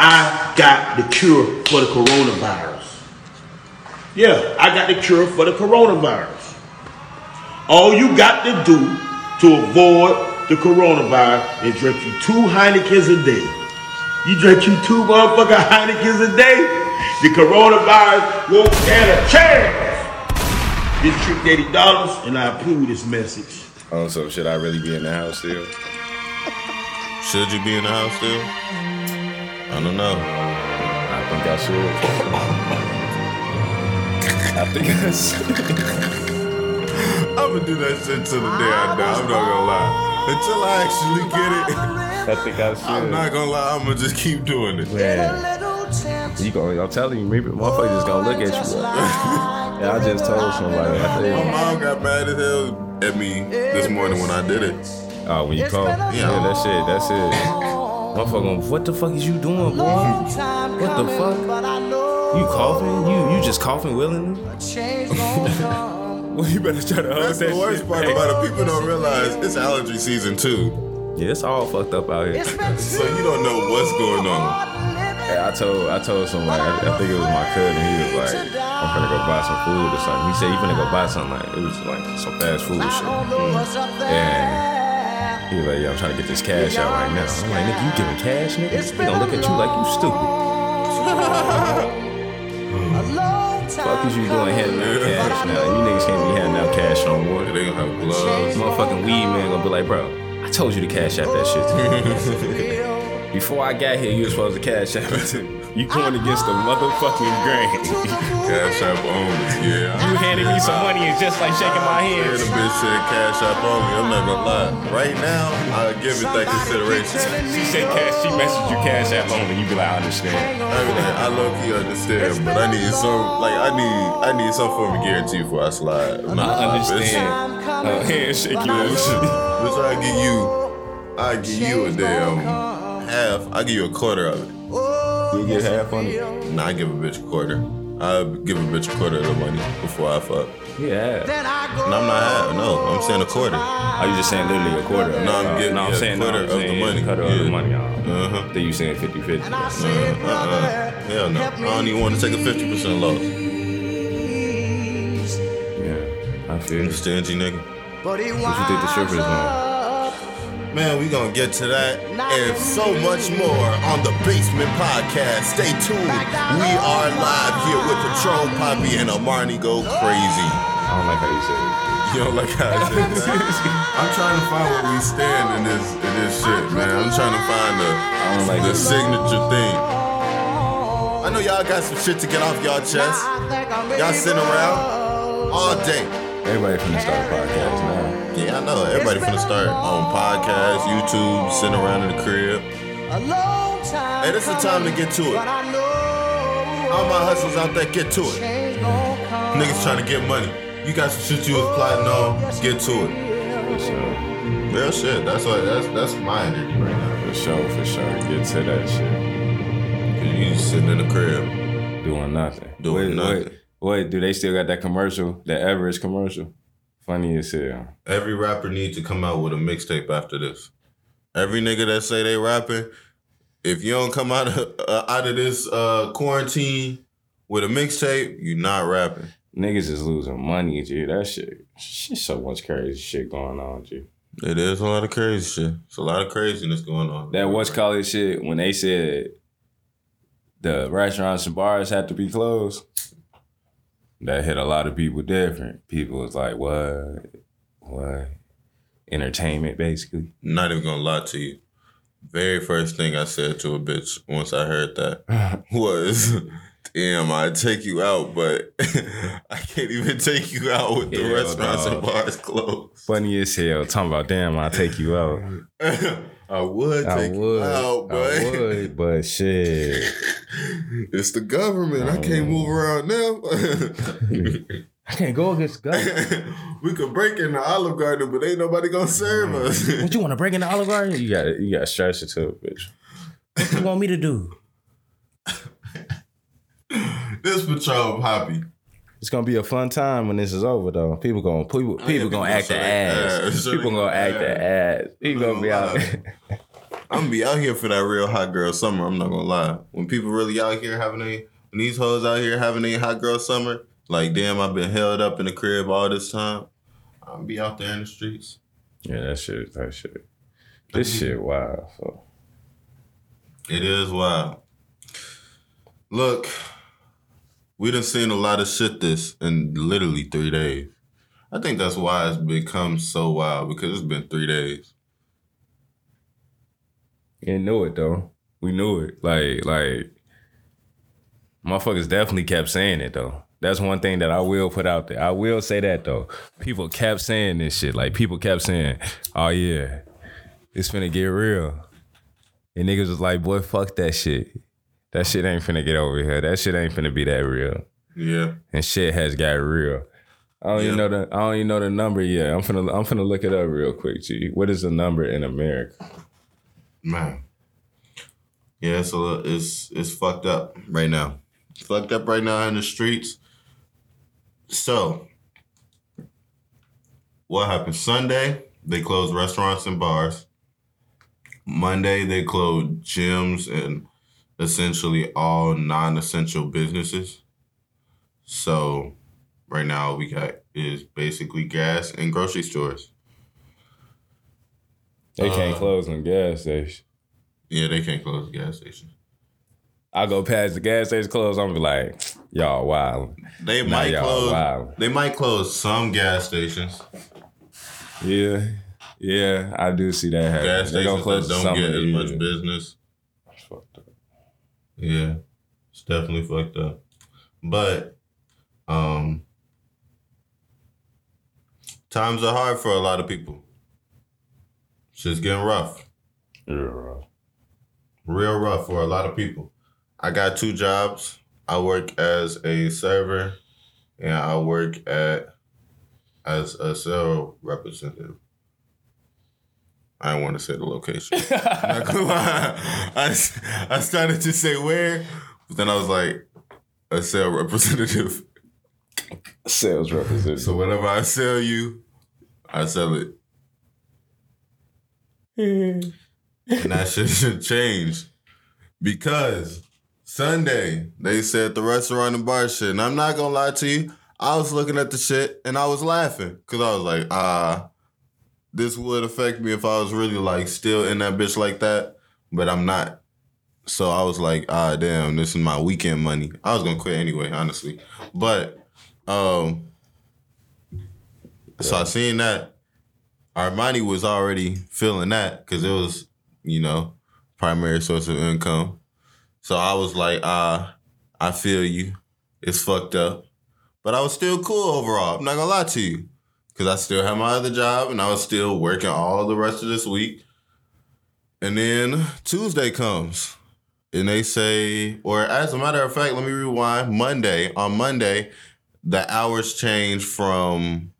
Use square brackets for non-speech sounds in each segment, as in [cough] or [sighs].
I got the cure for the coronavirus. Yeah, I got the cure for the coronavirus. All you got to do to avoid the coronavirus is drink you two Heinekens a day. You drink you two motherfucking Heinekens a day, the coronavirus won't stand a chance. This trick eighty dollars, and I approve this message. Oh, so should I really be in the house still? Should you be in the house still? I don't know. I think I should. I think I should. I'm gonna do that shit till the day I die. I'm not gonna lie. Until I actually get it, I think I should. I'm not gonna lie. I'm gonna just keep doing it. Man, you going I'm telling you, maybe motherfuckers just gonna look at you. [laughs] yeah, I just told somebody. I My mom got mad as hell at me this morning when I did it. oh, when you call, yeah, Yeah. that's it. That's it. Motherfucker, what the fuck is you doing, boy? What the fuck? You coughing? You you just coughing willingly? [laughs] well, you better try to hold That's that the worst shit part back. about it. People don't realize it's allergy season too. Yeah, it's all fucked up out here. So you don't know what's going on. Yeah, I told I told somebody, I, I think it was my cousin. He was like, "I'm gonna go buy some food or something." He said "You gonna go buy something. Like it was like some fast food shit. And he was like, "Yeah, I'm trying to get this cash out right now." I'm like, "Nigga, you giving cash, nigga? They gonna look at you like you stupid." [laughs] Fuck is you doing handing out cash now? You niggas can't be handing out cash no more. They gonna have gloves. Motherfucking weed man gonna be like, bro, I told you to cash out that shit. [laughs] [laughs] Before I got here, you were supposed to cash out it to me. You going against the motherfucking grain. [laughs] Cash app [laughs] only. Yeah. you handed me some money is just like shaking my Yeah, hand. the bitch said cash app only. I'm not gonna lie. Right now, I give it that consideration. She said cash, she messaged you cash out only. You be like, I understand. I mean, like, I low key understand, but I need some, like, I need, I need some form of guarantee before I slide. I'm not I gonna lie, bitch. understand. Uh, handshake you and. Bitch, I give you, I give you a damn half. I give you a quarter of it. You get half on it? Nah, I give a bitch a quarter. I give a bitch a quarter of the money before I fuck. Yeah. No, I'm not half. No, I'm saying a quarter. Are you just saying literally a quarter? No, I'm Uh, getting no, I'm yeah, saying quarter no, I'm of the saying money. Quarter of the money. Uh, Uh-huh. then you saying 50 50. Uh, uh-uh. Hell no. I don't even want to take a 50% loss. Yeah, I feel You it. stingy nigga. What you think the strippers on? Man, we gonna get to that and so much more on the Basement Podcast. Stay tuned. We are live here with Patron Papi and Armani Go Crazy. I don't like how you say it. [laughs] You don't like how I said, that. I'm trying to find where we stand in this in this shit, man. I'm trying to find the don't like the it. signature thing. I know y'all got some shit to get off y'all chest. Y'all sitting around all day. Everybody finna start a podcast now. Yeah, I know. Everybody finna start on podcasts, YouTube, sitting around in the crib. Hey, this is the time to get to it. All my hustles out there, get to it. Niggas trying to get money. You got some shit you was plotting on, get to it. For sure. Real shit. That's what that's that's my energy right now. For sure, for sure. Get to that shit. 'Cause You just sitting in the crib. Doing nothing. Doing wait, nothing. Wait, wait, do they still got that commercial? That Everest commercial? Funny as hell. Every rapper needs to come out with a mixtape after this. Every nigga that say they rapping, if you don't come out of uh, out of this uh, quarantine with a mixtape, you not rapping. Niggas is losing money, G. That shit. Shit, so much crazy shit going on, G. It is a lot of crazy shit. It's a lot of craziness going on. That what's call it shit when they said the restaurants and bars had to be closed. That hit a lot of people different. People was like, "What? What? Entertainment, basically." Not even gonna lie to you. Very first thing I said to a bitch once I heard that [laughs] was, "Damn, I take you out, but [laughs] I can't even take you out with the Hell restaurants no. and bars closed." Funny as hell. Talking about, damn, I'll take you out. [laughs] I would I would. out, but I would, but shit. [laughs] it's the government. I can't move around now. [laughs] I can't go against God. [laughs] we could break in the Olive Garden, but ain't nobody gonna serve mm. us. What you want to break in the Olive Garden? You got you got to stretch it to it, bitch. What you want me to do? this Patron Papi. It's gonna be a fun time when this is over, though. People gonna people, oh, people people gonna act the their ass. ass, People gonna act the ass. Uh, people gonna be out. I'm gonna be out here for that real hot girl summer. I'm not gonna lie. When people really out here having a, when these hoes out here having a hot girl summer, like damn, I've been held up in the crib all this time. I'm be out there in the streets. Yeah, that shit. That shit. This shit wild. So. It is wild. Look, we done seen a lot of shit this in literally three days. I think that's why it's become so wild because it's been three days. You knew it though. We knew it. Like, like, motherfuckers definitely kept saying it though. That's one thing that I will put out there. I will say that though. People kept saying this shit. Like people kept saying, "Oh yeah, it's finna get real," and niggas was like, "Boy, fuck that shit. That shit ain't finna get over here. That shit ain't finna be that real." Yeah. And shit has got real. I don't even know the I don't even know the number yet. I'm finna I'm finna look it up real quick, G. What is the number in America? Man. Yeah, so it's it's fucked up right now. fucked up right now in the streets. So, what happened Sunday? They closed restaurants and bars. Monday they closed gyms and essentially all non-essential businesses. So, right now we got is basically gas and grocery stores. They can't Uh, close on gas stations. Yeah, they can't close the gas stations. I go past the gas station close, I'm gonna be like, y'all wow. They Nah, might close. wild. They might close some gas stations. Yeah. Yeah, I do see that happen. Gas They gonna close that don't some get as much business. It's fucked up. Yeah, it's definitely fucked up. But um, times are hard for a lot of people. Shit's getting rough. Yeah. Rough. Real rough for a lot of people. I got two jobs. I work as a server and I work at as a sales representative. I don't want to say the location. [laughs] Not gonna lie. I, I started to say where, but then I was like, a sales representative. Sales representative. So whatever I sell you, I sell it. And that shit should change. Because Sunday, they said the restaurant and bar shit. And I'm not gonna lie to you, I was looking at the shit and I was laughing. Cause I was like, ah, this would affect me if I was really like still in that bitch like that. But I'm not. So I was like, ah damn, this is my weekend money. I was gonna quit anyway, honestly. But um so I seen that Armani was already feeling that because it was, you know, primary source of income. So I was like, ah, I feel you. It's fucked up. But I was still cool overall. I'm not gonna lie to you. Cause I still had my other job and I was still working all the rest of this week. And then Tuesday comes. And they say, or as a matter of fact, let me rewind. Monday, on Monday, the hours change from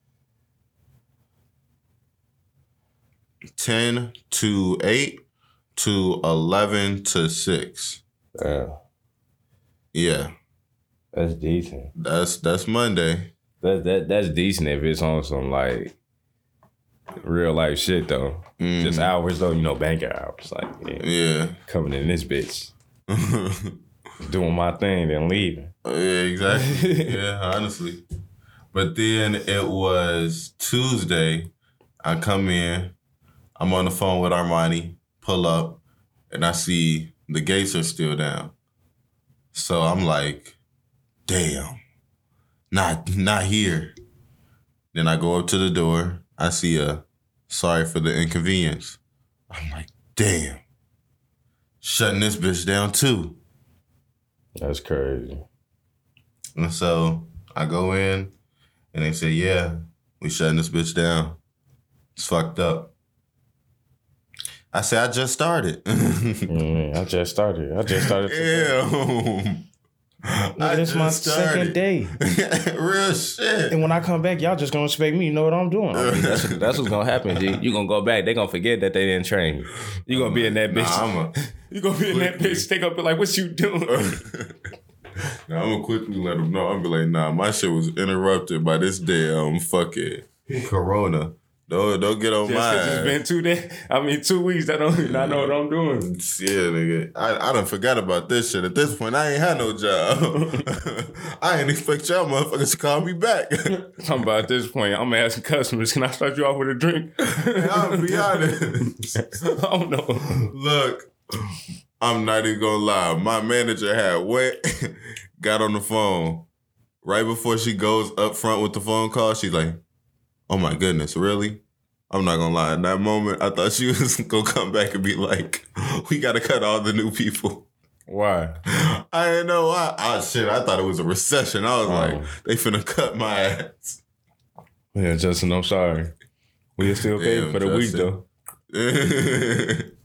10 to 8 to 11 to 6. Yeah. Yeah, That's decent. that's that's Monday. That that that's decent if it's on some like real life shit though. Mhm. Just hours though, you know, banker hours. Like yeah, Yeah. coming in this bitch, [laughs] doing my thing, then leaving. yeah, exactly. yeah, [laughs] honestly. But then it was Tuesday. I come in, I'm on the phone with Armani, pull up, and I see the gates are still down. So I'm like, damn, not not here. Then I go up to the door. I see a sorry for the inconvenience. I'm like, damn, shutting this bitch down too. That's crazy. And so I go in and they say, yeah, we shutting this bitch down. It's fucked up. I say, I just started. [laughs] Mm, I just started. I just started. yeah. Nigga, this my second day. [laughs] Real shit. And when I come back, y'all just gonna expect me to know what I'm doing. I mean, that's, [laughs] that's what's gonna happen, G. You gonna go back. They gonna forget that they didn't train you. You gonna be in that bitch. Nah, I'm a, you gonna be in that bitch. They gonna be like, "What you doing?" [laughs] nah, I'm gonna quickly let them know. I'm gonna be like, nah, my shit was interrupted by this damn fucking corona. Don't don't get on Just my. 'cause it's been two days. I mean, two weeks. That don't mean I know what I'm doing. Yeah, nigga. I, I done forgot about this shit. At this point, I ain't had no job. [laughs] I ain't expect y'all motherfuckers to call me back. [laughs] I'm about at this point. I'm asking customers, can I start you off with a drink? I'll be honest. [laughs] oh no. Look, I'm not even gonna lie. My manager had went, got on the phone. Right before she goes up front with the phone call, she's like, Oh my goodness, really? I'm not gonna lie. In that moment, I thought she [laughs] was gonna come back and be like, We gotta cut all the new people. Why? I didn't know why. Oh shit, I thought it was a recession. I was Oh. like, they finna cut my ass. Yeah, Justin, I'm sorry. We are still paid Damn, for the week though. [laughs]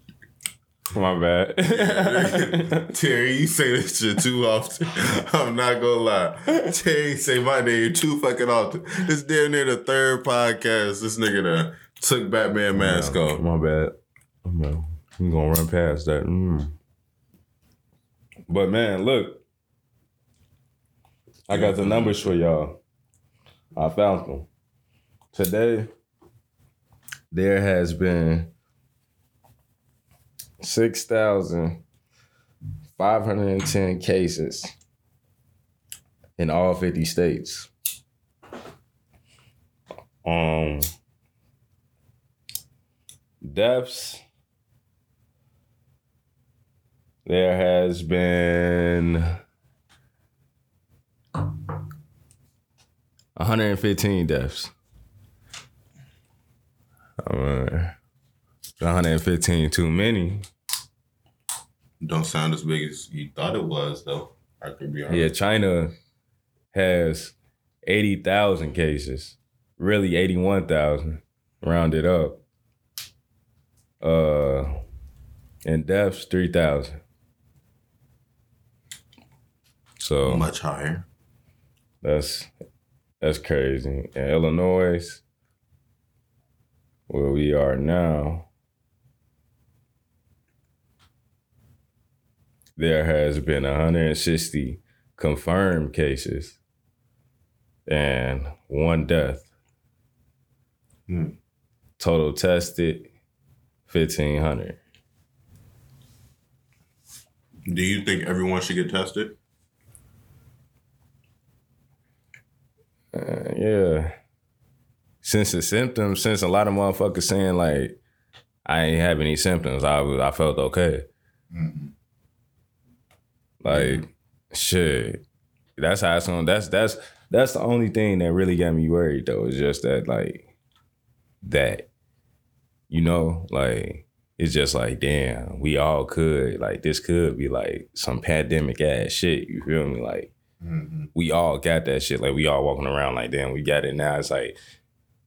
[laughs] My bad. [laughs] Terry, you say this shit too often. [laughs] I'm not gonna lie. Terry say my name too fucking often. This damn near the third podcast. This nigga done took Batman mask off. My bad. I'm gonna, run past that. Mm. But man, look. I got the numbers for y'all. I found them. Today, there has been 6,510 cases in all 50 states. Um, deaths. There has been 115 deaths. Uh, 115 too many. Don't sound as big as you thought it was, though. I could be honest. Yeah, China has 80,000 cases. Really 81,000 rounded up. Uh and deaths 3,000. So Much higher. that's that's crazy. In Illinois, where we are now, there has been 160 confirmed cases and one death. Hmm. Total tested 1,500. Do you think everyone should get tested? Uh, yeah. Since the symptoms, since a lot of motherfuckers saying like I ain't have any symptoms, I was I felt okay. Like shit. That's how it's on. That's that's that's the only thing that really got me worried though. Is just that like that. You know, like it's just like damn, we all could like this could be like some pandemic ass shit. You feel me? Like mm-hmm. we all got that shit. Like we all walking around like, damn, we got it now. It's like,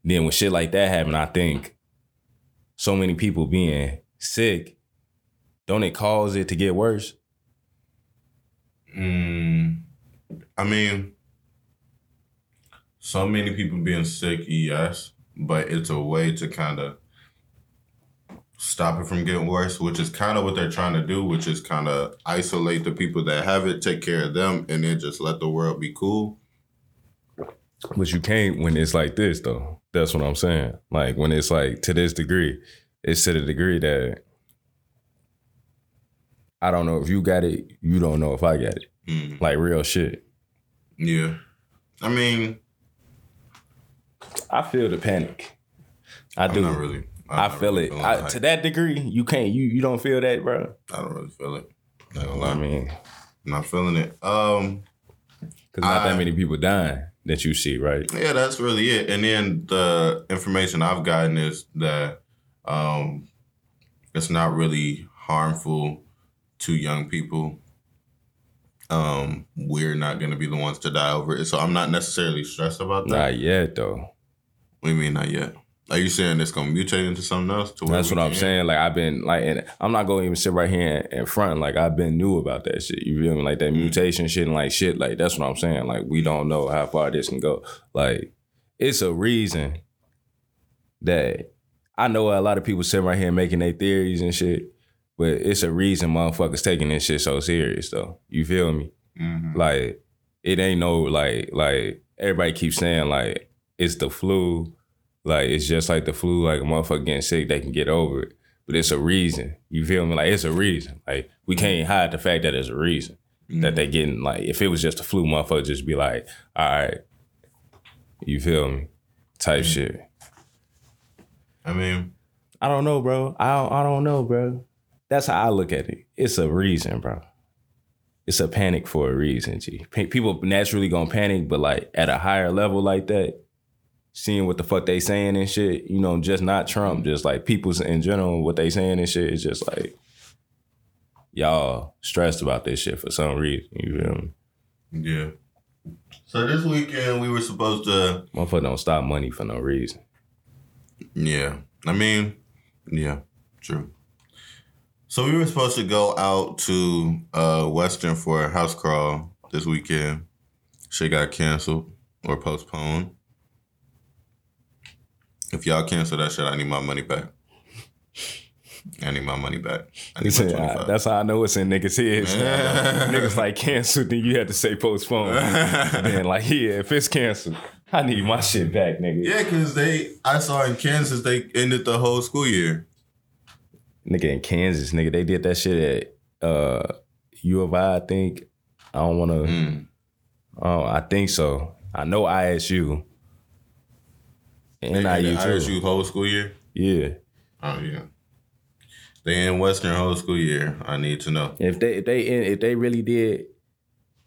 then when shit like that happen, I think so many people being sick, don't it cause it to get worse? Mm, I mean, so many people being sick, yes, but it's a way to kind of stop it from getting worse, which is kind of what they're trying to do, which is kind of isolate the people that have it, take care of them, and then just let the world be cool. But you can't when it's like this though. That's what I'm saying. Like when it's like to this degree, it's to the degree that I don't know if you got it, you don't know if I got it. Mm, Like real shit. yeah. I mean, I feel the panic. I I'm do. not really. I'm I feel really it. I, to that degree, you can't. You you don't feel that, bro. I don't really feel it. Not gonna I lie. mean, not feeling it. Um, because not I- that many people dying that you see, right? Yeah, that's really it. And then the information I've gotten is that um, it's not really harmful to young people. Um, we're not going to be the ones to die over it. So I'm not necessarily stressed about that. Not yet, though. What do you mean, not yet? Are you saying it's going to mutate into something else? That's what I'm saying. Like I've been like, and I'm not going to even sit right here in front. Like I've been new about that shit. You feel me? Like that mutation shit and like shit. Like that's what I'm saying. Like we don't know how far this can go. Like it's a reason that I know a lot of people sitting right here making their theories and shit, but it's a reason motherfuckers taking this shit so serious though. You feel me? Mhm. Like it ain't no like like everybody keeps saying like it's the flu, Like it's just like the flu, like a motherfucker getting sick, they can get over it. But it's a reason. You feel me? Like it's a reason. Like we can't hide the fact that it's a reason. That they getting like if it was just a flu, motherfucker just be like, all right. You feel me? Type shit. I mean, I don't know, bro. I don't, I don't know, bro. That's how I look at it. It's a reason, bro. It's a panic for a reason, G. People naturally gonna panic, but like at a higher level like that, seeing what the fuck they saying and shit, you know, just not Trump, just like people's in general, what they saying and shit is just like y'all stressed about this shit for some reason. You feel me? yeah. So this weekend we were supposed to Motherfucker don't stop money for no reason. Yeah. I mean, yeah, true. So we were supposed to go out to uh Western for a house crawl this weekend. Shit got canceled or postponed. If y'all cancel that shit, I need my money back. I need my money back. I said, 25. "Ah, that's how I know it's in niggas' heads. [laughs] niggas like canceled, then you had to say postpone. [laughs] then like, yeah, if it's canceled, I need my shit back, nigga. Yeah, because they, I saw in Kansas, they ended the whole school year. Nigga in Kansas, nigga, they did that shit at uh, U of I, I think. I don't want to. Mm. Oh, I think so. I know ISU. And They too. ISU whole school year? Yeah. Oh, yeah. They in Western whole school year. I need to know. If they if they if they really did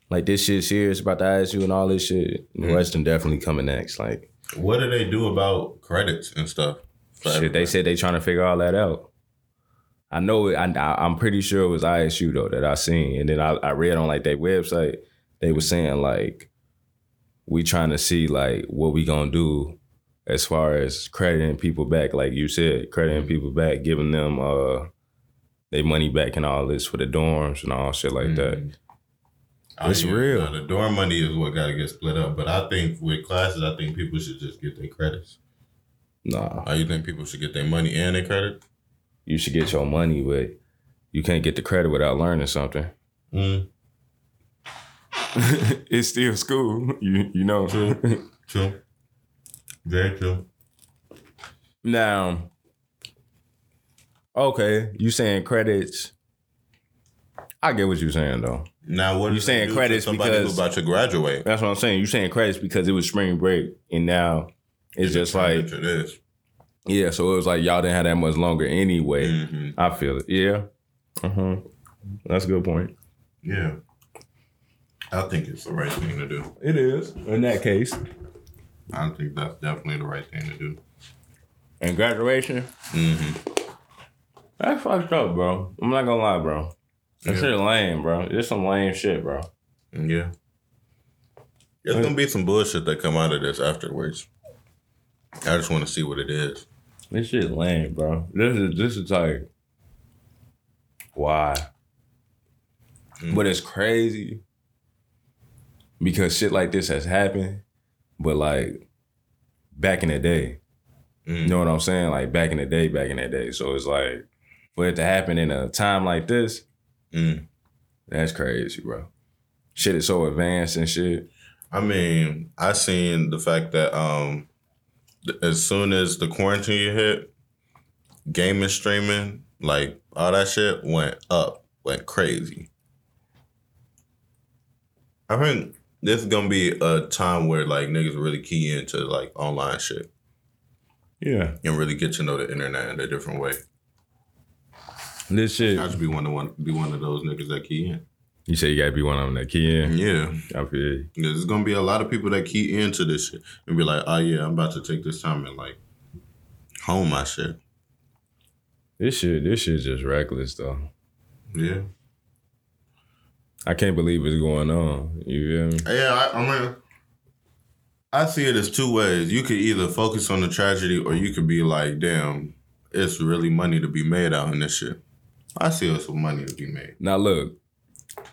like this shit serious about the ISU and all this shit, Mm-hmm. Western definitely coming next. Like What do they do about credits and stuff? shit, they said they trying to figure all that out. I know it. I, I, I'm pretty sure it was ISU though that I seen, and then I, I read on like their website they were saying like we trying to see like what we gonna do as far as crediting people back, like you said, crediting people back, giving them uh their money back and all this for the dorms and all shit like that. Oh, It's yeah. real. No, the dorm money is what got to get split up. But I think with classes, I think people should just get their credits. Nah, Or you think people should get their money and their credit? You should get your money, but you can't get the credit without learning something. Mm, [laughs] it's still school, you you know. true. true, Very true. Now, okay, you saying credits? I get what you're saying though. Now, what You do saying do to credits somebody because- about to graduate? That's what I'm saying. You saying credits because it was spring break, and now it's just like it is. Yeah. So it was like y'all didn't have that much longer anyway. hmm I feel it. Yeah. Uh huh. That's a good point. Yeah. I think it's the right thing to do. It is in that case. I think that's definitely the right thing to do. And graduation, hmm that's fucked up, bro. I'm not gonna lie, bro. That Yeah. shit lame, bro. It's some lame shit, bro. Yeah. There's gonna be some bullshit that come out of this afterwards. I just want to see what it is. This shit lame, bro. This is this is like why? Mm. But it's crazy because shit like this has happened, but like back in the day. Mm. You know what I'm saying? Like back in the day, back in the day. So it's like for it to happen in a time like this, Mm. that's crazy, bro. Shit is so advanced and shit. I mean, I seen the fact that um, as soon as the quarantine hit, gaming streaming, like all that shit went up, went crazy. I think this is gonna be a time where like niggas really key into like online shit Yeah. and really get to know the internet in a different way. This shit. I should be one of one be one of those niggas that key in. You say you gotta be one of them that key in. Yeah. I feel you. There's gonna be a lot of people that key into this shit and be like, oh yeah, I'm about to take this time and like hone my shit. This shit, this shit just reckless though. Yeah. I can't believe it's going on. You feel me? Yeah, I, I mean I see it as two ways. You could either focus on the tragedy or you could be like, damn, it's really money to be made out in this shit. I see it some money to be made. Now look,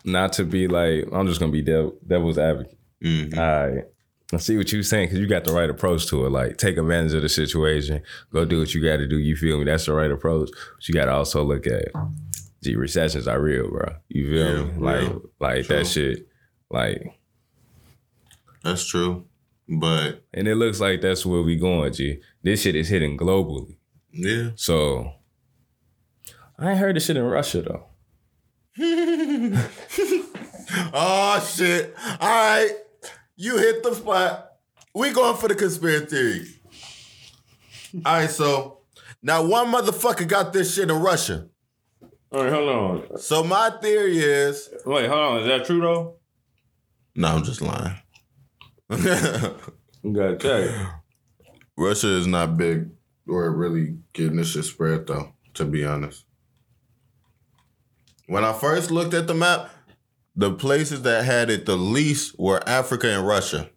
not to be like, I'm just gonna be dev- devil's advocate. Mhm. All right. I see what you're saying because you got the right approach to it. Like, take advantage of the situation, go do what you got to do. You feel me? That's the right approach. But you got to also look at, gee, recessions are real, bro. You feel Yeah, me? Like, real. like True. that shit. Like, That's true. But and it looks like that's where we going, G. This shit is hitting globally. yeah, So I ain't heard this shit in Russia though. [laughs] oh shit! All right, you hit the spot. We going for the conspiracy theory. All right, so now one motherfucker got this shit in Russia. All right, hold on. So my theory is, Wait, hold on. Is that true though? no, I'm just lying. [laughs] You gotta check. Russia is not big or really getting this shit spread though, to be honest. When I first looked at the map, the places that had it the least were Africa and Russia.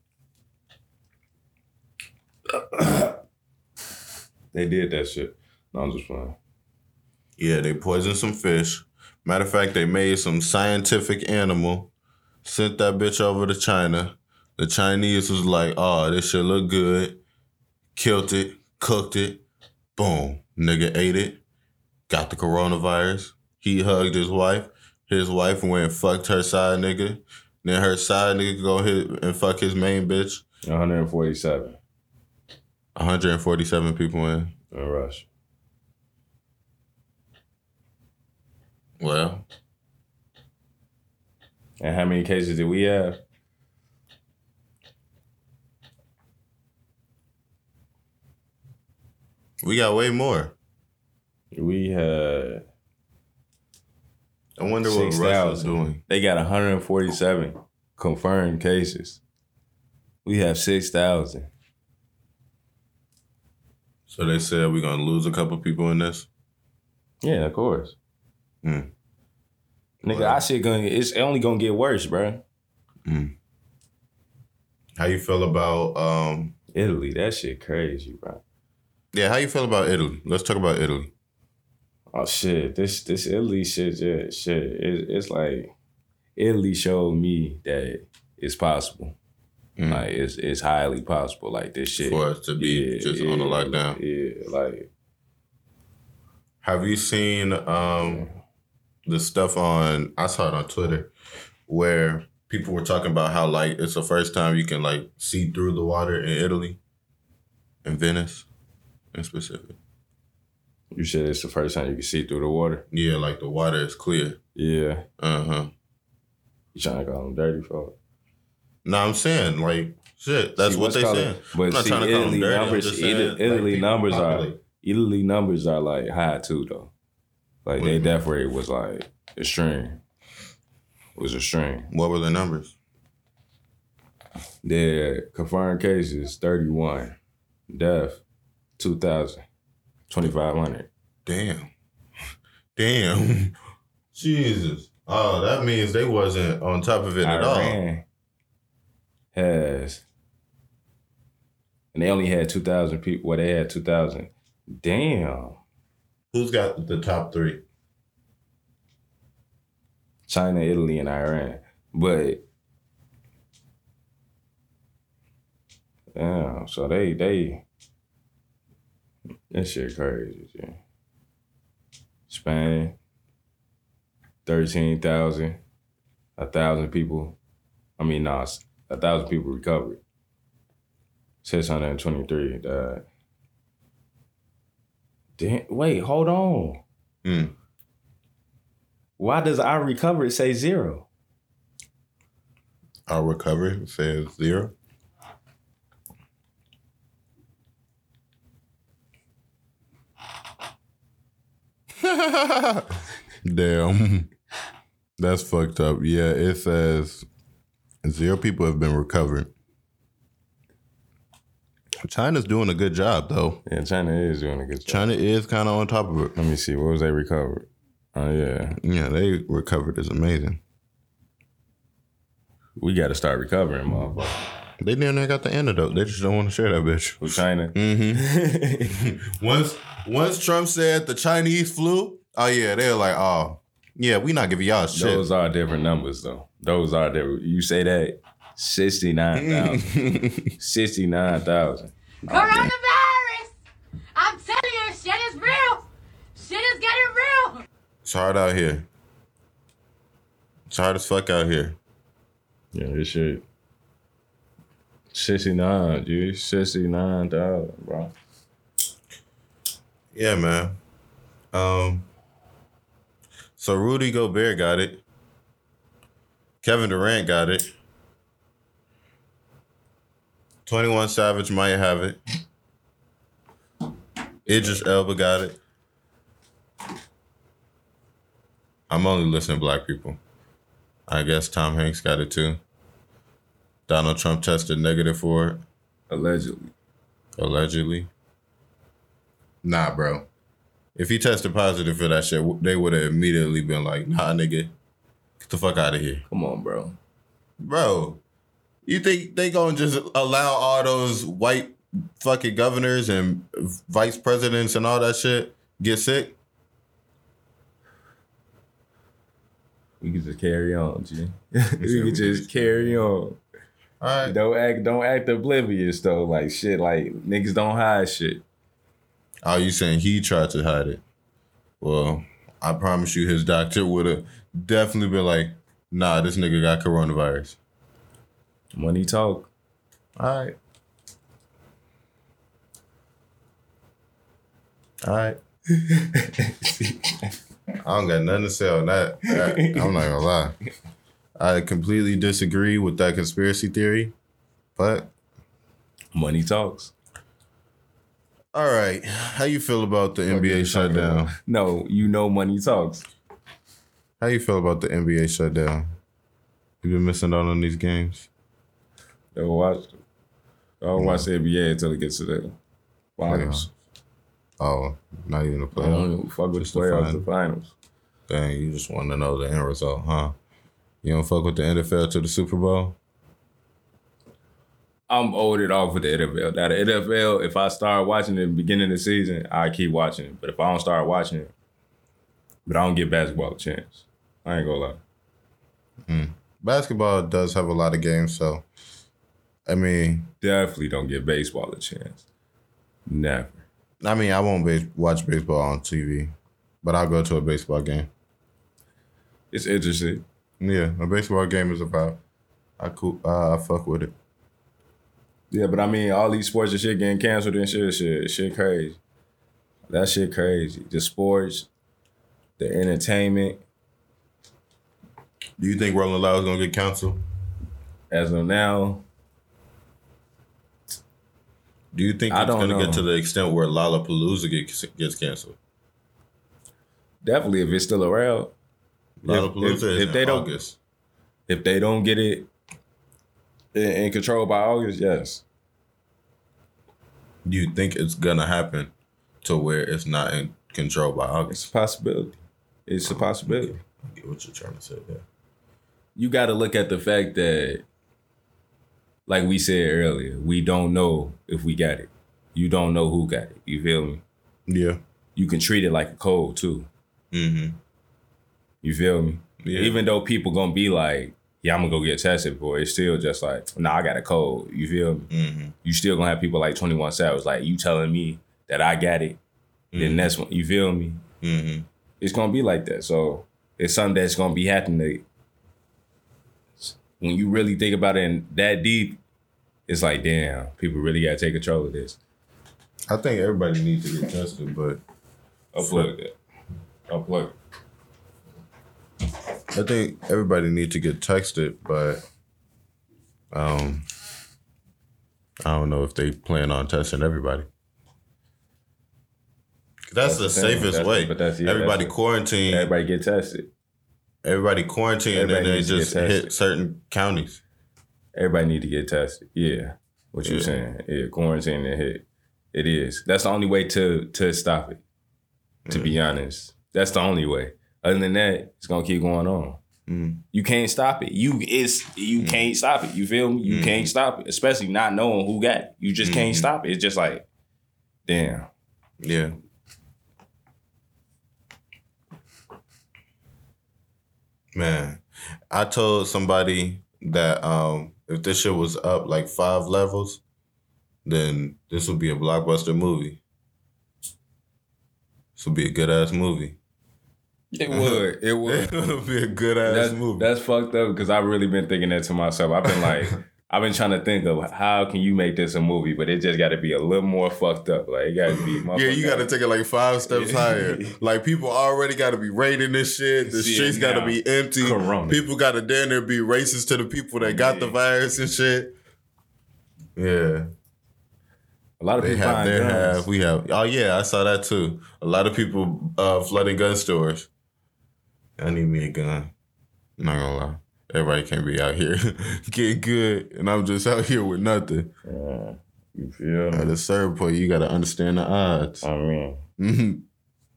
[coughs] They did that shit. No, I'm just playing. Yeah, they poisoned some fish. Matter of fact, they made some scientific animal, sent that bitch over to China. The Chinese was like, oh, this shit look good. Killed it, cooked it, boom. Nigga ate it, got the coronavirus. He hugged his wife. His wife went and fucked her side nigga. Then her side nigga go hit and fuck his main bitch. 147 147 people in. in Russia. Well, And how many cases did we have? we got way more. We had I wonder what six Russia's doing. They got 147 confirmed cases. We have six thousand. So they said we're gonna lose a couple people in this. Yeah, of course. Hmm. Nigga. I shit gonna it's only gonna get worse, bro. Mm. How you feel about um Italy, that shit crazy, bro. yeah, how you feel about Italy? Let's talk about Italy. Oh shit, this this Italy shit, yeah, shit. It, it's like Italy showed me that it's possible. Mm. Like it's it's highly possible. Like this shit For us to be just on the lockdown. Yeah, like Have you seen um the stuff on I saw it on Twitter where people were talking about how like it's the first time you can like see through the water in Italy. In Venice in specific. You said it's the first time you can see through the water. Yeah, like the water is clear. Yeah, Uh-huh. you trying to call them dirty folk? No, I'm saying like shit. That's See, what they saying. but I'm not see, trying to call them Italy dirty. I'm numbers- Italy- like, Italy people numbers are- populate. Italy numbers are like high too though. Like their death rate was like extreme. Was extreme. What were the numbers? Their confirmed cases 31. Death 2,000. 2,500. Damn. Damn. [laughs] Jesus. Oh, that means they wasn't on top of it at all. Has, and they only had 2,000 people. Well, they had 2,000. Damn. Who's got the top three? China, Italy, and Iran. But, yeah, so they, they, that shit crazy, G. Spain, 13,000, a thousand people. I mean, nah, s- a thousand people recovered. 623 died. Damn, wait, hold on. Hmm. Why does our recovery say zero? Our recovery says zero. Damn. [laughs] That's fucked up. Yeah, it says zero people have been recovered. China's doing a good job though. Yeah, China is doing a good job. China is kind of on top of it. Let me see. What was they recovered? Oh yeah, Yeah, they recovered is amazing. we got to start recovering, motherfucker. They damn near got the antidote. They just don't want to share that bitch. With China, Mm-hmm. [laughs] once once Trump said the Chinese flu, oh yeah, they're like, oh yeah, we not giving y'all shit. those are different numbers though. Those are different. You say that sixty nine thousand. [laughs] Sixty nine thousand. Coronavirus! I'm telling you, shit is real. Shit is getting real. it's hard out here. It's hard as fuck out here. Yeah, this shit. Sixty nine, dude. Sixty nine dollars, bro. Yeah, man. Um. So Rudy Gobert got it. Kevin Durant got it. Twenty One Savage might have it. Idris Elba got it. I'm only listening to black people. I guess Tom Hanks got it too. Donald Trump tested negative for it, Allegedly. allegedly. Nah, bro. If he tested positive for that shit, they would have immediately been like, nah, nigga, get the fuck out of here. Come on, bro. Bro, you think they gonna just allow all those white fucking governors and vice presidents and all that shit get sick? We can just carry on, G. [laughs] we can just carry on. All right. Don't act don't act oblivious though. Like shit, like niggas don't hide shit. Oh, you saying he tried to hide it? Well, I promise you, his doctor would have definitely been like, nah, this nigga got coronavirus. Money talk. All right. All right. [laughs] I don't got nothing to say on that. That- I'm not gonna lie. I completely disagree with that conspiracy theory, but Money talks. All right. How you feel about the NBA shutdown? No, you know money talks. How you feel about the NBA shutdown? You been missing out on these games? Don't watch I don't watch the NBA until it gets to the finals. Oh, not even the I don't even fuck with Just the the playoffs, the finals. Dang, you just want to know the end result, huh? You don't fuck with the NFL to the Super Bowl? I'm olded off with the NFL. Now the NFL, if I start watching it at the beginning of the season, I keep watching it. But if I don't start watching it, but I don't give basketball a chance. I ain't gonna lie. Basketball does have a lot of games, so I mean, Definitely don't give baseball a chance. Never. I mean, I won't base- watch baseball on TV, but I'll go to a baseball game. It's interesting. Yeah, a baseball game is about. I cool. Uh, I fuck with it. Yeah, but I mean, all these sports and shit getting canceled and shit, shit, shit crazy. That shit crazy. The sports, the entertainment, Do you think Rolling Loud is gonna get canceled? as of now, Do you think I it's don't gonna know. get to the extent where Lollapalooza gets gets canceled? definitely if it's still around. Lollapalooza if- is if in they don't- August. If they don't get it in, in control by August, yes. Do you think it's gonna happen to where it's not in control by It's August? a possibility. It's a possibility. I get what you're trying to say there. You got to look at the fact that, like we said earlier, we don't know if we got it. You don't know who got it. You feel me? Yeah. You can treat it like a cold too. Mm-hmm. You feel me? Yeah. Even though people gonna be like, "Yeah, I'm gonna go get tested for," it, it's still just like, "Nah, I got a cold." You feel me? Mm-hmm. You still gonna have people like Twenty One Savage, like you telling me that I got it. Then that's when you feel me. Mm-hmm. It's gonna be like that. So it's something that's gonna be happening. When you really think about it and that deep, it's like, damn, people really gotta take control of this. I think everybody needs to get tested, but Upload that. Upload. I think everybody needs to get texted, but um, I don't know if they plan on testing everybody. That's, That's the, the safest That's- way. but that's- yeah, everybody that's- quarantine. Everybody, get tested. Everybody quarantine, and Everybody then they needs to get just hit certain counties. Everybody need to get tested. Yeah. What you Yeah. saying? Yeah, quarantine and hit. It is. That's the only way to to stop it. To be honest. That's the only way. Other than that, it's gonna keep going on. Mm. You can't stop it. You it's you can't stop it. You feel me? You Mm. can't stop it. Especially not knowing who got it. You just can't Mhm. stop it. It's just like, damn. Yeah. Man, I told somebody that um if this shit was up like five levels, then this would be a blockbuster movie. This would be a good ass movie. [laughs] It would. It would. It [laughs] would be a good ass that's, movie. that's fucked up because I've really been thinking that to myself. I've been like, [laughs] I've been trying to think of how can you make this a movie, but it just got to be a little more fucked up. Like it got to be. Yeah, you got to take it like five steps higher. Like people already got to be raiding this shit. The See streets got to be empty. Corona. People got to damn near be racist to the people that got the virus and shit. Yeah, A lot of they people have their guns. half. We have. Oh yeah, I saw that too. A lot of people uh, flooding gun stores. I need me a gun. I'm not gonna lie. Everybody can't be out here [laughs] getting good, and I'm just out here with nothing. Yeah. You feel? At a certain point, you got to understand the odds. I mean, Mhm.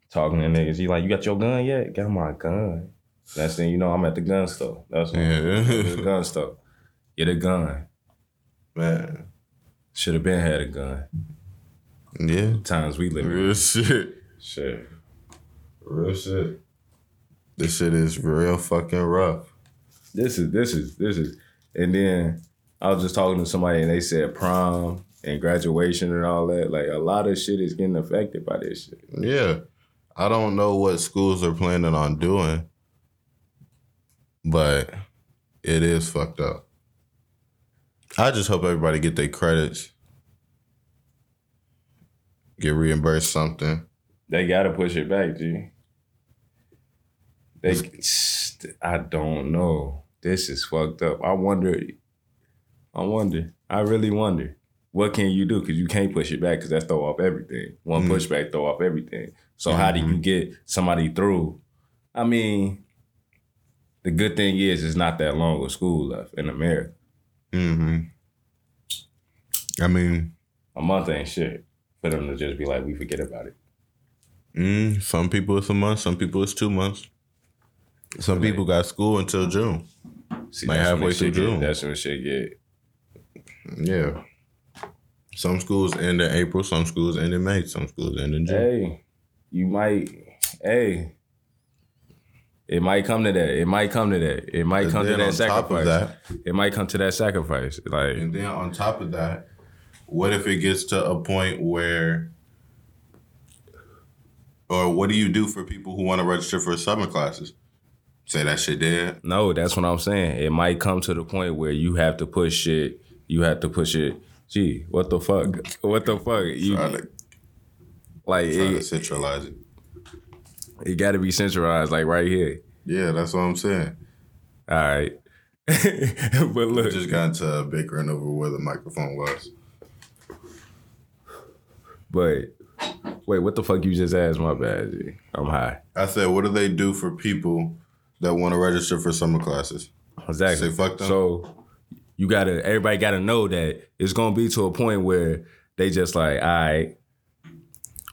talking to niggas, he like, you got your gun yet? Got my gun. Next thing you know, I'm at the gun store. That's what Yeah. the gun store. Get a gun. Man, Should have been had a gun. yeah, Times we live in. real shit. Shit. Real shit. This shit is real fucking rough. This is this is this is and then I was just talking to somebody and they said prom and graduation and all that. Like a lot of shit is getting affected by this shit. Yeah. I don't know what schools are planning on doing, but it is fucked up. I just hope everybody get their credits, get reimbursed something. They gotta push it back, G. They I don't know. This is fucked up. I wonder I wonder. I really wonder. What can you do? Because you can't push it back because that's throw off everything. One Mhm. pushback throw off everything. So how do you get somebody through? I mean, the good thing is it's not that long of school left in America. hmm I mean, A month ain't shit for them to just be like, we forget about it. mm, some people it's a month, some people it's two months. Some Like- people got school until June. See, Like halfway through get- June. That's when shit get. Yeah. Some schools end in April, some schools end in May, some schools end in June. Hey, you might. Hey, it might come to that. It might come to that. It might And come to that on top of sacrifice. that, It might come to that sacrifice. Like, And then on top of that, what if it gets to a point where, or what do you do for people who want to register for summer classes? Say that shit dead. no, that's what I'm saying. It might come to the point where you have to push shit. You have to push it. Gee, what the fuck? [laughs] What the fuck? You to, like try to centralize it. it got to be centralized, like right here. Yeah, that's what I'm saying. All right. [laughs] but look, We just got into a bickering over where the microphone was. but wait, what the fuck you just asked? My bad. G. I'm high. I said, what do they do for people that want to register for summer classes? Exactly. Say fuck them. So you gotta everybody gotta know that it's gonna be to a point where they just like, all right,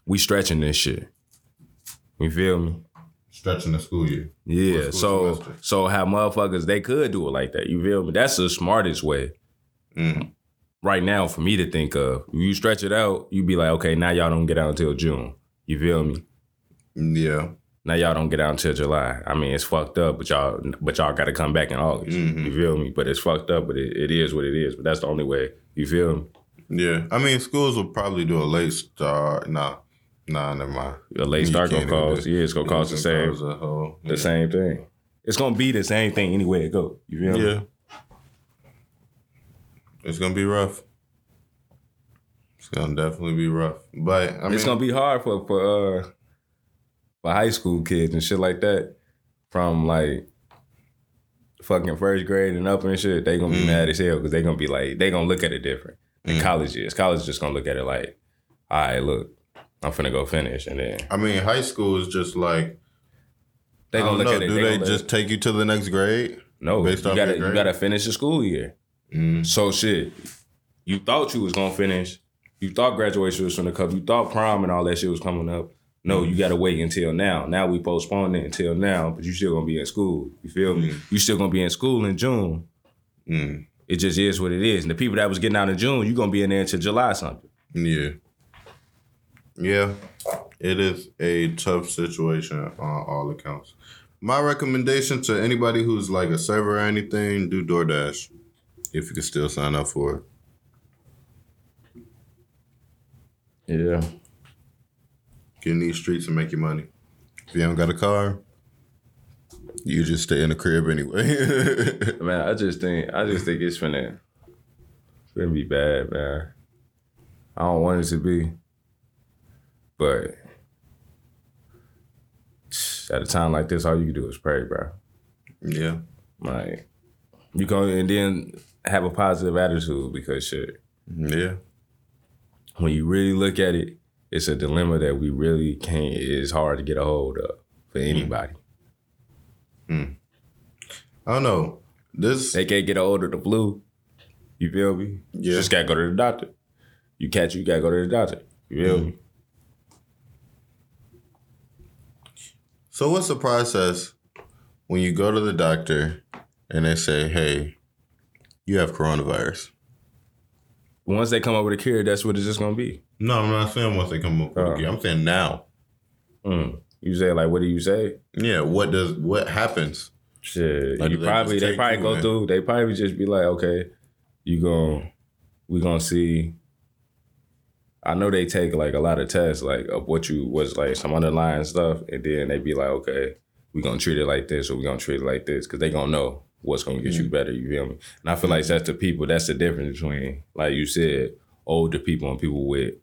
we stretching this shit. You feel me? Stretching the school year. Yeah. school So semester. so how motherfuckers they could do it like that. You feel me? That's the smartest way. Mhm. Right now, for me to think of, you stretch it out, you be like, okay, now y'all don't get out until June. You feel me? Yeah. Now y'all don't get out until July. I mean, it's fucked up, but y'all but y'all got to come back in August. Mhm. You feel me? But it's fucked up, but it, it is what it is. But that's the only way. You feel me? Yeah. I mean, schools will probably do a late start. Nah. Nah, never mind. A late start gonna cost. Yeah, it's gonna cost the same. cause whole- The same thing. It's gonna be the same thing anyway it go. You feel me? Yeah. It's gonna be rough. It's gonna definitely be rough. But I mean, it's gonna be hard for for uh for high school kids and shit like that. From like fucking first grade and up and shit, they gonna be Mm. mad as hell because they gonna be like they gonna look at it different. than Mm. college is. College is just gonna look at it like, all right, look, I'm finna go finish, and then I mean, high school is just like they gonna don't look know. at it. Do they they just take you to the next grade? no? based you gotta you gotta finish the school year. Mm. So shit, you thought you was gonna finish. You thought graduation was gonna come. You thought prom and all that shit was coming up. No, you gotta wait until now. Now we postponed it until now, but you still gonna be in school. You feel me? You still gonna be in school in June. Mm. It just is what it is. And the people that was getting out in June, you gonna be in there until July something. Yeah. Yeah. It is a tough situation on all accounts. My recommendation to anybody who's like a server or anything, do DoorDash. If you can still sign up for it. Yeah. Get in these streets and make your money. If you haven't got a car, you just stay in the crib anyway. [laughs] Man, I just think I just think it's finna It's gonna be bad, man. I don't want it to be. But at a time like this, all you can do is pray, bro. Yeah. Like you go and then have a positive attitude because shit. Yeah. When you really look at it, it's a dilemma that we really can't. It's hard to get a hold of for hmm. anybody. Hmm. I don't know. This They can't get a hold of the flu. You feel me? You Yeah. just gotta go to the doctor. You catch, you gotta go to the doctor. You feel hmm. me? So what's the process when you go to the doctor and they say, "Hey, you have coronavirus"? Once they come up with a cure, that's what it's just gonna be. No, I'm not saying once they come up. it. I'm saying now. Mm. You say like, what do you say? Yeah. What does what happens? Shit, Like, you they probably they probably you go in? through. They probably just be like, okay, you gon' we gonna see. I know they take like a lot of tests, like of what you was like some underlying stuff, and then they be like, okay, we gonna treat it like this or we gonna treat it like this, because they gonna know what's gonna get you Mm-hmm. better. You feel me? And I feel like that's the people. That's the difference between, like you said, older people and people with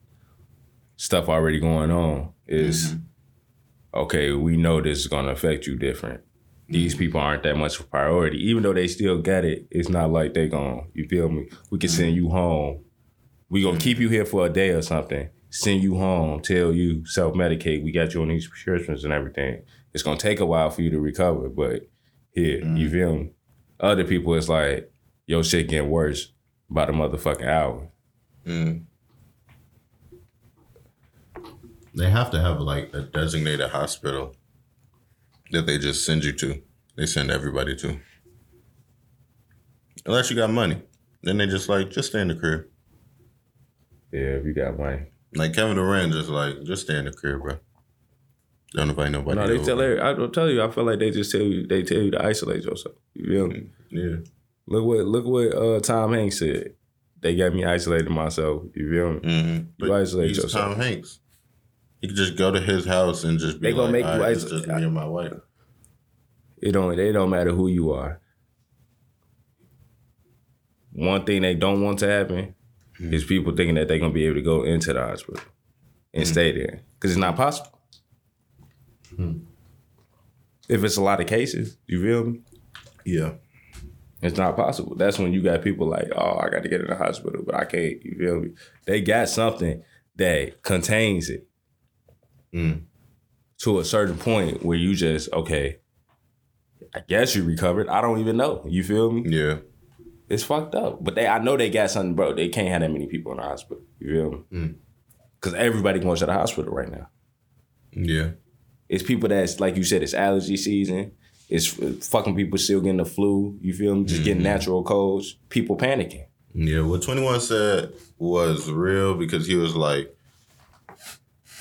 stuff already going on. Is Mm-hmm. okay. We know this is gonna affect you different these people aren't that much of a priority. Even though they still get it, it's not like they gon' you feel me? We can send you home. We gonna keep you here for a day or something, send you home, tell you self-medicate, we got you on these prescriptions and everything. It's gonna take a while for you to recover, but here, you feel me? Other people it's like, your shit getting worse by the motherfucking hour. Mm. They have to have like a designated hospital that they just send you to. They send everybody to. Unless you got money. Then they just like, just stay in the crib. Yeah, if you got money. Like Kevin Durant just like, just stay in the crib, bro. Don't invite nobody. No, they over. tell every, I'll tell you, I feel like they just tell you they tell you to isolate yourself. You feel me? Yeah. Look what look what uh, Tom Hanks said. They got me isolated myself. You feel me? Mm-hmm. You isolate he's yourself. Tom Hanks. You could just go to his house and just be They gonna like, make you "All right, isolate- just me and my wife. It don't It don't matter who you are. One thing they don't want to happen hmm. is people thinking that they're gonna be able to go into the hospital and hmm. stay there because it's not possible. Hmm. If it's a lot of cases, you feel me? Yeah. It's not possible. That's when you got people like, oh, I got to get in the hospital, but I can't. You feel me? They got something that contains it Mm. to a certain point where you just okay. I guess you recovered. I don't even know. You feel me? Yeah. It's fucked up. But they, I know they got something, bro. They can't have that many people in the hospital. You feel me? Mm. Because everybody going to the hospital right now. Yeah. It's people that's like you said. It's allergy season. It's fucking people still getting the flu. You feel me? Just getting natural colds. People panicking. Yeah, what 21 said was real because he was like,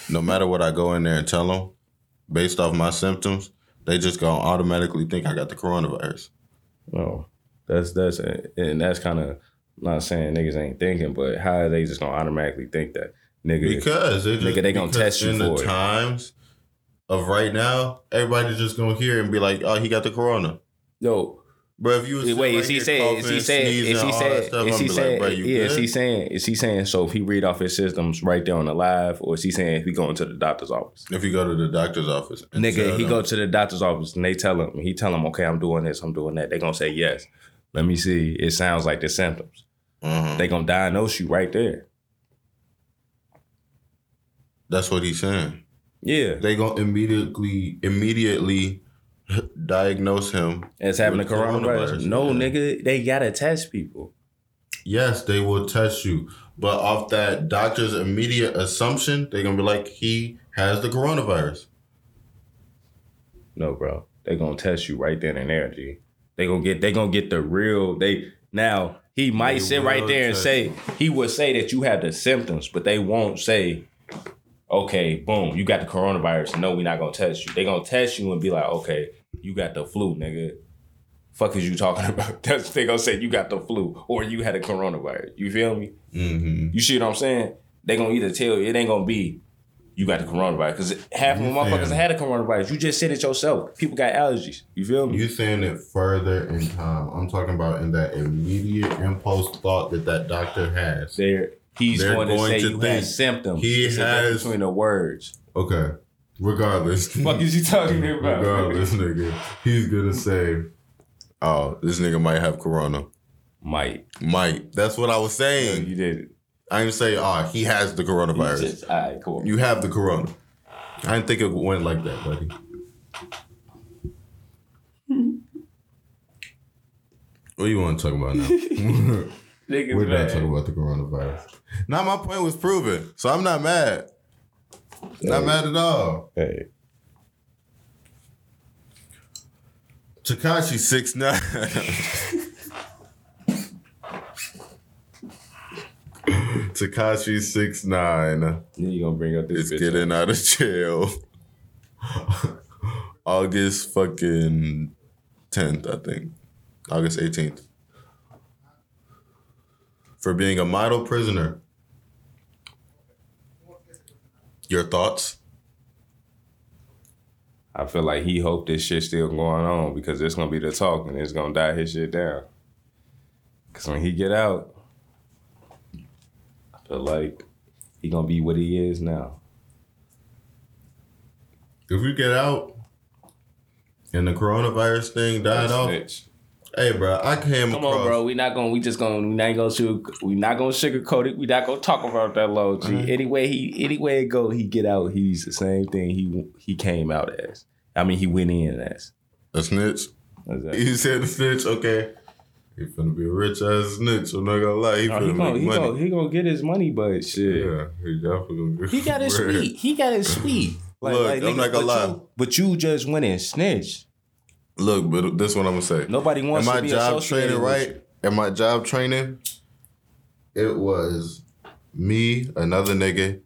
no matter what I go in there and tell them, based off my symptoms, they just gonna automatically think I got the coronavirus. No, that's that's and that's kind of not saying niggas ain't thinking, but how are they just gonna automatically think that nigga? Because they just, Nigga, they gonna test you in for the it. times of right now, everybody's just gonna hear and be like, oh, he got the corona. Yo, Bro, if you was wait, is he saying? Is he saying? Is he saying? stuff, Is he like, saying? Yeah, is he saying? Is he saying? So if he read off his systems right there on the live, or is he saying if he going to the doctor's office? If he go to the doctor's office, Nigga, he them- go to the doctor's office and they tell him, he tell him, okay, I'm doing this, I'm doing that. They gonna say yes. Let me see. It sounds like the symptoms. Mhm. They gonna diagnose you right there. That's what he's saying. Yeah, they gonna immediately immediately [laughs] diagnose him. as having the with coronavirus. No, yeah. nigga, they gotta test people. Yes, they will test you, but off that doctor's immediate assumption, they're gonna be like, he has the coronavirus. No, bro. They gonna test you right then and there, G. They gonna get they gonna get the real they now he might They sit right there and say he would say that you have the symptoms, but they won't say, okay, boom, you got the coronavirus. No, we're not gonna test you. They gonna test you and be like, okay, you got the flu, nigga. Fuck is you talking [laughs] about? That's they gonna say you got the flu or you had a coronavirus. You feel me? Mm-hmm. You see what I'm saying? They gonna either tell you it ain't gonna be you got the coronavirus. Because half of the motherfuckers had a coronavirus. You just said it yourself. People got allergies. You feel me? You saying it further in time? I'm talking about in that immediate impulse thought that that doctor has. There, he's They're going to say to you had symptoms. he It's has- between the words. Okay. Regardless. Fuck is you talking [laughs] about? Regardless, nigga. He's gonna say, "Oh, this nigga might have corona." Might. Might. That's what I was saying. You did it. I didn't say, "Oh, he has the coronavirus." just- all right, cool. You have the corona. I didn't think it went like that, buddy. [laughs] what do you want to talk about now? [laughs] We're not talking about the coronavirus. Now my point was proven, so I'm not mad. Not mad at all. Hey. Tekashi six nine. [laughs] Tekashi six nine Then you gonna bring up this is bitch. getting out of jail. August fucking tenth, I think. August eighteenth. For being a model prisoner. Your thoughts? I feel like he hoped this shit still going on because it's gonna be the talk and it's gonna die his shit down. Cause when he get out, I feel like he gonna be what he is now. If we get out and the coronavirus thing died off, Snitch. Hey bro, I came across. Come across on, bro. We not gonna. We just gonna. We not gonna shoot. We not gonna sugarcoat it. We not gonna talk about that low G. Uh-huh. Anyway, he anyway it go, he get out. He's the same thing he he came out as. I mean, he went in as. a snitch. That? He said a snitch, okay. He finna be a rich ass snitch. I'm not gonna lie. He No, finna he gonna make he money. gonna he gonna get his money, but shit. yeah, he definitely gonna get He got his bread. sweet. He got his sweet. [laughs] Look, I'm nigga, not gonna but lie. You, but you just went and snitched. Look, but this is what I'm gonna say. Nobody wants my to be job training, right? In my job training, it was me, another nigga,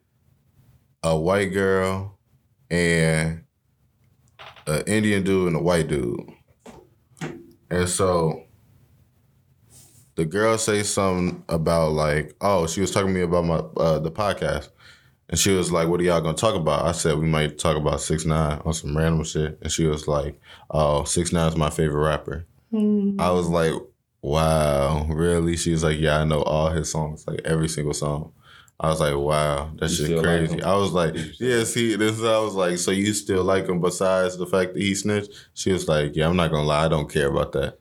a white girl, and an Indian dude and a white dude. And so the girl say something about like, oh, she was talking to me about my uh, the podcast. And she was like, "What are y'all gonna talk about?" I said, "We might talk about six nine on some random shit." And she was like, "Oh, six nine is my favorite rapper." I was like, "Wow, really?" She was like, "Yeah, I know all his songs, like every single song." I was like, "Wow, that's just shit still like crazy." I was like, "Yeah, see, this." is- I was like, "So you still like him besides the fact that he snitched?" She was like, "Yeah, I'm not gonna lie, I don't care about that."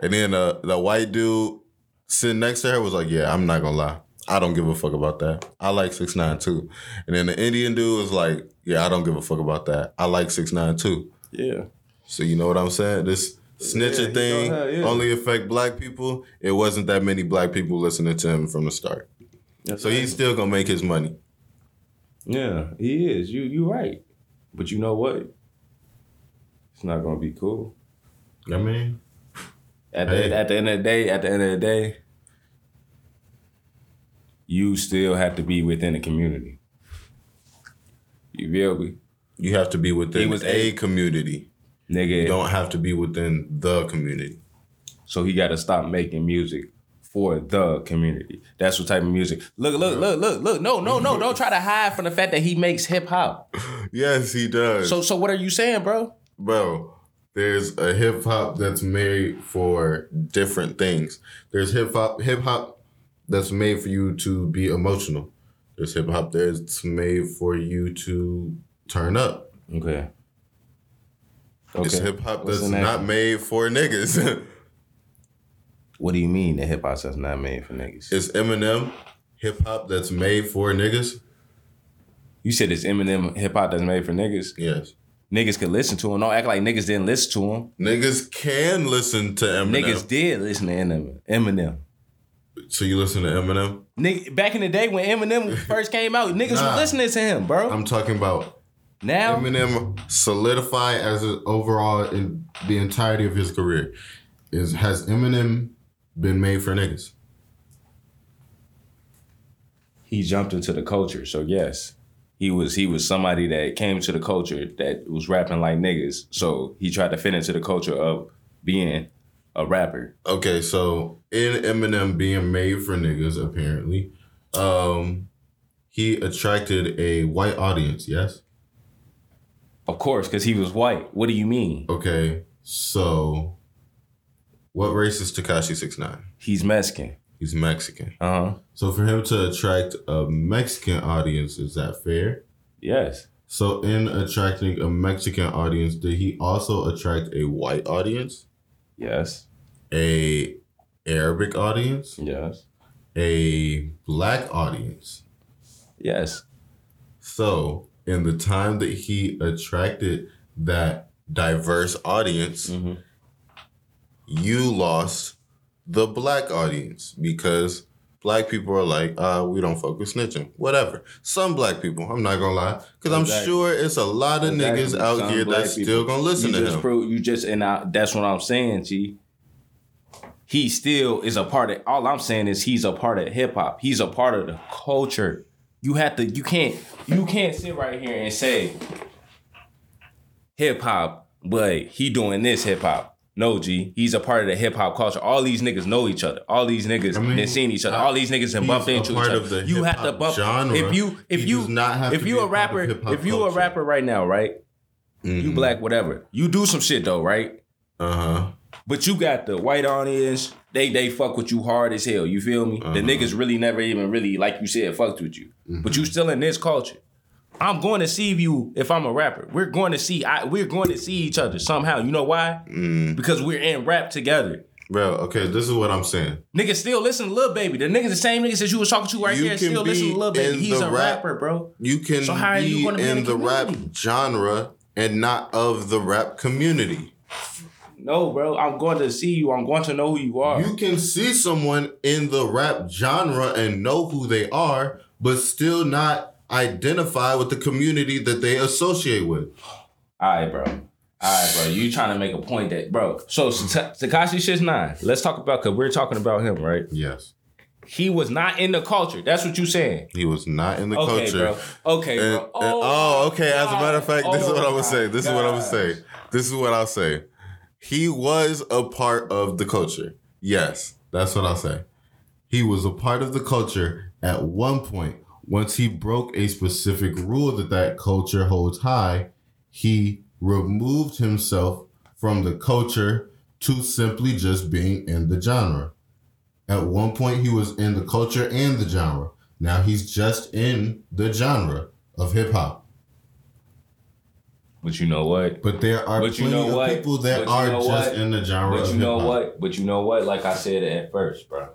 And then uh, the white dude sitting next to her was like, "Yeah, I'm not gonna lie." I don't give a fuck about that. I like six nine too. And then the Indian dude was like, "Yeah, I don't give a fuck about that. I like six nine too." Yeah. So you know what I'm saying? This snitching Yeah, thing don't have- yeah. only affect black people. It wasn't that many black people listening to him from the start. So he's still gonna make his money. Yeah, he is. You you right. But you know what? It's not gonna be cool. I mean, At the Hey. at the end of the day, at the end of the day, you still have to be within the community. You feel me? you have to be within He was a a- community. Nigga, You don't have to be within the community. so he gotta stop making music for the community. That's what type of music. Look, look, look, look, look. No, no, no. Don't try to hide from the fact that he makes hip hop. [laughs] Yes, he does. So so what are you saying, bro? bro, there's a hip hop that's made for different things. There's hip hop hip hop that's made for you to be emotional. There's hip hop that's made for you to turn up. Okay. It's Okay. hip hop that's not made for niggas. [laughs] What do you mean that hip hop that's not made for niggas? it's Eminem hip hop that's made for niggas. You said it's Eminem hip hop that's made for niggas. Yes. Niggas could listen to him. Don't act like niggas didn't listen to him. Niggas can listen to Eminem. Niggas did listen to Eminem. Eminem. So you listen to Eminem? Nigga, back in the day when Eminem [laughs] first came out, niggas Nah. were listening to him, bro. I'm talking about now, Eminem solidify as an overall in the entirety of his career. Is has Eminem been made for niggas? he jumped into the culture. So yes, he was he was somebody that came to the culture that was rapping like niggas. So he tried to fit into the culture of being a rapper. Okay, so in Eminem being made for niggas, apparently, um, he attracted a white audience. Yes. Of course, because he was white. What do you mean? Okay. So, what race is Tekashi Six Nine? He's Mexican. He's Mexican. Uh huh. So for him to attract a Mexican audience, is that fair? Yes. So in attracting a Mexican audience, did he also attract a white audience, Yes. a Arabic audience, Yes. a black audience? Yes. So in the time that he attracted that diverse audience, Mm-hmm. you lost the black audience because black people are like, uh, we don't fuck with snitching. Whatever. Some black people, I'm not gonna lie, because I'm sure it's a lot of niggas out Some here that's people. still gonna listen you to just him. You just and I, that's what I'm saying, G. He still is a part of. All I'm saying is he's a part of hip hop. He's a part of the culture. You have to. You can't. You can't sit right here and say hip hop, but he doing this hip hop. No, G. He's a part of the hip hop culture. All these niggas know each other. All these niggas I mean, been seen each other. All these niggas have bumped into each other. you have to bump. genre. If you, if He you, not if you a a rapper, if you a rapper right now, right? You black, whatever. You do some shit though, right? Uh huh. But you got the white audience. They they fuck with you hard as hell. You feel me? Uh-huh. The niggas really never even really like you said fucked with you. Mm-hmm. But you still in this culture. I'm going to see you if I'm a rapper. We're going to see. I, we're going to see each other somehow. You know why? Mm. Because we're in rap together. Bro, okay, this is what I'm saying. Niggas still listen to Lil Baby. The niggas, the same niggas that you was talking to right You here, still listen be to Lil Baby. He's a rap- rapper, bro. You can So how are you be gonna be in in the the rap genre and not of the rap community. No, bro. I'm going to see you. I'm going to know who you are. You can see someone in the rap genre and know who they are, but still not identify with the community that they associate with. All right, bro. All right, bro. You trying to make a point that, bro. So hmm. Tekashi Six Nine. Let's talk about because we're talking about him, right? Yes. He was not in the culture. That's what you saying. He was not in the Okay, culture. bro. Okay, And- bro. and- oh, okay. As a matter of oh, fact, this is Oh what I'm gonna say. This is what I'm gonna say. This is what I'll say. He was a part of the culture. Yes, that's what I'll say. He was a part of the culture at one point. Once he broke a specific rule that that culture holds high, he removed himself from the culture to simply just being in the genre. At one point, he was in the culture and the genre. Now he's just in the genre of hip hop. But you know what? But there are But you plenty know what? of people that But you are know just what? in the genre But you know hip-hop. what? But you know what? Like I said at first, bro.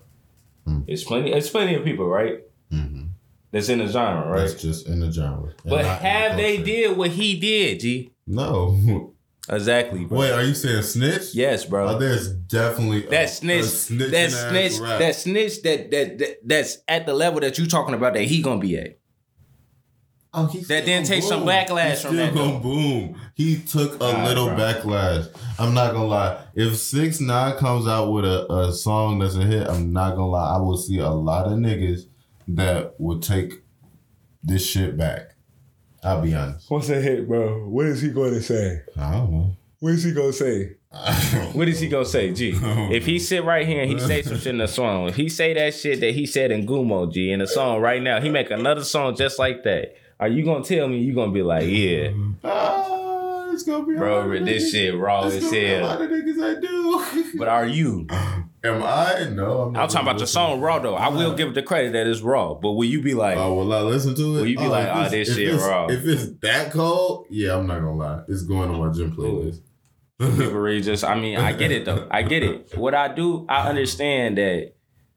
Hmm. It's plenty. It's plenty of people, right? Mhm. That's in the genre, right? That's just in the genre. but have they did what he did, G? No. [laughs] Exactly, bro. Wait, are you saying snitch? Yes, bro. Oh, there's definitely a- that a snitch, snitching that snitch, that snitch, that, that that that's at the level that you're talking about that he gonna be at. Oh, he's that still didn't take gonna some backlash He's from still that, gonna boom. He took a Nah, little bro. backlash. I'm not gonna lie. If Six Nine comes out with a, a song that's a hit, I'm not gonna lie. I will see a lot of niggas that will take this shit back. I'll be honest. What's a hit, bro? What is he going to say? I don't know. What is he gonna say? [laughs] What is he gonna say, G? [laughs] If he sit right here and he say some shit in the song, if he say that shit that he said in Gummo, G, in the song right now, he make another song just like that. Are you gonna tell me you gonna be like, yeah, [laughs] Ah, it's gonna be bro, this niggas. shit raw It's as gonna a lot hell. of niggas that do. [laughs] But are you? Am I? No, I'm not. I'm talking about the song raw though. I will give it the credit that it's raw, but will you be like, Oh, will I listen to it? Will you be like, if "Ah, this shit raw"? If it's that cold, yeah, I'm not gonna lie. It's going on my gym playlist. people read just? I mean, I get it though. I get it. [laughs] What I do, I understand that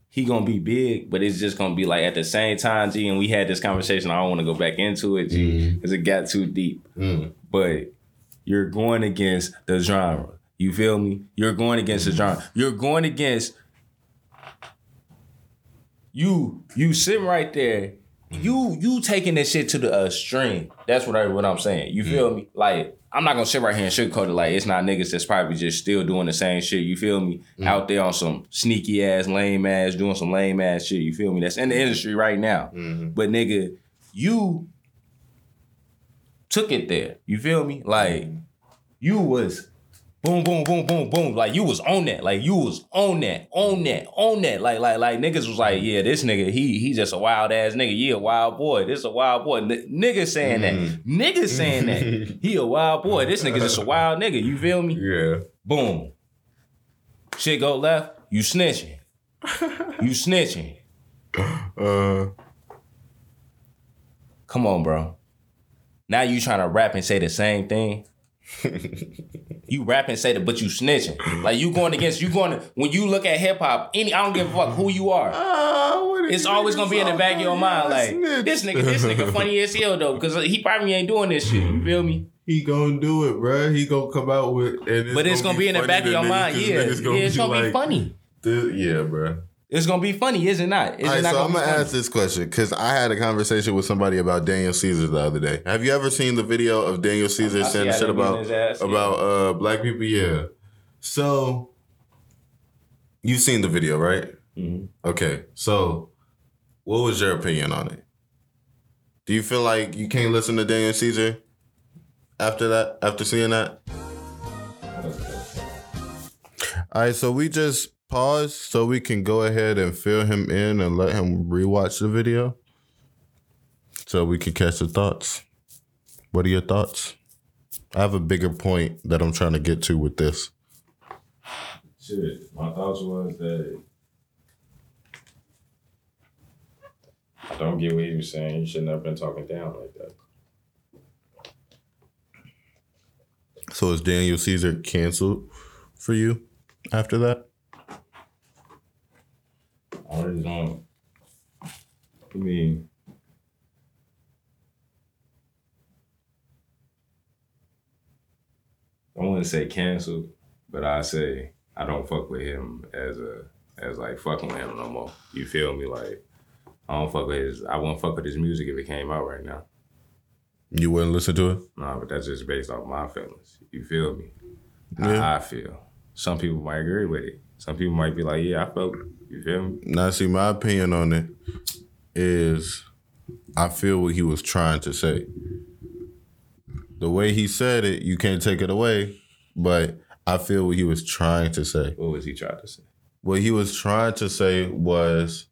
he gonna be big, but it's just gonna be like at the same time, G. And we had this conversation. I don't want to go back into it, G, mm-hmm. because it got too deep. Mm. But you're going against the genre. You feel me? You're going against the genre. You're going against you. You sitting right there. Mm-hmm. You you taking this shit to the extreme. That's what I what I'm saying. You feel mm. me? Like I'm not gonna sit right here and sugarcoat it. Like it's not niggas that's probably just still doing the same shit. You feel me? Mm. Out there on some sneaky ass, lame ass, doing some lame ass shit. You feel me? That's in the industry right now. Mm-hmm. But nigga, you took it there. You feel me? Like mm-hmm. you was boom, boom, boom, boom, boom. Like you was on that. Like you was on that, on that, on that. Like, like, like niggas was like, yeah, this nigga, he he just a wild ass nigga. Yeah, a wild boy. This a wild boy. N- niggas saying that. Niggas saying that. [laughs] He a wild boy. This nigga just a wild nigga. You feel me? Yeah. Boom. Shit go left. You snitching. You snitching. [laughs] Uh. Come on, bro. Now you trying to rap and say the same thing. [laughs] you rap and say that, but you snitching. Like you going against you going to when you look at hip hop. Any I don't give a fuck who you are. Ah, it's always gonna be in the oh, back of your mind. Like this nigga, this nigga funny as hell though, because he probably ain't doing this shit. You feel me? He gonna do it, bruh. He gonna come out with, and it's But it's gonna be in the back of your mind. Yeah, yeah, it's gonna be like, funny. "This- yeah, bruh. It's gonna be funny, is it not? Is All right, not so I'm gonna funny? ask this question because I had a conversation with somebody about Daniel Caesar the other day. Have you ever seen the video of Daniel Caesar I see saying shit they beating about yeah. about uh black people? Yeah. So you've seen the video, right? Mhm. Okay. So what was your opinion on it? Do you feel like you can't listen to Daniel Caesar after that? After seeing that? All right, so we just pause so we can go ahead and fill him in and let him rewatch the video so we can catch the thoughts. What are your thoughts? I have a bigger point that I'm trying to get to with this. Shit, my thoughts was that I don't get what he was saying. He shouldn't have been talking down like that. So is Daniel Caesar canceled for you after that? I really don't. I mean, I wouldn't say canceled, but I say I don't fuck with him as a as like fucking with him no more. You feel me? Like I don't fuck with his. I wouldn't fuck with his music if it came out right now. You wouldn't listen to it? Nah, but that's just based off my feelings. You feel me? Yeah. How I feel. Some people might agree with it. Some people might be like, yeah, I felt. You feel me? Now, see, my opinion on it is I feel what he was trying to say. The way he said it, you can't take it away, but I feel what he was trying to say. What was he trying to say? What he was trying to say was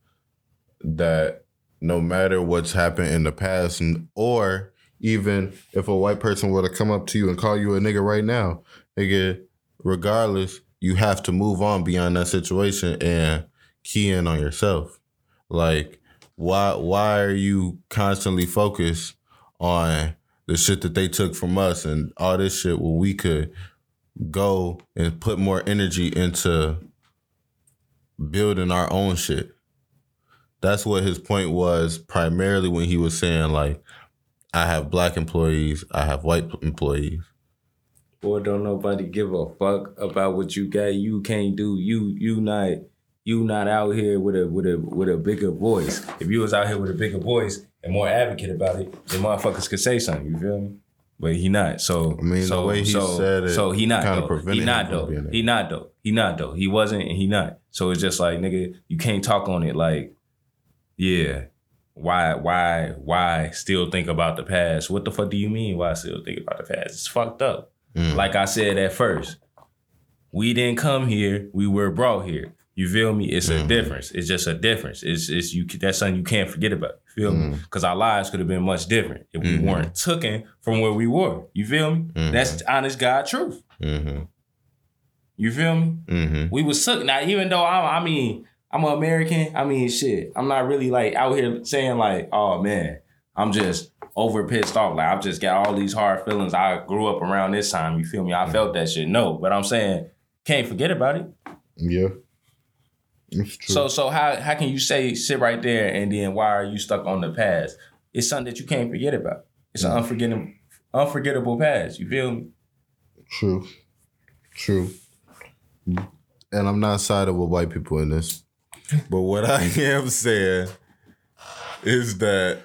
that no matter what's happened in the past, or even if a white person were to come up to you and call you a nigga right now, nigga, regardless, you have to move on beyond that situation and key in on yourself. Like, why why are you constantly focused on the shit that they took from us and all this shit where we could go and put more energy into building our own shit. That's what his point was primarily when he was saying like I have black employees, I have white employees. Boy, don't nobody give a fuck about what you got. You can't do. You you not you not out here with a with a with a bigger voice. If you was out here with a bigger voice and more advocate about it, then motherfuckers could say something. You feel me? But he not. So I mean, the way he so, said it so he not though. He not though. He not though. He not though. He wasn't and he not. So it's just like nigga, you can't talk on it like, yeah. Why, why, why still think about the past? What the fuck do you mean? Why still think about the past? It's fucked up. Mm. Like I said at first, we didn't come here. We were brought here. You feel me? It's a Mhm. difference. It's just a difference. It's it's you. That's something you can't forget about. You feel me? Mhm. Because our lives could have been much different if we Mhm. weren't taken from where we were. You feel me? Mhm. That's honest God truth. Mm-hmm. You feel me? Mm-hmm. We was took. Now, even though I'm, I mean, I'm an American. I mean, shit. I'm not really like out here saying like, oh man, I'm just over pissed off. Like I've just got all these hard feelings. I grew up around this time. You feel me? I felt that shit. No, but I'm saying can't forget about it. Yeah. So so how how can you say sit right there and then why are you stuck on the past? It's something that you can't forget about. It's an mm. unforgettable unforgettable past. You feel me? True. True. And I'm not siding with white people in this. But what I [laughs] am saying is that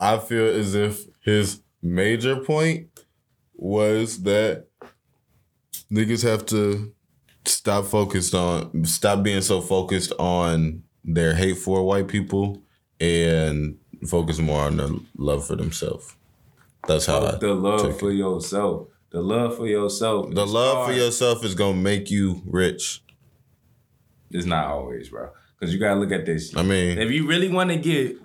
I feel as if his major point was that niggas have to stop focused on stop being so focused on their hate for white people and focus more on their love for themselves. That's how oh, I the love for yourself. the love for yourself. The love for yourself is gonna make you rich. It's not always, bro. Because you gotta look at this. I mean, if you really want to get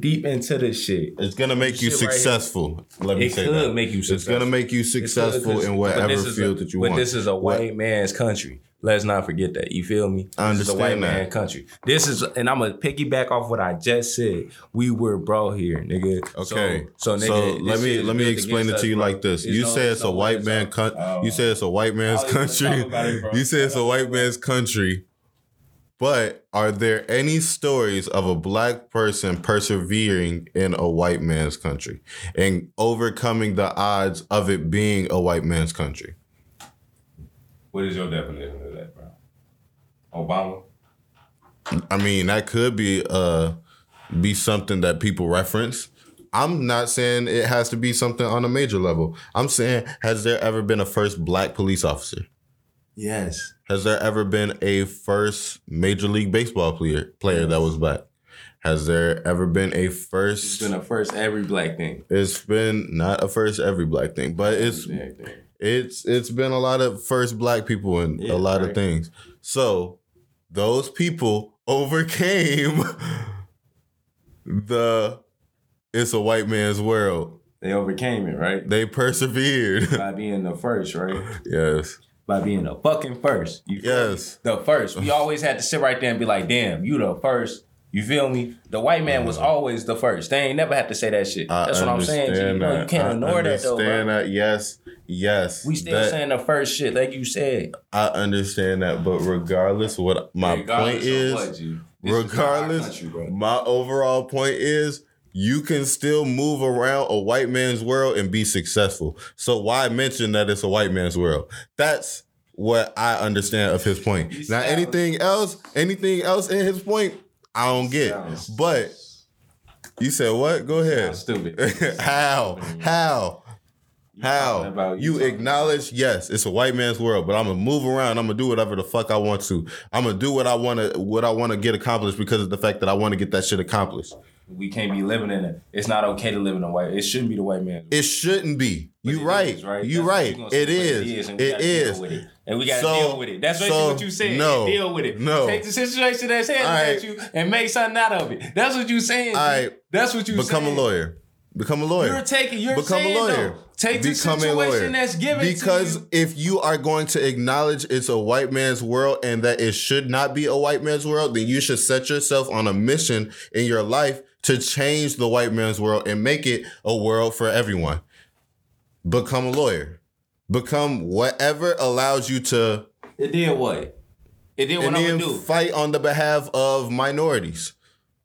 deep into this shit, it's gonna make you Shit right successful. Let me it say could that. make you successful. It's gonna make you successful in whatever field a, that you but want. But this is a What- white man's country. Let's not forget that. You feel me? I This is a white understand that. man country. This is, and I'm gonna piggyback off what I just said. We were brought here, nigga. Okay, So, so, nigga, so let me let me explain it to you bro. like this. It's You no- say it's a white man out. coun- Oh. You say it's a white man's I don't even wanna country. it, you say it's a white man's country. But are there any stories of a black person persevering in a white man's country and overcoming the odds of it being a white man's country? What is your definition of that, bro? Obama. I mean, that could be uh be something that people reference. I'm not saying it has to be something on a major level. I'm saying, has there ever been a first black police officer? Yes. Has there ever been a first major league baseball player player that was black? Has there ever been a first? It's been a first every black thing. It's been not a first every black thing, but it's it's it's been a lot of first black people and Yeah, a lot of things. So those people overcame [laughs] the it's a white man's world. They overcame it, right? They persevered. By being the first, right? [laughs] yes. By being the fucking first. You feel me? Yes. The first. We always had to sit right there and be like, damn, you the first. You feel me? The white man was always the first. They ain't never had to say that shit. I That's what I'm saying. G. You, know, you that. can't I ignore that though, understand that. Yes. Yes. We still That- saying the first shit, like you said. I understand that, but regardless, what my Regardless point is, what, regardless, country, my overall point is you can still move around a white man's world and be successful. So why mention that it's a white man's world? That's what I understand of his point. You now sound- anything else, anything else in his point, I don't get. Sounds- But you said what? Go ahead. Stupid. [laughs] How? How? How? you you acknowledge, yes, it's a white man's world, but I'm gonna move around. I'm gonna do whatever the fuck I want to. I'm gonna do what I want to, what I want to get accomplished because of the fact that I want to get that shit accomplished. We can't be living in it. It's not okay to live in a white. It shouldn't be the white man. It shouldn't be. But You right. is, right? You That's right. It is. It is. And we gotta deal with it. And we gotta So- deal with it. That's basically so, what you said. no, deal with it. no. Take the situation that's handed Alright. at you and make something out of it. That's what you saying. G. Alright. That's what you Become saying. a lawyer. Become a lawyer. You're taking. You're Become saying a lawyer. though. Take the Become a situation lawyer. that's given because to you. if you are going to acknowledge it's a white man's world and that it should not be a white man's world, then you should set yourself on a mission in your life to change the white man's world and make it a world for everyone. Become a lawyer. Become whatever allows you to It did what? It did what I'm gonna do. fight on the behalf of minorities.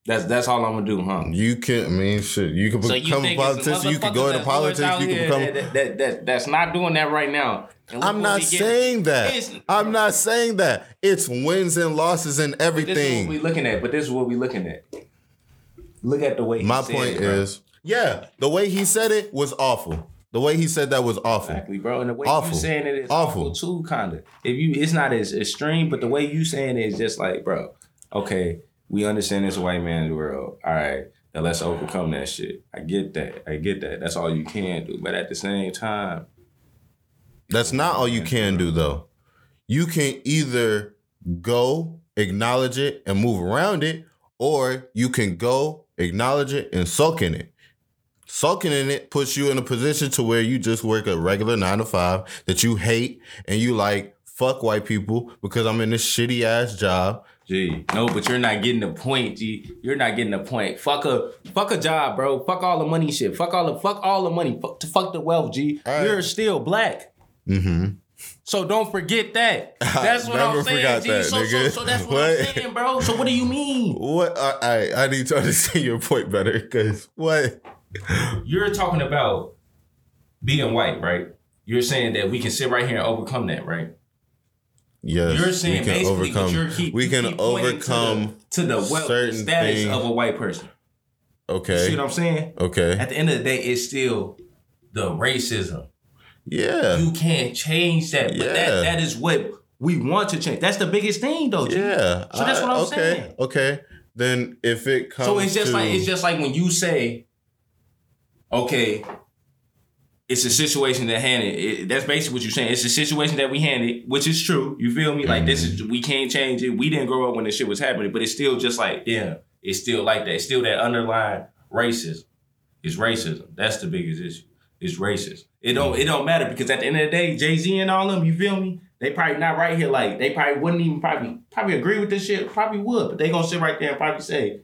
That's that's all I'm gonna do, huh? You can, I mean, shit. You can So you become a it's the politician. You can go into politics. You can become. that, that, that, that's not doing that right now. I'm not saying that. It's- I'm not saying that. It's wins and losses and This is what everything. we looking at, but this is what we looking at. Look at the way. he My said point it, is, yeah, the way he said it was awful. The way he said that was awful. exactly, bro. And the way Awful. you saying it is Awful. awful, too, kind of. If you, it's not as extreme, but the way you saying it is just like, bro. Okay, we understand it's a white man's world. All right, now let's overcome that shit. I get that. I get that. That's all you can do. But at the same time, That's not all you can do, though. You can either go, acknowledge it, and move around it, or you can go, acknowledge it, and sulk in it. Sulking in it puts you in a position to where you just work a regular nine to five that you hate, and you like, fuck white people because I'm in this shitty ass job. Gee, no, but you're not getting the point, G. You're not getting the point. Fuck a fuck a job, bro. Fuck all the money shit. Fuck all the fuck all the money. Fuck to fuck the wealth, G. Right. You're still black. Mm-hmm. So don't forget that. [laughs] That's what I'm saying, G. that, so, so, nigga. so that's what, What? I'm saying, bro. So what do you mean? What? I, I I need to understand your point better because what? You're talking about being white, right? You're saying that we can sit right here and overcome that, right? Yes, You're saying we can overcome. keep, we can overcome. to the, to the wealth, certain status things. of a white person. Okay, You Okay. see what I'm saying? Okay. At the end of the day, it's still the racism. Yeah. You can't change that. But Yeah. that that is what we want to change. That's the biggest thing though. G. Yeah. So that's what I'm okay. saying. Okay. Then if it comes So it's just to, like it's just like when you say, okay, it's a situation that handed. It, that's basically what you're saying. It's a situation that we handed, which is true. You feel me? Like this is mm-hmm. we can't change it. We didn't grow up when this shit was happening, but it's still just like yeah, it's still like that. It's still that underlying racism. It's racism. That's the biggest issue. It's racist. It don't it don't matter because at the end of the day, Jay Z and all them, you feel me? They probably not right here. Like they probably wouldn't even probably probably agree with this shit. Probably would, but they gonna sit right there and probably say,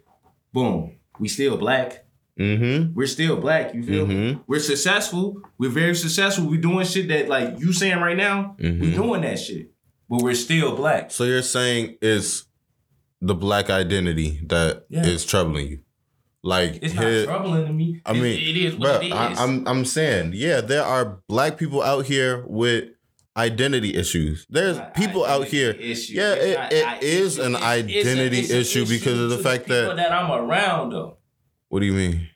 "Boom, we still black." Mm-hmm. We're still black. You feel me? Mhm. We're successful. We're very successful. We're doing shit that like you saying right now. Mhm. We're doing that shit, but we're still black. So you're saying it's the black identity that is Yeah. troubling you, like It's not here- troubling to me. I It- mean, it is bro, what it is. I, I'm I'm saying, yeah, there are black people out here with identity issues. There's Not people out here. issue. Yeah, It's it, not it I- is an it's- it's a- identity it's an issue because of the fact people that. that I'm around though. What do you mean?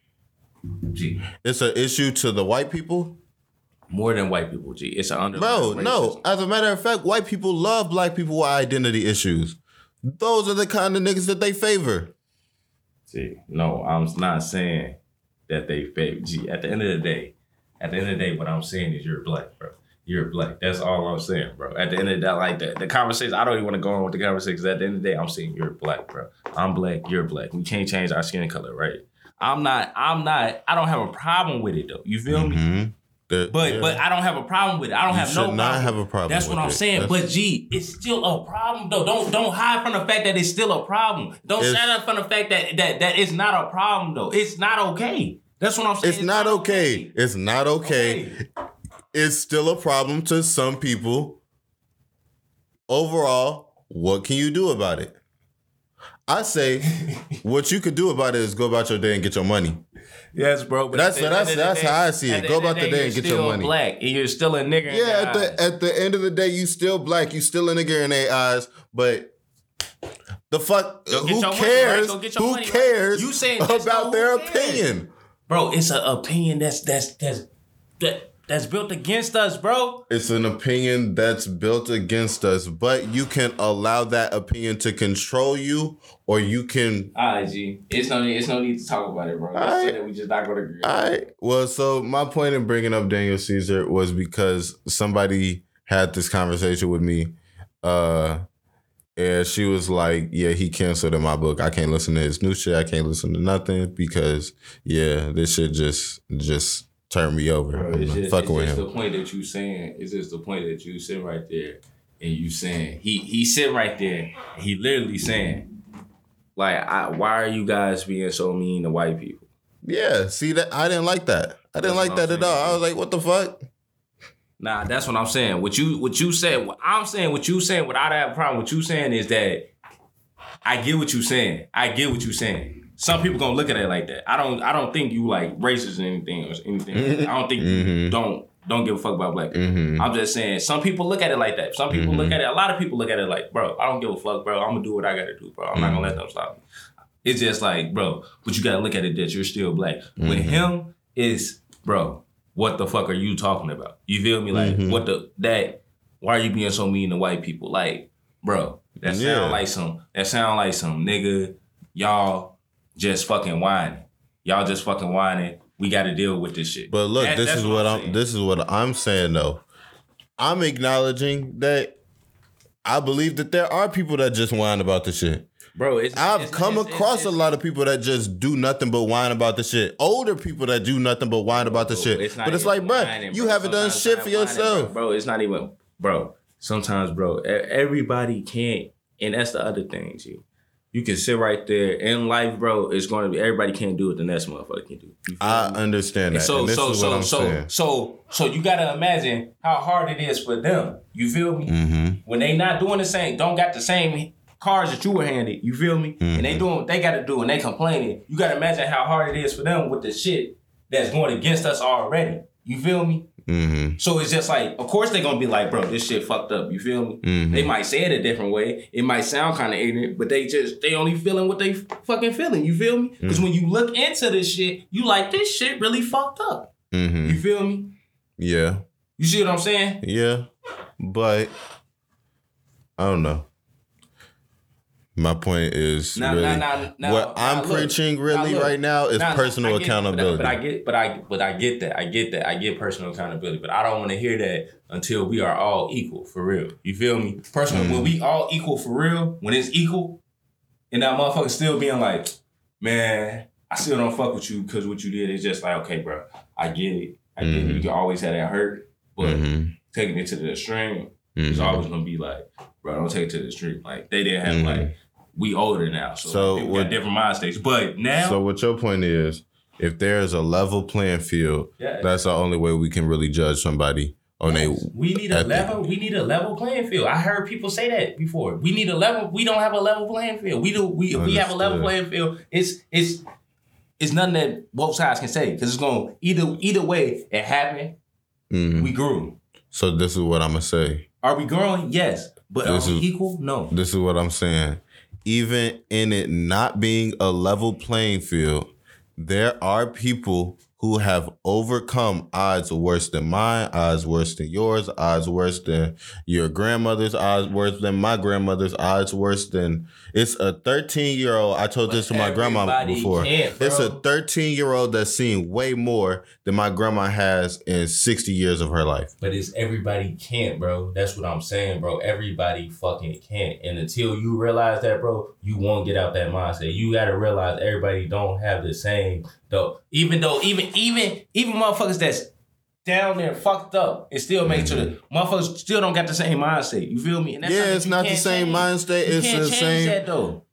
G, It's an issue to the white people, more than white people. G, it's an bro. underlying No, as a matter of fact, white people love black people with identity issues. Those are the kind of niggas that they favor. See, no, I'm not saying that they fake. G, at the end of the day, at the end of the day, what I'm saying is you're black, bro. You're black. That's all I'm saying, bro. At the end of the day, like the, the conversation, I don't even want to go on with the conversation. At the end of the day, I'm saying you're black, bro. I'm black. You're black. We can't change our skin color, right? I'm not. I'm not. I don't have a problem with it though. You feel me? Mm-hmm. The- But yeah. but I don't have a problem with it. I don't You have should no not problem. have a problem That's what I'm it. saying. That's- But gee, it's still a problem though. Don't don't hide from the fact that it's still a problem. Don't It's- stand up from the fact that that that it's not a problem though. It's not okay. That's what I'm saying. it's not okay. It's not okay. It's still a problem to some people. Overall, what can you do about it? I say, [laughs] what you could do about it is go about your day and get your money. Yes, bro. But That's- the that's- end of the that's day- how I see it. Go about the day you're and get your still money. Black, and you're still a nigga. in Yeah, their at the eyes. at the end of the day, you still black, you still a nigga in their eyes, but the fuck who your money, cares? right? Go get your who money, right? cares You saying about not their opinion? bro. It's an opinion that's that's that's that that's built against us, bro. It's an opinion that's built against us, but you can allow that opinion to control you, or you can. Alright, G. It's no need. It's no need to talk about it, bro. Let's Alright. that we just not gonna agree. All right. Well, so my point in bringing up Daniel Caesar was because somebody had this conversation with me, uh, and she was like, "Yeah, he canceled in my book. I can't listen to his new shit. I can't listen to nothing because yeah, this shit just just turned me over. Bro, I'm it's just, fucking it's with just the point that you saying. It's just the point that you sit right there and you saying he he sit right there. He literally saying, like, I, why are you guys being so mean to white people? Yeah. See that I didn't like that. I didn't That's like that I'm at all. I was like, what the fuck? Nah, that's what I'm saying. What you what you said. What I'm saying. What you saying. What I don't have a problem. What you saying is that I get what you saying. I get what you saying. Some people gonna look at it like that. I don't. I don't think you like racist or anything or anything. Mm-hmm. I don't think you Mhm. don't don't give a fuck about black people. Mm-hmm. I'm just saying, some people look at it like that. Some people look mm-hmm. at it, a lot of people look at it like, bro, I don't give a fuck, bro. I'm gonna do what I gotta do, bro. I'm not gonna let mm-hmm. them stop me. It's just like, bro, but you gotta look at it that you're still black. With him, is, bro, what the fuck are you talking about? You feel me? Like, what the, that, why are you being so mean to white people? Like, bro, that sound Yeah. like some, that sound like some nigga, y'all just fucking whining. Y'all just fucking whining. We gotta deal with this shit. But look, That- this is what I'm. saying. This is what I'm saying though. I'm acknowledging that I believe that there are people that just whine about the shit. Bro, it's, I've it's- come it's- across a lot of people that just do nothing but whine about the shit. Older people that do nothing but whine about the shit. but it's like, bro, whining, you bro. haven't done shit for whining, yourself. bro. It's not even, bro. Sometimes, bro, everybody can't, and that's the other thing, G. You can sit right there in life, bro. It's going to be everybody can't do what the next motherfucker can do. I me? understand And that. so, and so, so, I'm so, saying. so, so, you gotta imagine how hard it is for them. You feel me? Mm-hmm. When they not doing the same, don't got the same cars that you were handed. You feel me? And Mm-hmm. they doing what they got to do, and they complaining. You gotta imagine how hard it is for them with the shit that's going against us already. You feel me? Mm-hmm. So it's just like, of course they're gonna be like, bro, this shit fucked up. You feel me? Mhm. They might say it a different way. It might sound kind of ignorant, but they just they only feeling what they fucking feeling. You feel me? Because Mm. when you look into this shit, you like this shit really fucked up. Mm-hmm. You feel me? Yeah. You see what I'm saying? Yeah. But I don't know. My point is really what I'm look. preaching really right now is personal I get- accountability. But, I get, but I, but I get that. I get that. I get personal accountability. But I don't want to hear that until we are all equal for real. You feel me? Personal. Mm. When we all equal for real, when it's equal, and that motherfucker still being like, man, I still don't fuck with you because what you did is just like, okay, bro, I get it. I get it. Mhm. You can always have that hurt, but Mhm. taking it to the extreme it's Mhm. always gonna be like, bro, don't take it to the extreme. Like they didn't have Mhm. like we older now, so, So what- got different mind states. But now, So what your point is, if there is a level playing field, yeah, that's the only way we can really judge somebody on a we need a level. We need a level playing field. I heard people say that before. We need a level. We don't have a level playing field. We do. We if we have a level playing field. It's it's it's nothing that both sides can say because it's going either either way. It happened. Mhm. We grew. So this is what I'm gonna say. Are we growing? Yes, but This are we is- equal? No. This is what I'm saying. Even in it not being a level playing field, there are people who have overcome odds worse than mine, odds worse than yours, odds worse than your grandmother's, odds worse than my grandmother's, odds worse than it's a 13 year old. I told this to my grandma before. It's a 13 year old that's seen way more than my grandma has in 60 years of her life. But it's everybody can't, bro. That's what I'm saying, bro. Everybody fucking can't. And until you realize that, bro, you won't get out that mindset. You gotta realize everybody don't have the same though. Even though even even even motherfuckers that's down there fucked up and still make it to the motherfuckers still don't got the same mindset. You feel me? And Mm-hmm. Yeah, it's not the same change. mindset. You It's the same- that though.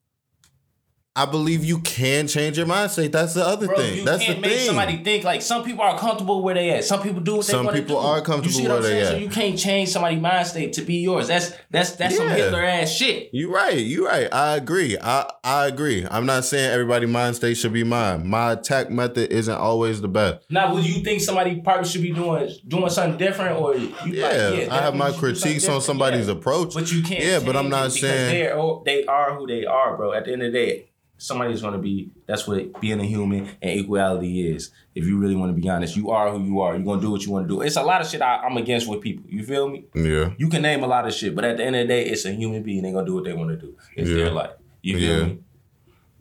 I believe you can change your mindset. That's the other Bro, thing. you That's the can't make thing. somebody think like some people are comfortable where they at. Some people do what they Some want to Some people do. are You comfortable see what I'm where they saying? So at. you can't change somebody's mind state to be yours. That's that's that's some Yeah. Hitler ass shit. you right. You right. I agree. I I agree. I'm not saying everybody mind state should be mine. My attack method isn't always the best. Now, would you think somebody probably should be doing doing something different, or you like, Yeah, I have definitely my should do something critiques on different? somebody's Yeah. approach. But you can't. Yeah, but I'm change not because saying- they're oh, they are who they are, bro. At the end of the day, somebody's gonna be. That's what being a human and equality is. If you really want to be honest, you are who you are. You're gonna do what you want to do. It's a lot of shit I, I'm against with people. You feel me? Yeah. You can name a lot of shit, but at the end of the day, it's a human being. they're gonna do what they want to do. It's Yeah. their life. You feel Yeah. me?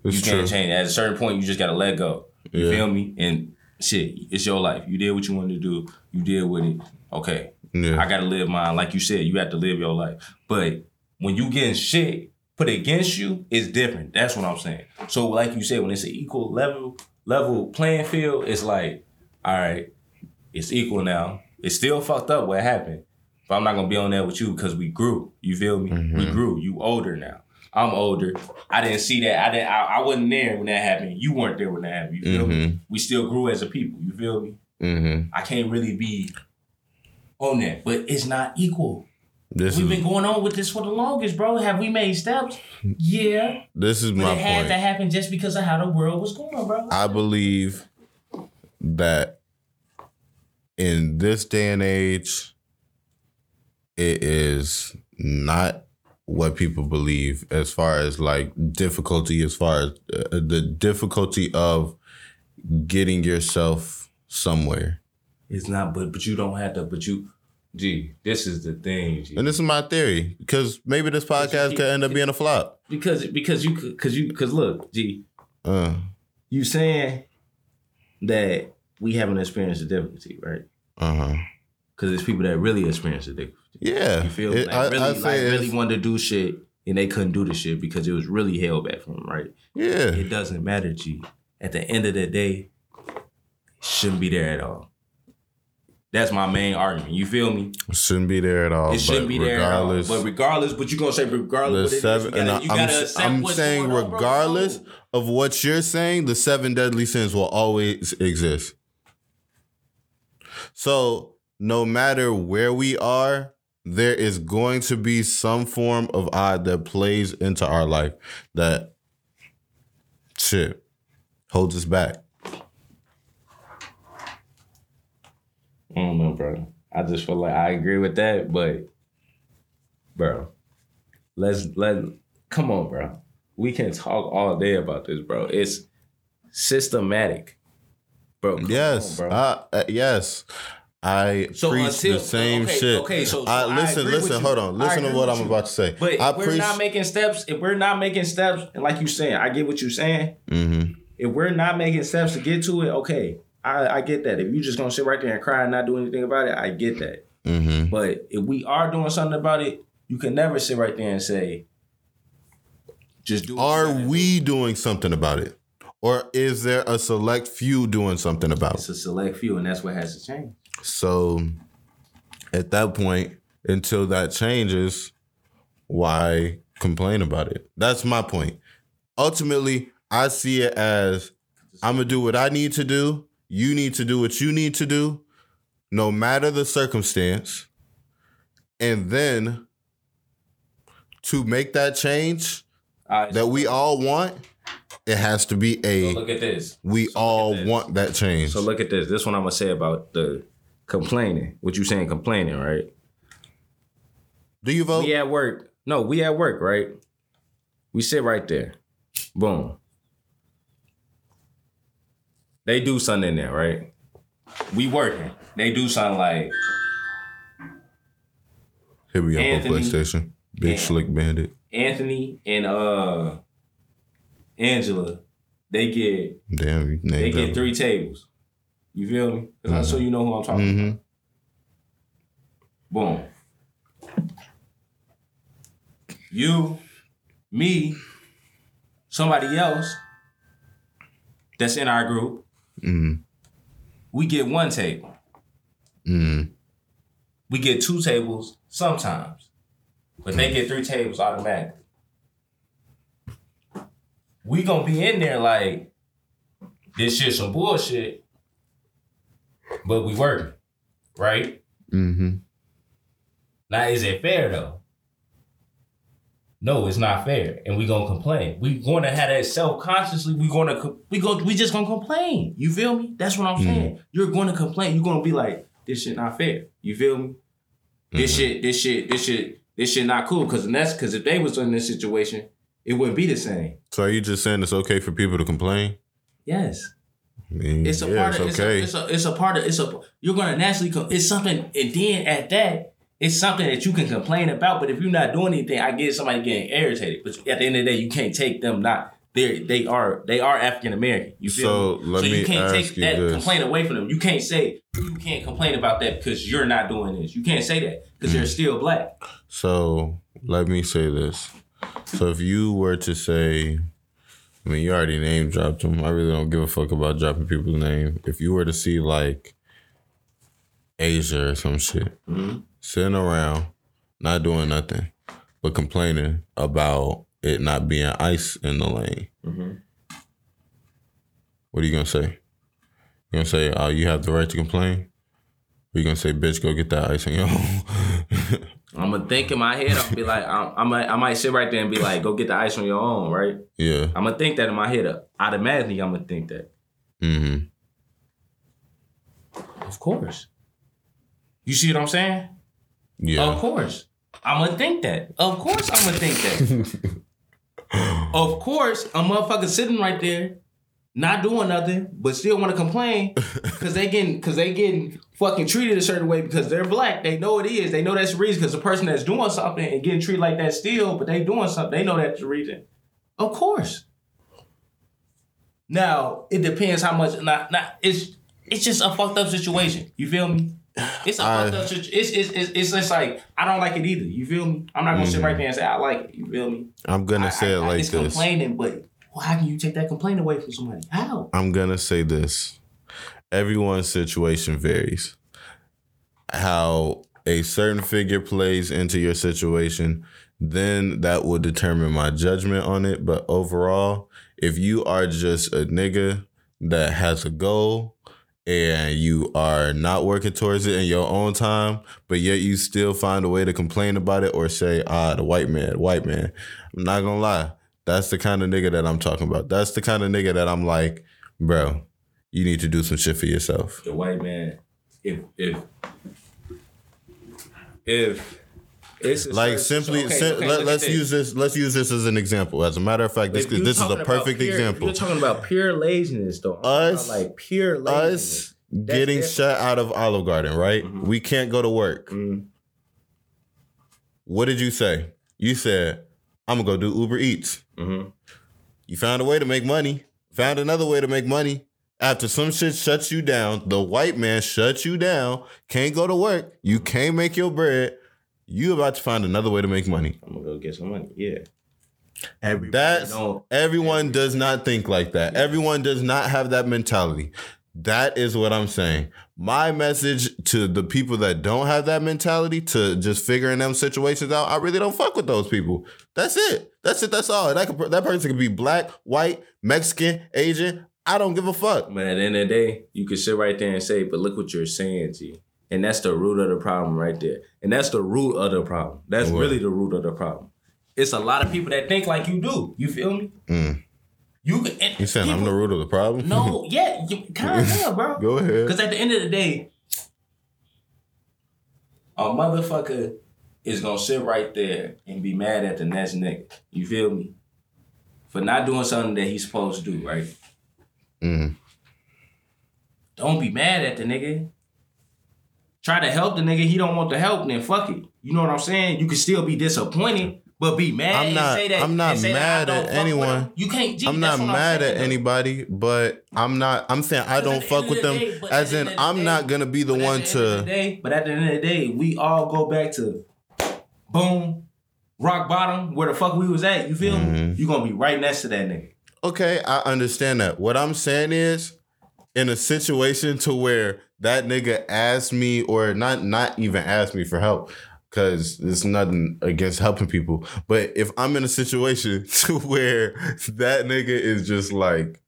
It's you can't change. At a certain point, you just gotta let go. You Yeah. feel me? And shit, it's your life. You did what you wanted to do. You did with it. Okay, Yeah. I gotta live mine. Like you said, you have to live your life. But when you getting shit put against you, is different. That's what I'm saying. So like you said, when it's an equal level level playing field, it's like, all right, it's equal now. It's still fucked up what happened. But I'm not gonna be on that with you because we grew. You feel me? We Mhm. grew. You older now. I'm older. I didn't see that. I didn't. I, I wasn't there when that happened. You weren't there when that happened. You feel me? Mhm. We still grew as a people. You feel me? Mm-hmm. I can't really be on that, but it's not equal. This We've is been going on with this for the longest, bro. Have we made steps? Yeah, this is but my it had to happen just because of how the world was going, bro. I believe that in this day and age, it is not what people believe as far as like difficulty, as far as uh, the difficulty of getting yourself somewhere. It's not, but but you don't have to. But you, gee, this is the thing, G. And this is my theory because maybe this podcast could end up being a flop. because because you because you because look, G, Uh, you saying that we haven't experienced the difficulty, right? uh huh. Because there's people that really experience the difficulty. Yeah. You feel It- like I, really, I like say really wanted to do shit and they couldn't do the shit because it was really held back from them, right? yeah. It doesn't matter, G. At the end of the day, shouldn't be there at all. That's my main argument. You feel me? Shouldn't be there at all. it shouldn't be there at all. regardless, But regardless, but you're gonna say regardless. what it is, seven, you gotta, I'm, I'm saying going on, regardless of what you're saying, the seven deadly sins will always exist. So no matter where we are, there is going to be some form of odd that plays into our life that shit holds us back. I don't know, bro. I just feel like I agree with that, but bro, let's let come on, bro. We can talk all day about this, bro. It's systematic, bro. Yes, on, bro. uh, uh, yes. I So preach until- the same okay, shit. okay, so- so I I listen, with listen, hold on. Listen to what I'm you. about to say. But I if we're preach not making steps, if we're not making steps, and like you saying, I get what you're saying. Mhm. If we're not making steps to get to it, okay, I, I get that. If you're just gonna sit right there and cry and not do anything about it, I get that. Mhm. But if we are doing something about it, you can never sit right there and say, just do. Are we doing something about it? Or is there a select few doing something about it? It's a select few, and that's what has to change. So at that point, until that changes, why complain about it? That's my point. Ultimately, I see it as I'm gonna do what I need to do. You need to do what you need to do, no matter the circumstance. And then to make that change right, that we all want, it has to be so a look at this. we all this. want that change. So look at this. This one I'm gonna say about the complaining. What you saying complaining, right? do you vote? We at work. No, we at work, right? We sit right there. Boom. They do something in there, right? We working. They do something like Here we go on PlayStation. Big. Slick Bandit. Anthony and uh Angela. They get Damn, they get three tables. You feel me? 'Cause I so you know who I'm talking Mm-hmm. about. Boom. You, me, somebody else that's in our group, Mm-hmm. we get one table. Mm-hmm. We get two tables sometimes, but they get three tables automatically. We gonna be in there like this shit some bullshit, but we working, right? Mm-hmm. Now, is it fair though? No, it's not fair, and we gonna complain. We gonna have that self consciously. We gonna we go we just gonna complain. You feel me? That's what I'm mm-hmm. saying. You're gonna complain. You're gonna be like, this shit not fair. You feel me? This mm-hmm. shit, this shit, this shit, this shit not cool. Cause that's because if they was in this situation, it wouldn't be the same. So are you just saying it's okay for people to complain? Yes. I mean, It's a yeah, part of it's, okay. a, it's a it's a part of it's a you're gonna naturally com- it's something and then at that it's something that you can complain about. But if you're not doing anything, I get somebody getting irritated. But at the end of the day, you can't take them not they they are they are African American. You feel So, me? so you can't take that this. complaint away from them. You can't say you can't complain about that because you're not doing this. You can't say that because Mm. they're still black. So let me say this. So if you were to say, I mean, you already name dropped them. I really don't give a fuck about dropping people's name. If you were to see like Asia or some shit sitting around, not doing nothing, but complaining about it not being ice in the lane, what are you gonna say? You gonna say, "Oh, you have the right to complain"? Or you gonna say, "Bitch, go get that ice on your own"? I'm gonna think in my head. I'll be like, I'm, I might I might sit right there and be like, go get the ice on your own, right? yeah. I'm gonna think that in my head. Automatically, I'm gonna think that. Mm-hmm. Of course. You see what I'm saying? Yeah. Of course. I'm gonna think that. Of course, I'm gonna think that. [laughs] of course, a motherfucker sitting right there, not doing nothing, but still want to complain [laughs] because they getting because they getting fucking treated a certain way because they're black. They know it is. They know that's the reason. Because the person that's doing something and getting treated like that still, but they doing something, they know that's the reason. Of course. Now it depends how much. Not not it's it's just a fucked up situation. You feel me? It's a I- fucked up. It's, it's it's it's just like I don't like it either. You feel me? I'm not gonna sit Mm-hmm. right there and say I like it. You feel me? I'm gonna I- say I, it like it's this. complaining, but well, how can you take that complaint away from somebody? How? I'm gonna say this. Everyone's situation varies. How a certain figure plays into your situation, then that will determine my judgment on it. But overall, if you are just a nigga that has a goal and you are not working towards it in your own time, but yet you still find a way to complain about it or say, ah, the white man, white man. I'm not gonna lie. That's the kind of nigga that I'm talking about. That's the kind of nigga that I'm like, bro, you need to do some shit for yourself. The white man, if if if it's Like simply, okay, sim- okay, let, us use this. Let's use this as an example. As a matter of fact, this If this is a perfect pure- example. You're talking about pure laziness, though. Us- like pure laziness. Us getting different. shut out of Olive Garden, right? We can't go to work. Mhm. What did you say? You said, I'm gonna go do Uber Eats. Mhm. You found a way to make money, found another way to make money. After some shit shuts you down, the white man shuts you down, can't go to work, you can't make your bread, you about to find another way to make money. I'm gonna go get some money. Yeah. Every That's No. everyone does not think like that. Everyone does not have that mentality. That is what I'm saying. My message to the people that don't have that mentality to just figuring them situations out, I really don't fuck with those people. That's it. That's it. That's all. That could, that person could be black, white, Mexican, Asian. I don't give a fuck. But at the end of the day, you could sit right there and say, but look what you're saying, G. And that's the root of the problem right there. And that's the root of the problem. That's What? really the root of the problem. It's a lot of people that think like you do. You feel me? Mm. You can. You saying I'm the root of the problem? No, [laughs] yeah, you kind [laughs] of, bro. Go ahead. Because at the end of the day, a motherfucker is gonna sit right there and be mad at the next nigga. You feel me? For not doing something that he's supposed to do, right? Mm. Don't be mad at the nigga. Try to help the nigga. He don't want the help. Then fuck it. You know what I'm saying? You can still be disappointed, but be mad. I'm and not- say that, I'm not mad at anyone. You can't. I'm that's not mad saying, at anybody, but I'm not. I'm saying I don't at the fuck with the them. day- As in, the I'm day- not gonna be the one the to. day- but at the end of the day, we all go back to boom, rock bottom, where the fuck we was at. You feel me? Mhm. You gonna be right next to that nigga. Okay, I understand that. What I'm saying is, in a situation to where that nigga asked me, or not, not even asked me for help, because it's nothing against helping people. But if I'm in a situation [laughs] to where that nigga is just like,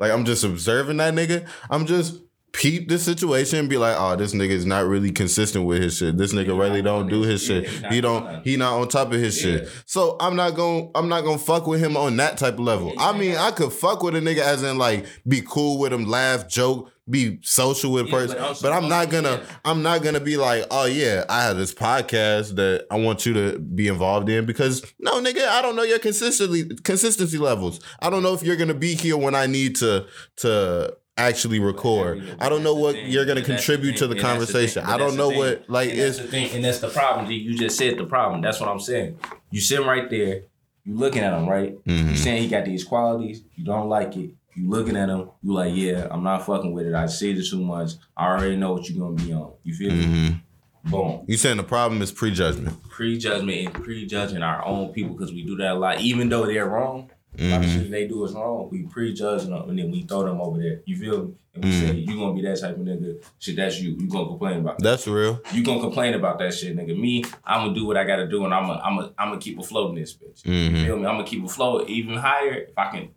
like I'm just observing that nigga, I'm just peep the situation and be like, oh, this nigga is not really consistent with his shit. This nigga really don't do his- shit. he not He doing don't. He not on top of his shit. So I'm not gonna I'm not gonna fuck with him on that type of level. I mean, I could fuck with a nigga as in like be cool with him, laugh, joke, be social with Yeah, person. but But, I'm not gonna. yeah. I'm not gonna be like, oh yeah, I have this podcast that I want you to be involved in because no, nigga, I don't know your consistency consistency levels. I don't know if you're gonna be here when I need to to actually record. I don't know what you're gonna contribute to the conversation. I don't know what like and is. the thing, and that's the problem. You just said the problem. That's what I'm saying. You sitting right there, you looking at him, right? You Mhm. saying he got these qualities, you don't like it. You looking at him, you like, yeah, I'm not fucking with it. I see it too much. I already know what you're gonna be on. You feel me? Mhm. Boom. You saying the problem is prejudgment. Prejudgment and prejudging our own people because we do that a lot, even though they're wrong. A lot of Mhm. shit they do is wrong. We prejudge them and then we throw them over there. You feel me? And we Mhm. say, you gonna be that type of nigga. Shit, that's you. You gonna complain about that. That's real. You gonna complain about that shit, nigga. Me, I'm gonna do what I gotta do and I'm gonna I'm gonna I'm gonna keep afloat in this bitch. You Mhm. feel me? I'm gonna keep afloat even higher if I can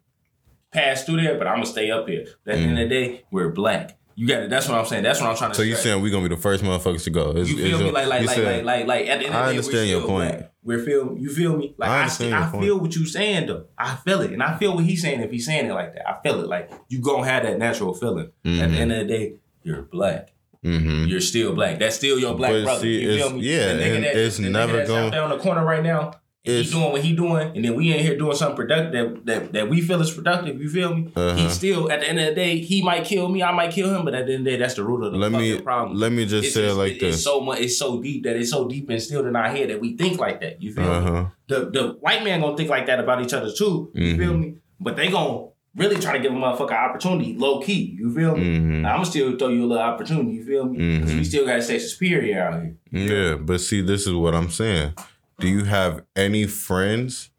pass through there, but I'm gonna stay up here. But at the end of the day, we're black. You got it. That's what I'm saying. That's what I'm trying to So you saying we gonna be the first motherfuckers to go? Is- You feel me? your- Like, like, like, said- like, like, like, at the end I of the day, understand your point. black. We're feel you feel me? Like I I, I, feel what you saying though. I feel it, and I feel what he's saying. If he's saying it like that, I feel it. Like you gonna have that natural feeling. At the Mhm. end of the day, you're black. Mhm. You're still black. That's still your black But brother. see, you feel me? yeah, The nigga and that- it's the nigga never going out there on the corner right now. And He doing what he doing, and then we in here doing something productive that, that, that we feel is productive. You feel me? Uh-huh. He still at the end of the day, he might kill me, I might kill him, but at the end of the day, that's the root of the Let fucking me problem. let me just It's say it like It's this. so much. It's so deep that it's so deep instilled in our head that we think like that. You feel Uh me? The the white man gonna think like that about each other too. You Mhm. feel me? But they gonna really try to give a motherfucker opportunity, low key. You feel me? Mhm. I'm gonna still throw you a little opportunity. You feel me? Because Mhm. we still gotta stay superior out here. Yeah, but see, this is what I'm saying. Do you have any friends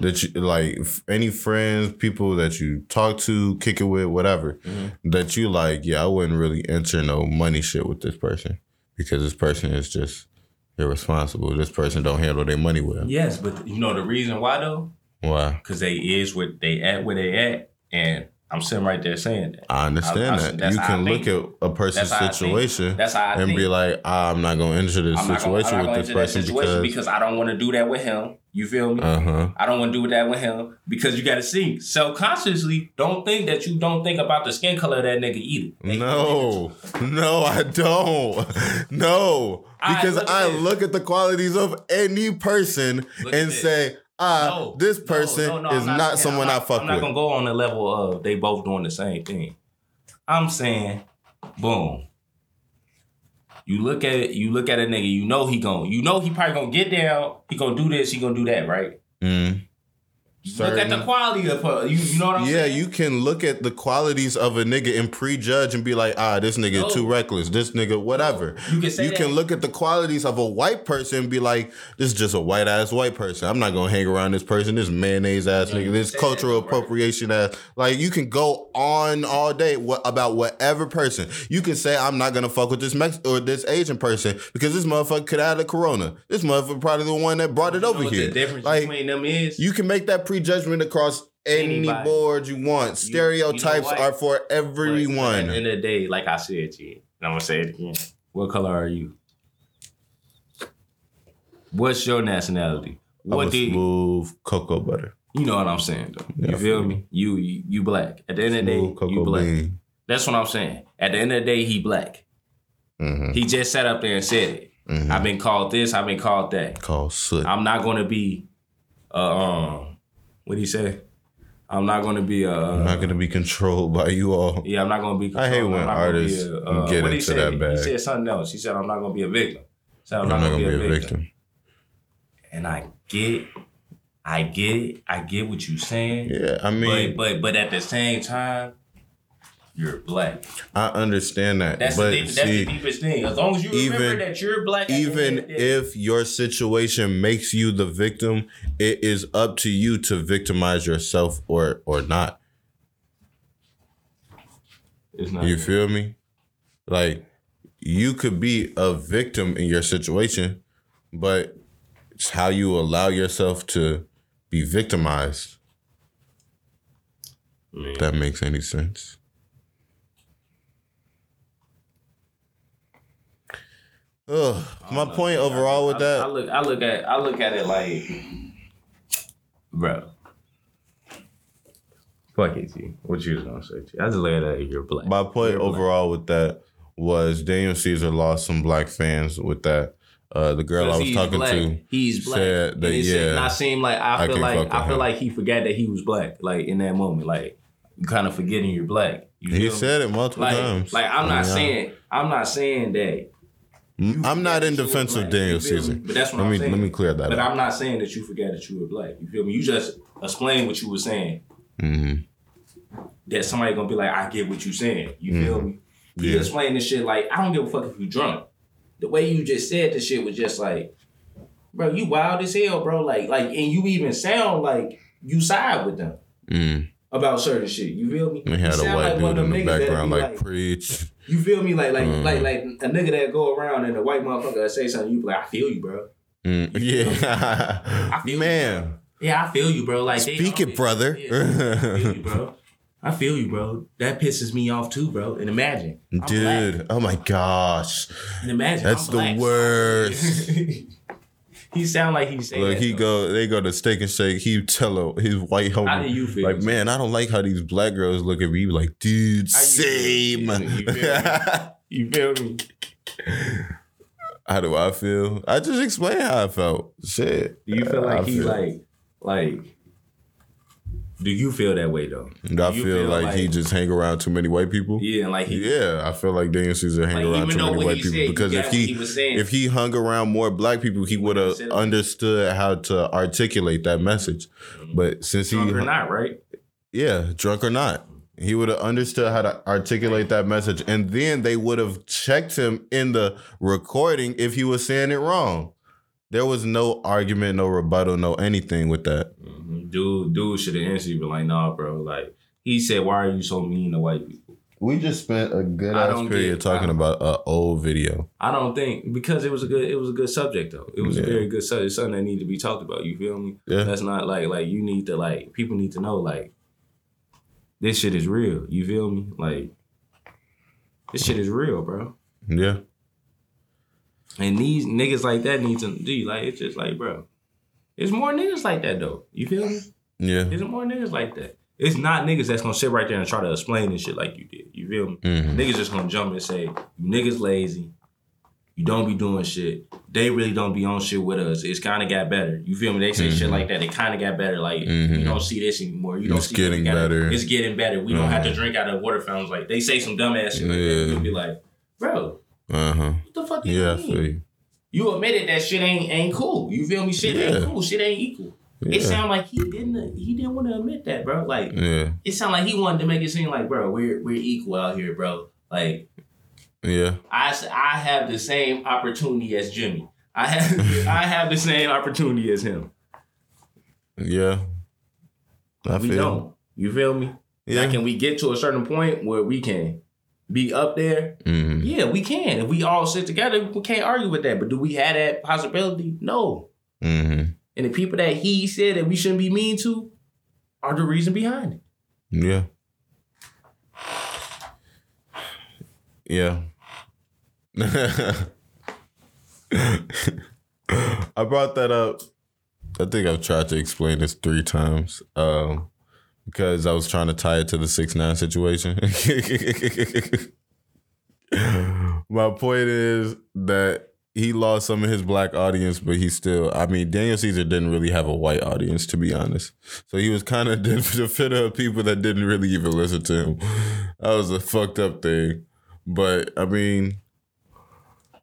that you like? Any friends, people that you talk to, kick it with, whatever, Mm-hmm. that you like? Yeah, I wouldn't really enter no money shit with this person because this person is just irresponsible. This person don't handle their money well. Yes, but you know the reason why though? Why? Because they is what they at where they at, and I'm sitting right there saying that. I understand I- I- that. You can look think. at a person's That's I situation I and think. be like, "Ah, I'm not gonna enter this I'm not gonna, situation with this person situation because, because I don't want to do that with him. You feel me? uh huh. I don't want to do that with him because you got to see self-consciously. Don't think that you don't think about the skin color of that nigga either. They- No, no, I don't. No, because look I look at the qualities of any person Look and say, ah, No, this person no, no, is not, saying- someone I'm I not, fuck I'm not with. gonna go on the level of they both doing the same thing. I'm saying Boom. You look at it, you look at a nigga, you know he gon' you know he probably gonna get down, he gonna do this, he gonna do that, right? Mm. Look at the quality of her. You, you know what I'm Yeah, saying? Yeah, you can look at the qualities of a nigga and prejudge and be like, ah, this nigga No. too reckless. This nigga, whatever. You can say you that. can look at the qualities of a white person and be like, this is just a white ass white person. I'm not gonna hang around this person. This mayonnaise ass Yeah, nigga. This cultural that, right. appropriation ass. Like you can go on all day about whatever person. You can say, I'm not gonna fuck with this Mex or this Asian person because this motherfucker could have the corona. This motherfucker probably the one that brought it You over what here. The difference like between them is you can make that prejudgment across any Anybody. board you want. You- you know Stereotypes are for But At the everyone. end of the day, like I said to you, and I'm gonna say it again. What color are you? What's your nationality? I'm What a do you, smooth cocoa butter. you know what I'm saying though? Yeah, you feel me? You, you you black. At the end of the day, you black. bean. That's what I'm saying. At the end of the day, he black. Mm-hmm. He just sat up there and said it. Mhm. I've been called this. I've been called that. Called soot. I'm not gonna be, uh, um, what do you say? I'm not gonna be a. I'm not gonna be controlled by you all. Yeah, I'm not gonna be. I hate when I'm not gonna be artists a, uh, get he into say? that bag. He said something else. He said, "I'm not gonna be a victim." So I'm, I'm not gonna be a victim. And I get, I get. I get what you're saying. Yeah, I but mean, but but at the same time, you're black. I understand that, That's but the that's see, the deepest thing. As long as you remember even- that you're black, at the end even of the day- if your situation makes you the victim, it is up to you to victimize yourself or or not. it's not You feel me? Like you could be a victim in your situation, but it's how you allow yourself to be victimized. If that makes any sense. Ugh, my point overall with I, I that, look, I look at, I look at it like, bro. Fuck it, T. What you was gonna say? T? I just look at it. You're black. my point You're black. overall with that was Daniel Caesar lost some black fans with that. Uh, the girl I was talking black. to He's black. said that, and it yeah, not seem like I I feel fuck like I feel him. like he forgot that he was black. Like in that moment, like you kind of forgetting you're black. You he feel me? said it multiple like times. like I'm not I- saying I'm not saying that. You I'm not in defense of. Daniel? Caesar. But that's what let I'm me saying. let me clear that But up. I'm not saying that you forgot that you were black. You feel me? You just explain what you were saying. hmm That somebody gonna be like, I get what you saying. You feel me? You Yeah. explain this shit like I don't give a fuck if you drunk. The way you just said this shit was just like, bro, you wild as hell, bro. Like, like, and you even sound like you side with them Mm. about certain shit. You feel me? We had a white like dude in the background be like, preach. You feel me? Like, like, Mm. like, like a nigga that go around and a white motherfucker that say something, you be like, I feel you, bro. Mm. Yeah, feel you, man. Yeah, I feel you, bro. Like, Speak it, brother. Yeah, I feel you, bro. I feel you, bro. That pisses me off too, bro. And imagine, I'm black. Dude, oh my gosh. And imagine, That's the black. worst. [laughs] he sound like he's saying Look, he go. They go to Steak and Shake. He tell his white homie, How do you feel? like, man, I don't like how these black girls look at me. Like, dude, you same. You feel [laughs] You feel me? how do I feel? I just explain how I felt. Shit. Do you feel I like he like like? Do you feel that way though? I Do feel, feel like, he just hang around too many white people. Yeah, like he. Yeah, I feel like Daniel Caesar hang Like, around too many white people because if he, he was saying. if he hung around more black people, he would have understood how to articulate that message. Mm-hmm. But since he, Drunk or not, right? yeah, drunk or not, he would have understood how to articulate that message, and then they would have checked him in the recording if he was saying it wrong. There was no argument, no rebuttal, no anything with that. Mhm. Dude, dude should have answered, you, but like, nah, bro. Like he said, why are you so mean to white people? We just spent a good I ass period get- talking about an old video. I don't think because it was a good it was a good subject though. It was Yeah. a very good subject, something that needed to be talked about. You feel me? Yeah. That's not like like you need to like people need to know like this shit is real. You feel me? Like this shit is real, bro. Yeah. And these niggas like that need to do like it's just like, bro. It's more niggas like that though. You feel me? Yeah. There's more niggas like that. It's not niggas that's gonna sit right there and try to explain this shit like you did. You feel me? Mhm. Niggas just gonna jump and say, you niggas lazy. You don't be doing shit. They really don't be on shit with us. It's kind of got better. You feel me? They say shit like that. It kind of got better. Like you don't see this anymore. You don't It's see getting what we got. better. It's getting better. We don't have to drink out of water fountains. Like they say some dumb dumbass shit. Like that. Yeah. You'll be like, bro, Uh huh. what the fuck you Yeah, I mean? feel you. You admitted that shit ain't ain't cool. You feel me? Shit Yeah. ain't cool. Shit ain't equal. It sound like he didn't he didn't want to admit that, bro. Like Yeah. it sound like he wanted to make it seem like, bro, we're we're equal out here, bro. Like Yeah. I I have the same opportunity as Jimmy. I have [laughs] I have the same opportunity as him. Yeah. I we feel. don't. You feel me? Yeah. Now, can we get to a certain point where we can be up there? hmm Yeah, we can. If we all sit together, we can't argue with that. But do we have that possibility? No. hmm And the people that he said that we shouldn't be mean to are the reason behind it. Yeah. Yeah. [laughs] I brought that up. I think I've tried to explain this three times. Um, because I was trying to tie it to the six nine situation. [laughs] My point is that he lost some of his black audience, but he still I mean, Daniel Caesar didn't really have a white audience, to be honest. So he was kind of [laughs] the fit of people that didn't really even listen to him. That was a fucked up thing. But I mean,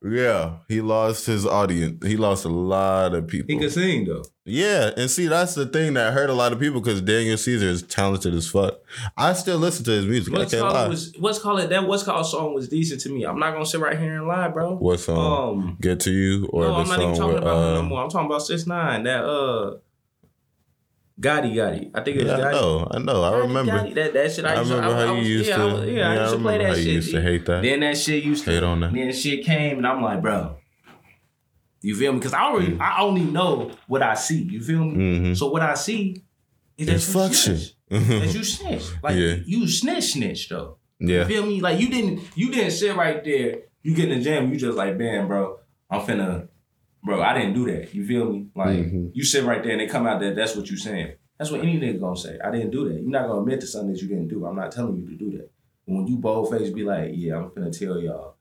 yeah, he lost his audience. He lost a lot of people. He could sing though. Yeah, and see, that's the thing that hurt a lot of people because Daniel Caesar is talented as fuck. I still listen to his music. What's I can't called was what's called it that what's called song was decent to me. I'm not gonna sit right here and lie, bro. what song? Um, Get to you or no, the I'm not even talking with about him no more. I'm talking about six nine. That uh, Gotti Gotti. I think it was Yeah, I know, I know, I Gotti, remember. Gotti. That that shit. I, I used to, remember I, how I you was, used yeah, to. I was, yeah, I used to play remember that how shit. you used to hate that. Then that shit used to Hate on that. Then shit came, and I'm like, bro. You feel me? Because I already, Mm. I only know what I see. You feel me? Mhm. So what I see is that It's you snitch. shit. That you [laughs] snitch. Like Yeah. you snitch, snitch though. You yeah, feel me? Like you didn't, you didn't sit right there. You get in the gym, you just like, man, bro, I'm finna, bro, I didn't do that. You feel me? Like Mhm. you sit right there and they come out there. That's what you saying. That's what any nigga gonna say. I didn't do that. You're not gonna admit to something that you didn't do. I'm not telling you to do that. When you bold face be like, yeah, I'm gonna tell y'all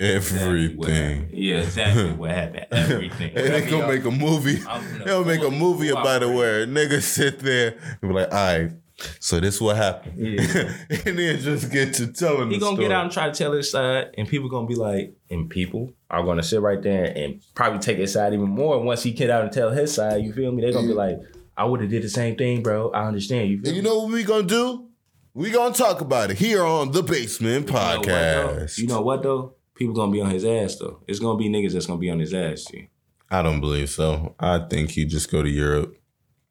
everything. happened. Yeah, exactly what happened. [laughs] Everything. And they gonna make a movie. They'll make a movie about it cooperate. where niggas [laughs] sit there and be like, all right, so this what happened. Yeah. [laughs] and then just get to telling He gonna story. get out and try to tell his side, and people gonna be like, and people are gonna sit right there and probably take his side even more. Once he get out and tell his side, you feel me? They gonna be like, I would have did the same thing, bro. I understand. You feel And you me? know what we gonna do? We gonna talk about it here on the Basement You know what, though? Podcast. You know what though? People gonna be on his ass though. It's gonna be niggas that's gonna be on his ass. See? I don't believe so. I think he just go to Europe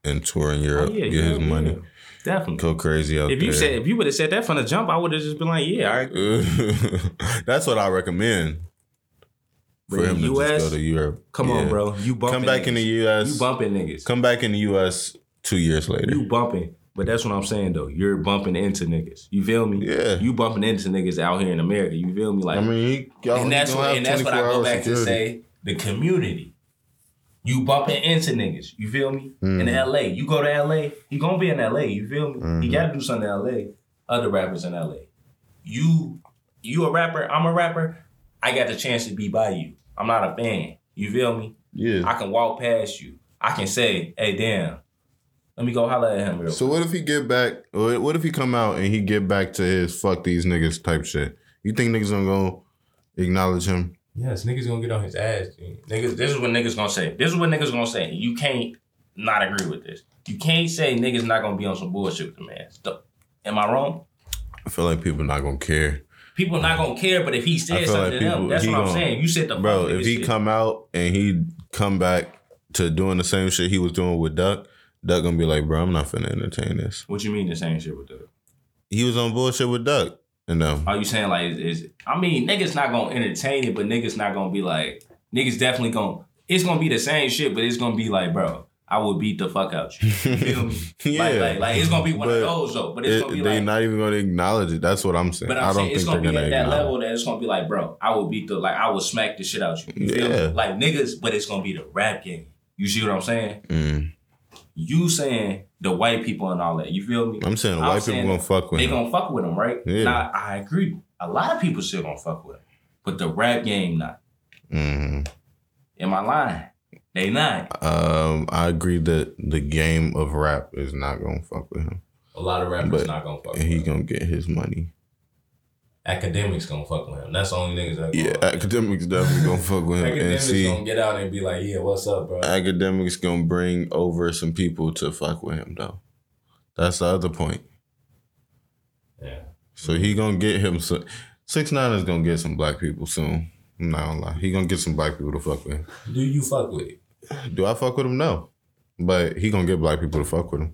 and tour in Europe, Oh, yeah, get yeah, his money, yeah. Definitely. go crazy out If there. you said if you would have said that from the jump, I would have just been like, yeah, right. [laughs] That's what I recommend for him to US, just go to Europe. Come Yeah. on, bro. You bumping Come back in the. US. You bumping niggas. Come back in the US two years later. You bumping. But that's what I'm saying though. You're bumping into niggas. You feel me? Yeah. You bumping into niggas out here in America. You feel me? Like I mean, he, and that's what and that's what I go back to say. The community. You bumping into niggas. You feel me? Mm-hmm. In LA. You go to LA, you gonna be in LA. You feel me? Mm-hmm. You gotta do something in LA. Other rappers in LA. You you a rapper, I'm a rapper. I got the chance to be by you. I'm not a fan. You feel me? Yeah. I can walk past you. I can say, hey damn. Let me go holler at him real So what if he get back? What what if he come out and he get back to his fuck these niggas type shit? You think niggas gonna go acknowledge him? Yes, niggas gonna get on his ass. Dude. Niggas, this is what niggas gonna say. This is what niggas gonna say. You can't not agree with this. You can't say niggas not gonna be on some bullshit with the man. Stop. Am I wrong? I feel like people not gonna care, People not gonna care, but if he I said something like to them, people- that's he what I'm saying. You said the bro. If he shit. come out and he come back to doing the same shit he was doing with Duck, Duck gonna be like, bro, I'm not finna entertain this. what you mean the same shit with Duck? He was on bullshit with Duck, um, Are you saying like is, I mean niggas not gonna entertain it, but niggas not gonna be like niggas definitely gonna. It's gonna be the same shit, but it's gonna be like, bro, I will beat the fuck out you. You feel me? [laughs] Yeah. Like, like, like it's gonna be one of those though, but it's it, gonna be they like. not even gonna acknowledge it. That's what I'm saying. But I I'm don't saying it's think they're gonna be at that level that it's gonna be like, bro, I will beat the like I will smack the shit out you. You feel Yeah. me? Like niggas, but it's gonna be the rap game. You see what I'm saying? Mm. You saying the white people and all that. You feel me? I'm saying the I'm white saying people gonna fuck with They him. gonna fuck with him, right? Yeah. Now I agree. A lot of people still gonna fuck with him, but the rap game not. hmm Am I lying? They not. Um, I agree that the game of rap is not gonna fuck with him. A lot of rappers But not gonna fuck with him. He gonna get his money. Akademiks gonna fuck with him. That's the only niggas that. Yeah, Akademiks definitely gonna fuck with him. And Akademiks see, gonna get out and be like, yeah, what's up, bro? Akademiks gonna bring over some people to fuck with him though. That's the other point. yeah. So he gonna get him some. Six nine is gonna get some black people soon. I'm not gonna lie. He gonna get some black people to fuck with him. Do you fuck with it? Do I fuck with him? No. But he gonna get black people to fuck with him.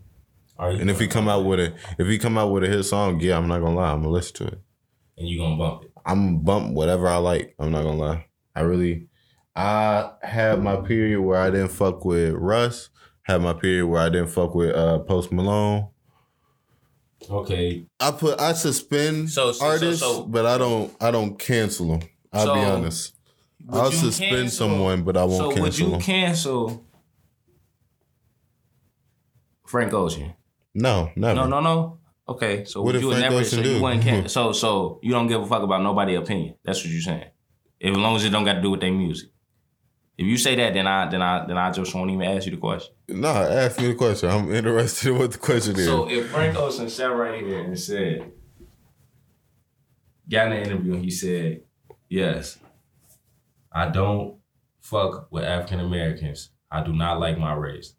And if he come out with a if he come out with a hit song, yeah, I'm not gonna lie, I'm gonna listen to it. And you gonna bump it? I'm bump whatever I like. I'm not gonna lie. I really I had my period where I didn't fuck with Russ. Had my period where I didn't fuck with uh Post Malone. Okay. I put I suspend So- so- artists, so- but I don't I don't cancel them. I'll be honest. I'll suspend cancel- someone, but I won't So would cancel you them. cancel Frank Ocean? no, never. No, no, no. Okay, so What you never so you can [laughs] so so you don't give a fuck about nobody's opinion. That's what you're saying. If, As long as it don't got to do with their music. If you say that, then I then I then I just won't even ask you the question. No, ask me the question. I'm interested in what the question is. So if Frank Ocean sat right here and said, got in an interview and he said, yes, I don't fuck with African Americans. I do not like my race.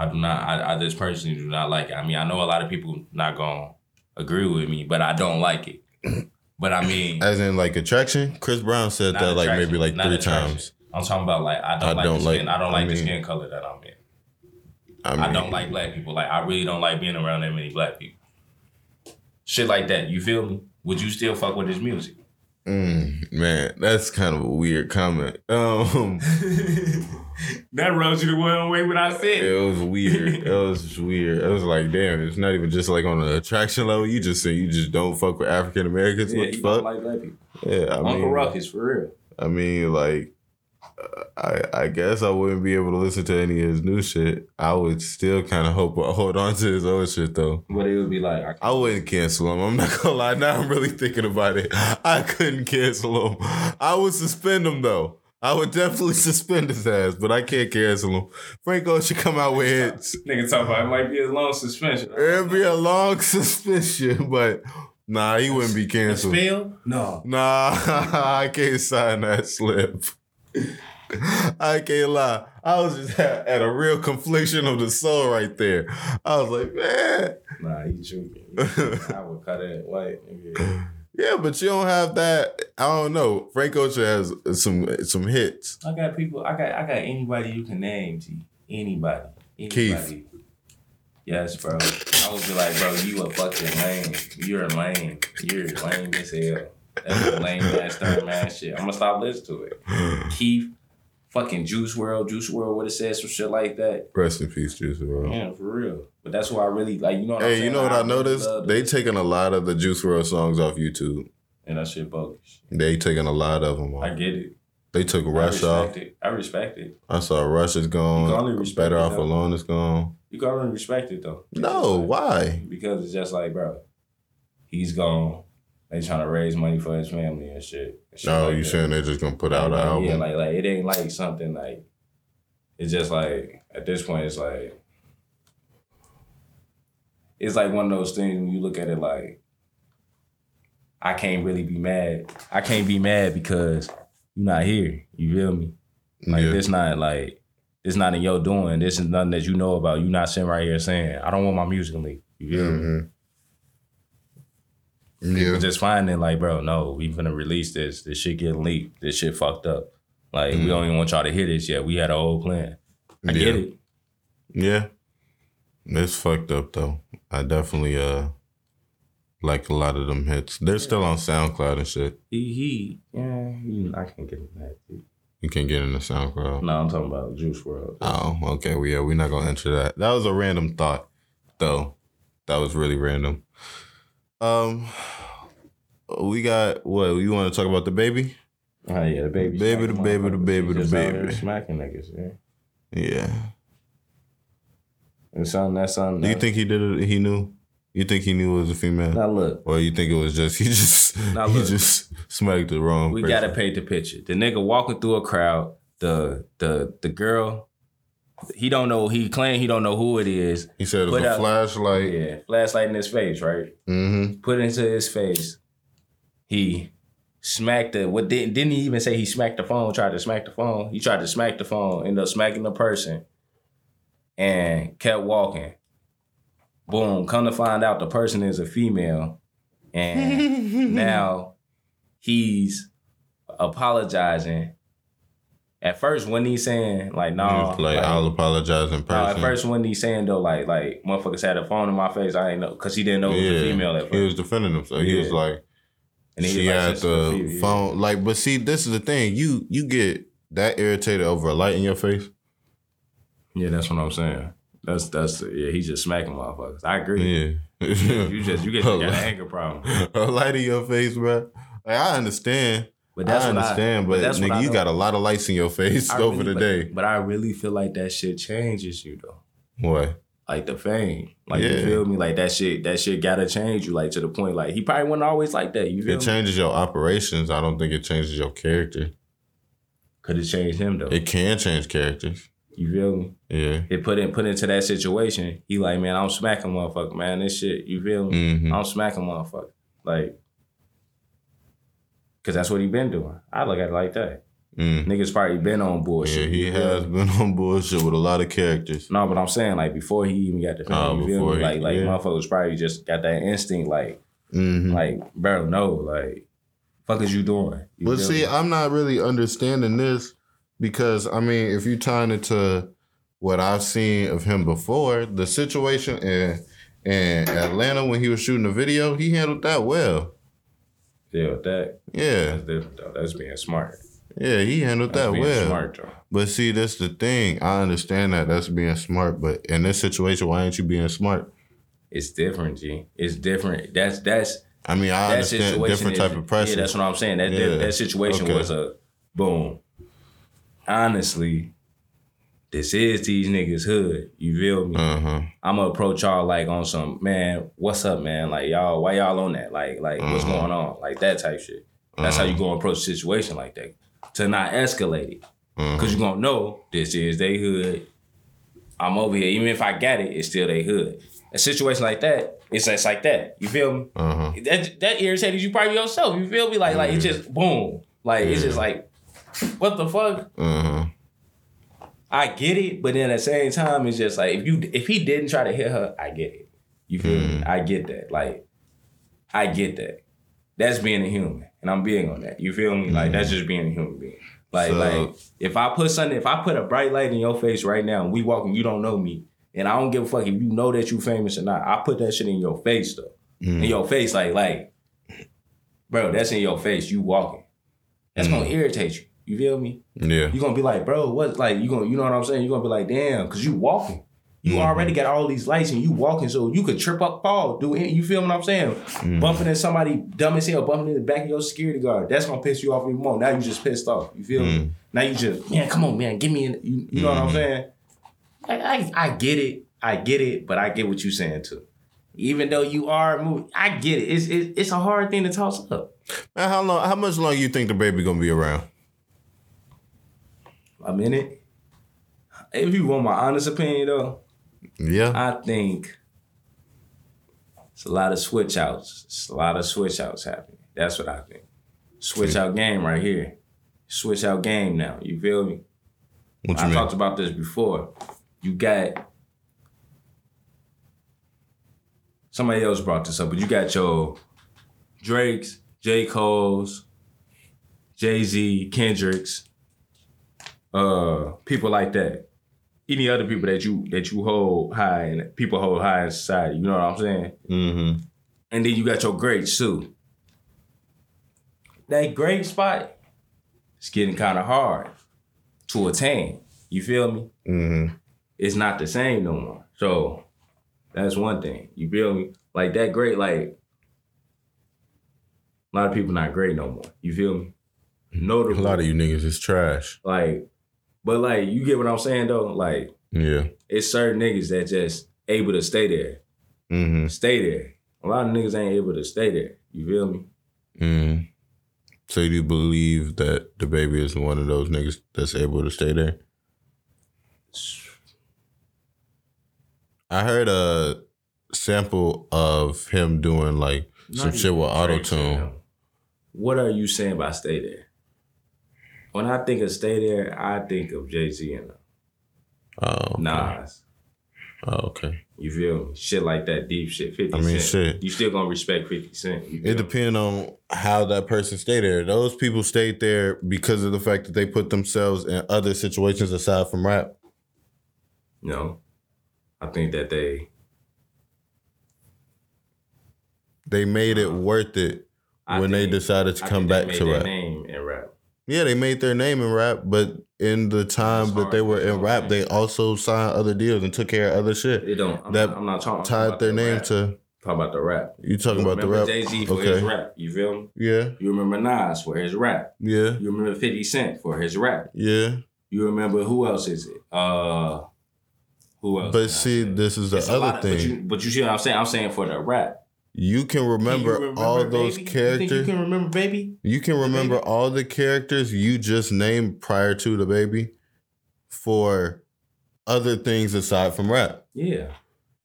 I do not, I, I just personally do not like it. I mean, I know a lot of people not gonna agree with me, but I don't like it. [clears throat] But I mean, As in like attraction? Chris Brown said that like maybe like three attraction. times. I'm talking about like I don't I like don't the like- skin. I don't I like the skin color that I'm in. I, mean, I don't like black people. Like I really don't like being around that many black people. Shit like that. You feel me? Would you still fuck with his music? Mm, man, that's kind of a weird comment. Um, [laughs] [laughs] That rubs you the wrong way when I said it was weird. [laughs] It was weird. It was like, damn, it's not even just like on an attraction level. You just say you just don't fuck with African Americans. Yeah, what the fuck? like black people. yeah, I Uncle mean, Ruckus for real. I mean, like, uh, I I guess I wouldn't be able to listen to any of his new shit. I would still kind of hope hold on to his old shit though. But it would be like I, I wouldn't cancel him. I'm not gonna lie. Now I'm really thinking about it. I couldn't cancel him. I would suspend him though. I would definitely [laughs] suspend his ass, but I can't cancel him. Frank Ocean come out with hits. [laughs] nigga talking about it might be a long suspension. It'd be a long [laughs] suspension, but nah, he wouldn't be canceled. Spell? No. Nah, I can't sign that slip. I can't lie. I was just at, at a real confliction of the soul right there. I was like, man. Nah, you joking. I would cut it white. Yeah, but you don't have that. I don't know. Frank Ocean has some some hits. I got people. I got. I got anybody you can name. G. Anybody. Anybody. Keith. Yes, bro. I would be like, bro, you a fucking lame. You're lame. You're lame as hell. That's a lame ass third man shit. I'm gonna stop listening to it. [sighs] Keith, fucking Juice WRLD, Juice WRLD would have said some shit like that. Rest in peace, Juice WRLD. Yeah, for real. But that's why I really like. You know what I'm Hey, saying? you know what Like, I noticed? They taking a lot of the Juice WRLD songs off YouTube. and that shit bogus. They taking a lot of them Off. I get it. They took I Rush off. it. I respect it. I saw Rush is You can only gone. respect Better it, Off though. Alone is gone. You can only respect it though. No, why? Because it's just like, bro, he's gone. They trying to raise money for his family and shit. And shit No, like you that. saying they're just gonna put out an album? Yeah, like like it ain't like something like. It's just like at this point, it's like. It's like one of those things when you look at it like. I can't really be mad. I can't be mad because you're not here. You feel me? Like yeah. this not like it's not in your doing. This is nothing that you know about. You not sitting right here saying, I don't want my music to leak. You feel me? Mm-hmm. Yeah. Just finding like, bro, no, we gonna release this. This shit getting leaked. This shit fucked up. Like we don't even want y'all to hear this yet. We had a whole plan. I get Yeah. it. Yeah. It's fucked up though. I definitely uh like a lot of them hits. They're still on SoundCloud and shit. He he yeah, he, I can't get in that. dude. You can get into SoundCloud. No, I'm talking about Juice WRLD. Oh, okay. Well, yeah, we're not gonna enter that. That was a random thought, though. That was really random. Um, we got what? You want to talk about the baby? Oh yeah, the baby. Baby, the baby, the baby, the baby. Smacking niggas, yeah. Yeah. And son, that son. Do you think he did it? He knew? You think he knew it was a female? Now look, Or you think it was just he just Now he look. just smacked the wrong we person? gotta paint the picture. The nigga walking through a crowd, the the the girl, he don't know. He claimed he don't know who it is. He said it was Put a out- flashlight. Yeah, flashlight in his face, right? Mm-hmm. Put it into his face. He smacked the what didn't didn't he even say he smacked the phone, tried to smack the phone. He tried to smack the phone, ended up smacking the person, and kept walking. Boom, come to find out the person is a female. And [laughs] now he's apologizing. At first, when he's saying like, "No," was like, like, I'll apologize in person. at first when he's saying though, like, like motherfuckers had a phone in my face, I ain't know because he didn't know it was a female at first. he was defending himself. He was like, And he she like, had "Sister, the female." Yeah. phone. Like, but see, this is the thing. You you get that irritated over a light in your face. Yeah, that's what I'm saying. That's that's yeah. He's just smacking motherfuckers. I agree. Yeah. You just you get [laughs] an anger problem. a light in your face, bro. Like, I understand. But that's I understand, but but, that's nigga, you got a lot of lights in your face I [laughs] over really- the but- day. But I really feel like that shit changes you though. What? Like the fame. Like you feel me? Like that shit. That shit gotta change you. Like to the point. Like he probably wasn't always like that. You feel It me? changes your operations. I don't think it changes your character. Could it change him though. It can change characters. you feel me? Yeah. It put in put into that situation. He like, man, I'm smacking motherfucker, man. This shit. You feel me? hmm I'm smacking motherfucker. Like, cause that's what he been doing. I look at it like that. Mm. Niggas probably been on bullshit. Yeah, he has been on bullshit with a lot of characters. No, but I'm saying like before he even got the fame, Oh, you feel before he- Like like yeah. motherfuckers probably just got that instinct like hmm like bro, no, like fuck is you doing? You But see, me? I'm not really understanding this because I mean, if you tying it to what I've seen of him before, the situation in in Atlanta when he was shooting the video, he handled that well. Yeah, with that Yeah, that's different though. That's being smart. yeah, he handled That's that well. smart though. But see, that's the thing. I understand that that's being smart, but in this situation, why ain't you being smart? It's different, G. It's different. That's that's I mean, I that understand different is- type of pressure. Yeah, that's what I'm saying. That Yeah. that situation Okay. was a boom. Honestly, this is these niggas hood. You feel me? uh huh. I'm gonna approach y'all like on some man. What's up, man? Like y'all, why y'all on that? Like like what's Uh-huh. going on? Like that type shit. That's how you gonna approach a situation like that to not escalate it. Uh-huh. Cause you gonna know this is they hood. I'm over here. Even if I got it, it's still they hood. A situation like that, it's just like that. You feel me? Uh huh. that that irritated you probably yourself. You feel me? Like like it's just boom. Like it's just like what the fuck? Uh huh. I get it, but then at the same time, it's just like if you if he didn't try to hit her, I get it. You feel me? Hmm. I get that. Like I get that. That's being a human, and I'm being on that. You feel me? Like that's hmm. just being a human being. Like So- like if I put something, if I put a bright light in your face right now, and we walking, you don't know me, and I don't give a fuck if you know that you famous or not. I put that shit in your face though, in hmm. your face, like like, bro, that's in your face. You walking, that's gonna irritate you. You feel me? Yeah. You're gonna be like, bro, what? Like, you gonna, you know what I'm saying? You're gonna be like, damn, cause you walking. You Mhm. already got all these lights and you walking, so you could trip up, fall, do it. You feel what I'm saying? Mm-hmm. Bumping in somebody dumb as hell, bumping in the back of your security guard. That's gonna piss you off even more. Now you just pissed off. You feel Mm-hmm. me? Now you just, man, come on, man, give me, in, you, you know what I'm saying? I, I, I get it, I get it, but I get what you're saying too. Even though you are moving, I get it. It's it, it's a hard thing to toss up. Man, how long? How much longer you think the baby gonna be around? A minute. If you want my honest opinion though, Yeah. I think it's a lot of switch outs. It's a lot of switch outs happening. That's what I think. Switch out game right here. Switch out game now. You feel me? what you I mean? talked about this before. You got somebody else brought this up, but you got your Drake's, J. Cole's, Jay Z, Kendrick's, uh, people like that. Any other people that you that you hold high and people hold high in society. You know what I'm saying? mm-hmm. And then you got your greats too. That great spot, it's getting kind of hard to attain. You feel me? Mm-hmm. It's not the same no more. So that's one thing. You feel me? Like that great, like a lot of people not great no more. You feel me? A lot of you niggas is trash. like, but like you get what I'm saying though. Like Yeah. it's certain niggas that just able to stay there. Mm-hmm. Stay there. A lot of niggas ain't able to stay there. You feel me? Mm. So you believe that the baby is one of those niggas that's able to stay there? I heard a sample of him doing like some shit with auto tune. What are you saying by stay there? When I think of stay there, I think of Jay Z and uh, Oh, okay. Nas. Oh, okay. You feel me? Shit like that, deep shit. 50 I mean, Cent. shit. You still gonna respect 50 Cent. It depends on how that person stayed there. Those people stayed there because of the fact that they put themselves in other situations aside from rap. No. I think that they They made it worth it I when they decided to I come back made to rap. name in rap. Yeah, they made their name in rap, but in the time that they were in rap, they also signed other deals and took care of other shit. It don't. I'm, That not, I'm not talking. Tied their the name rap. to Talk about the rap. you talking about the rap. Jay Z for Okay. his rap. You feel me? Yeah, You remember Nas for his rap. yeah, You remember 50 Cent for his rap. yeah. You remember who else is it? Uh, who else? But see, this is the It's other of- But thing. you, but you see what I'm saying? I'm saying for the rap. You can Can you remember, all those Baby? You, think characters. you can remember, baby? You can remember Baby? all the characters you just named prior to the baby for other things aside from rap. Yeah.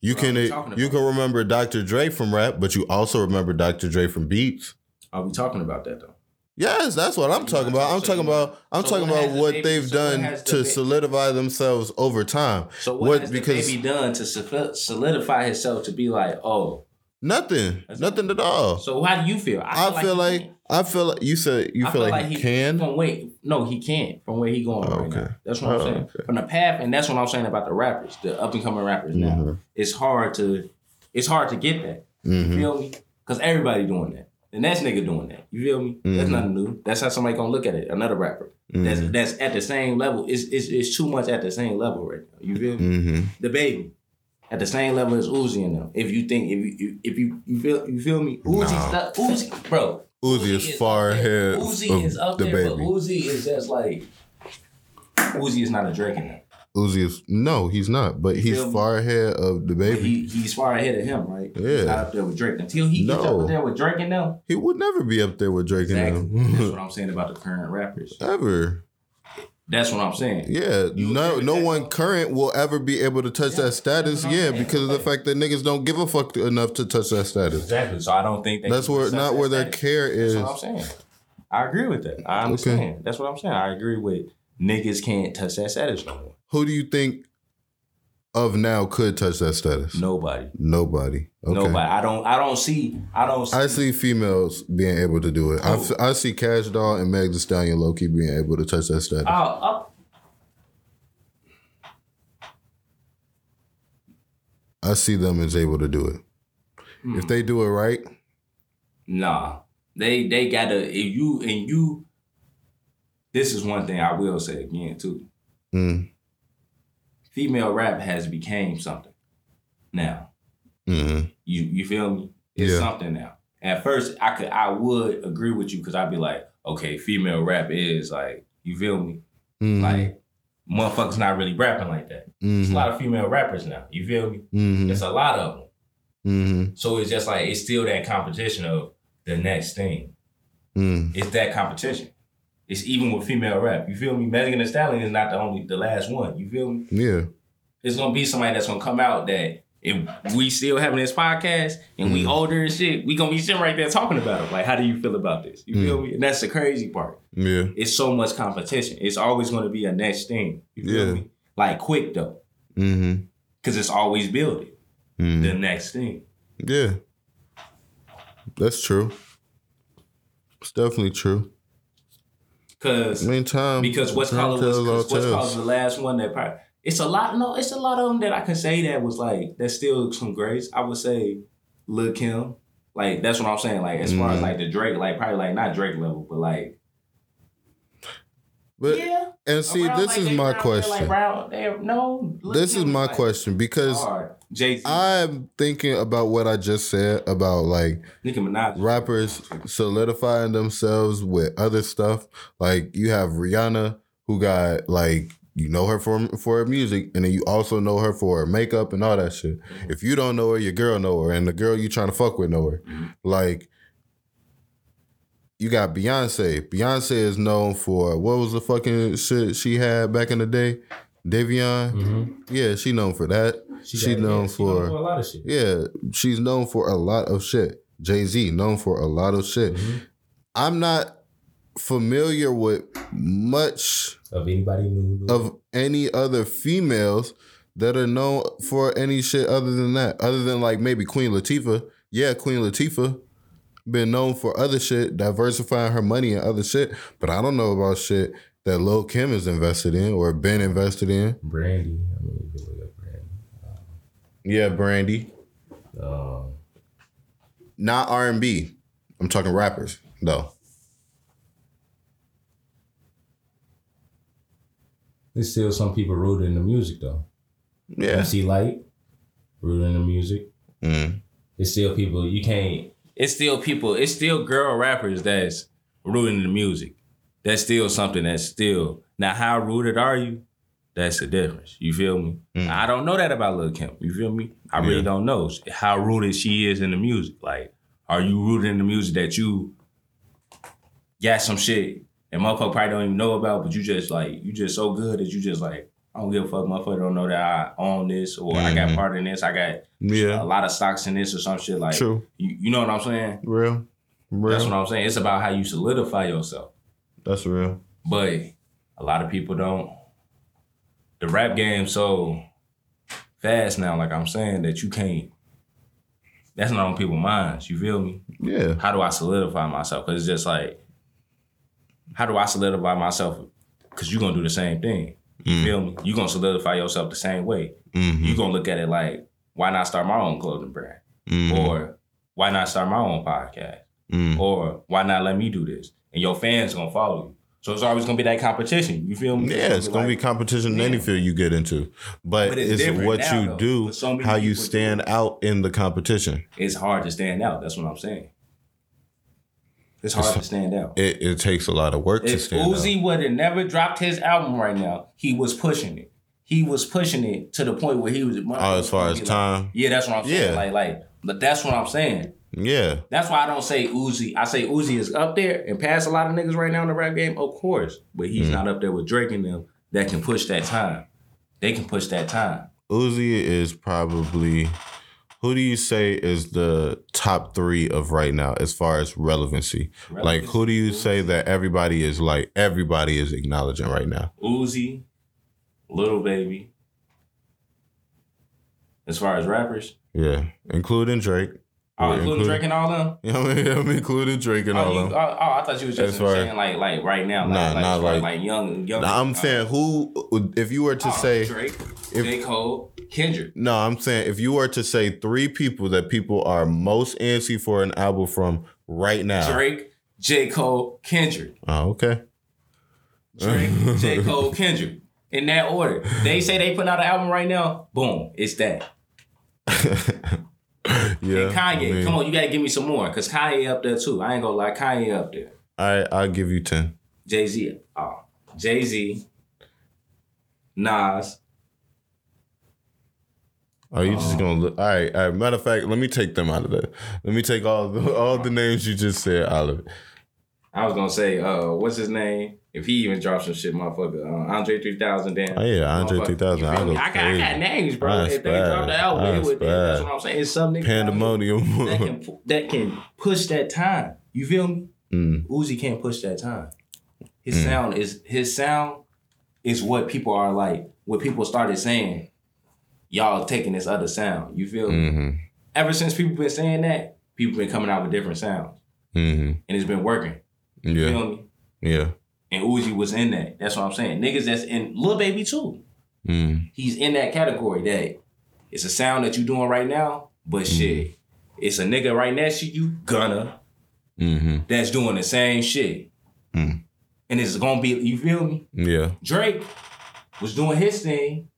You What can are we uh, talking you can remember Dr. Dre from rap, but you also remember Dr. Dre from beats. Are we talking about that though? Yes, that's what I'm You talking about. I'm so talking about I'm so talking what about the what baby- they've so done the to ba- solidify themselves over time. So what, What- has because- the baby done to solidify himself to be like, oh? Nothing. That's- Nothing at all. So how do you feel? I feel he like can't. I feel like you said you I feel, like, he can. From wait, no, he can't. From where he going Oh, right okay. now. That's what I'm Oh, saying. okay. From the path, and that's what I'm saying about the rappers, the up and coming rappers now. Mhm. It's hard to, it's hard to get that. You Mhm. feel me? Because everybody doing that. The next nigga doing that. You feel me? That's Mhm. nothing new. That's how somebody gonna look at it. Another rapper that's Mhm. that's at the same level. It's, it's it's too much at the same level right now. You feel me? Mhm. The baby. At the same level as Uzi and them. If you think if you if you you feel you feel me, Uzi No. stuff Uzi, bro. Uzi is far ahead Uzi of is up the there, but baby. Uzi is just like Uzi is not a Drake in that. Uzi is no, he's not, but he's feel me? far ahead of the baby. He he's far ahead of him, right? Yeah. He's not up there with Drake until he gets up there with Drake and them. He would never be up there with Drake Exactly. and That's [laughs] what I'm saying about the current rappers. Ever. That's what I'm saying. Yeah. You no no one though? current will ever be able to touch Yeah, that status. Yeah, saying. because of the fact that niggas don't give a fuck enough to touch that status. Exactly. So I don't think they That's where not that where their status. care is. That's what I'm saying. I agree with that. I understand. That's what I'm saying. I agree with niggas can't touch that status no more. Who do you think of now could touch that status? Nobody. Nobody. Okay. Nobody. I don't. I don't see. I don't. See, I see females being able to do it. I, f- I see Cash Doll and Meg Thee Stallion Loki being able to touch that status. I'll, I'll, see them as able to do it. Hmm. If they do it right, Nah, they they gotta. If you and you, this is one thing I will say again too. mm, Female rap has became something. Now mm, you you feel me? It's Yeah. something now. At first, I could I would agree with you because I'd be like, okay, female rap is like you feel me? mm, Like motherfuckers not really rapping like that. There's a lot of female rappers now. You feel me? mm, It's a lot of them. mm, So it's just like it's still that competition of the next thing. mm, It's that competition. It's even with female rap. You feel me? Megan Thee Stallion is not the only, the last one. You feel me? yeah, It's gonna be somebody that's gonna come out that if we still having this podcast and we Mm. older and shit, we gonna be sitting right there talking about it. Like, how do you feel about this? You feel me? And that's the crazy part. yeah, It's so much competition. It's always gonna be a next thing. You feel Yeah. me? Like quick though, mm, hmm. because it's always building mm, the next thing. yeah. That's true. It's definitely true. Cause I mean, time because what's time called was tells all what's called tales. the last one that probably it's a lot no it's a lot of them that I can say that was like that's still some grace. I would say Lil Kim, like that's what I'm saying. Like as far as Mhm. like the Drake, like probably like not Drake level, but like But yeah. and see, around, this like, is my question. Like around no. This is my like question because Jay Z, I'm thinking about what I just said about like Nicki Minaj, rappers solidifying themselves with other stuff. Like you have Rihanna who got like you know her for for her music, and then you also know her for her makeup and all that shit. Mm-hmm. If you don't know her, your girl know her, and the girl you trying to fuck with know her. Mm-hmm. Like you got Beyonce. Beyonce is known for what was the fucking shit she had back in the day? Dereon. Mm-hmm. Yeah, she known for that. She, got- known she for a lot of shit. yeah, she's known for a lot of shit. Jay Z known for a lot of shit. Mm-hmm. I'm not familiar with much Of anybody new. of any other females that are known for any shit other than that. Other than like maybe Queen Latifah. Yeah, Queen Latifah been known for other shit, diversifying her money and other shit. But I don't know about shit that Lil Kim is invested in or been invested in. Brandy. I mean, you can look up Brandy. Yeah, Brandy. Um, Not R and B. I'm talking rappers though. there's still some people rooted in the music though. Yeah. MC Lyte, rooted in the music. Mm. It's still people you can't. It's still people. It's still girl rappers that's rooted in the music. That's still something that's still now. How rooted are you? That's the difference. You feel me? I don't know that about Lil Kim. You feel me? I really Yeah. don't know how rooted she is in the music. Like, are you rooted in the music that you got some shit and motherfucker probably don't even know about, but you just like you just so good that you just like I don't give a fuck, motherfucker don't know that I own this or I got Mhm. part in this. I got Yeah. a lot of stocks in this or some shit like True. You, you know what I'm saying? Real. Real. That's what I'm saying. It's about how you solidify yourself. That's real. But a lot of people don't. The rap game so fast now, like I'm saying, that you can't. That's not on people's minds. You feel me? Yeah. How do I solidify myself? Because it's just like, how do I solidify myself? Because you're gonna do the same thing. You feel me? You're gonna solidify yourself the same way. Mm-hmm. You're gonna look at it like, why not start my own clothing brand? Mm-hmm. Or why not start my own podcast? Mm. Or why not let me do this? And your fans gonna follow you. So it's always gonna be that competition. You feel me? Yeah, it's gonna be like- competition in any field you get into, but, But it's it's, what now, you though, do, so how you stand out in the competition. It's hard to stand out. That's what I'm saying. It's hard to stand out. It, it takes a lot of work to If stand Uzi would have never dropped his album right now, he was pushing it. He was pushing it to the point where he was. Oh, as far as like- time? yeah, that's what I'm saying. Yeah. Like, like, but that's what I'm saying. Yeah, That's why I don't say Uzi. I say Uzi is up there and past a lot of niggas right now in the rap game, of course. But Mm. he's not up there with Drake and them that can push that time. They can push that time. Uzi is probably. Who do you say is the top three of right now as far as relevancy? Like, who do you say that everybody is like everybody is acknowledging right now? Uzi, Little Baby. As far as rappers, Yeah, including Drake. oh, Yeah, including Drake and all them. [laughs] Yeah, I mean, I'm including Drake and Oh, all you, of oh, them. oh, I thought you was just saying like like right now, like, Nah, like, not as far as, like- like young young. Now, I'm saying who, if you were to oh, say, Drake, if- J Cole, Kendrick. No, I'm saying if you were to say three people that people are most antsy for an album from right now. Drake, J. Cole, Kendrick. Oh, okay. Drake, J. Cole, Kendrick. In that order. They say they put out an album right now. Boom. It's that. [laughs] yeah. and Kanye, I mean, come on, you gotta give me some more. Cause Kanye up there too. I ain't gonna lie, Kanye up there. I I'll give you ten. Jay Z. Oh. Jay Z. Nas. Are you just gonna look? All right, all right. Matter of fact, let me take them out of there. Let me take all the all the names you just said out of it. I was gonna say, uh, what's his name? If he even drops some shit, motherfucker. Uh, Andre 3000 damn. Oh yeah, Andre 3000. I feel me? go I got, I got names, bro. That's if they drop the album it, that's what I'm saying. It's some niggas out here that Pandemonium. can that can push that time. You feel me? Mm, Uzi can't push that time. His sound is his sound is what people are like. What people started saying, y'all taking this other sound. You feel me? mm-hmm. Ever since people been saying that, people been coming out with different sounds, Mm-hmm. and it's been working. You Yeah. feel me? Yeah. And Uzi was in that. That's what I'm saying. Niggas that's in Lil Baby too. Mm. He's in that category that it's a sound that you doing right now, but shit, it's a nigga right next to you, Gunna, Mm-hmm. that's doing the same shit. Mm. And it's gonna be, you feel me? Yeah. Drake was doing his thing.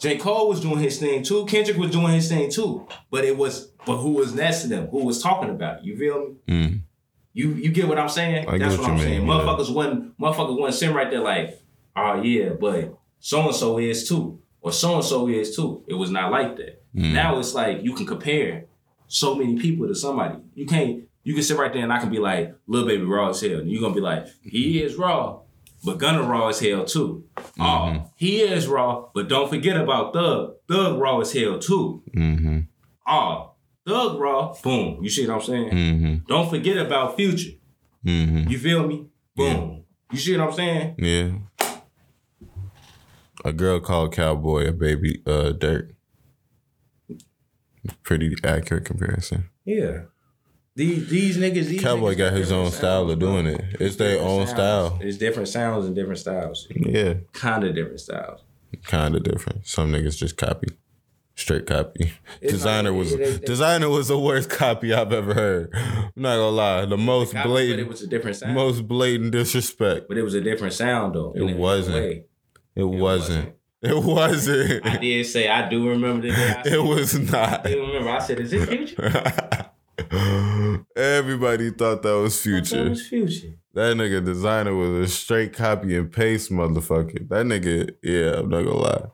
J. Cole was doing his thing too. Kendrick was doing his thing too. But it was, but who was next to them? Who was talking about it? You feel me? You you get what I'm saying? I That's what what, I'm you saying. yeah. Motherfuckers wasn't motherfuckers wasn't sitting right there like, oh yeah, but so and so is too, or so and so is too. It was not like that. Mm. Now it's like you can compare so many people to somebody. You can't. You can sit right there and I can be like, "Little baby raw as hell," and you're gonna be like, "He is raw." But Gunna raw as hell too. Mm-hmm. Oh, he is raw, but don't forget about Thug. Thug raw as hell too. Mm-hmm. Oh, Thug raw, boom. You see what I'm saying? Mm-hmm. Don't forget about Future. Mm-hmm. You feel me? Boom. You see what I'm saying? Yeah. A girl called Cowboy a baby uh dirt. Pretty accurate comparison. Yeah. These these niggas. These Cowboy niggas got his own style of doing it. It's their own sounds. style. It's different sounds and different styles. Yeah. Kind of different styles. Kind of different. Some niggas just copy. Straight copy. It's Desiigner was it- it- Desiigner was the worst copy I've ever heard. I'm not gonna lie. The most Copy, But it blatant was a different sound. most blatant disrespect. but it was a different sound though. It a- in a wasn't. It wasn't. It wasn't. I did say I do remember the day. I [laughs] It was not. I do remember. I said, "Is it Future?" [laughs] Everybody thought that was That was Future. That nigga Desiigner was a straight copy and paste motherfucker. That nigga, yeah, I'm not gonna lie.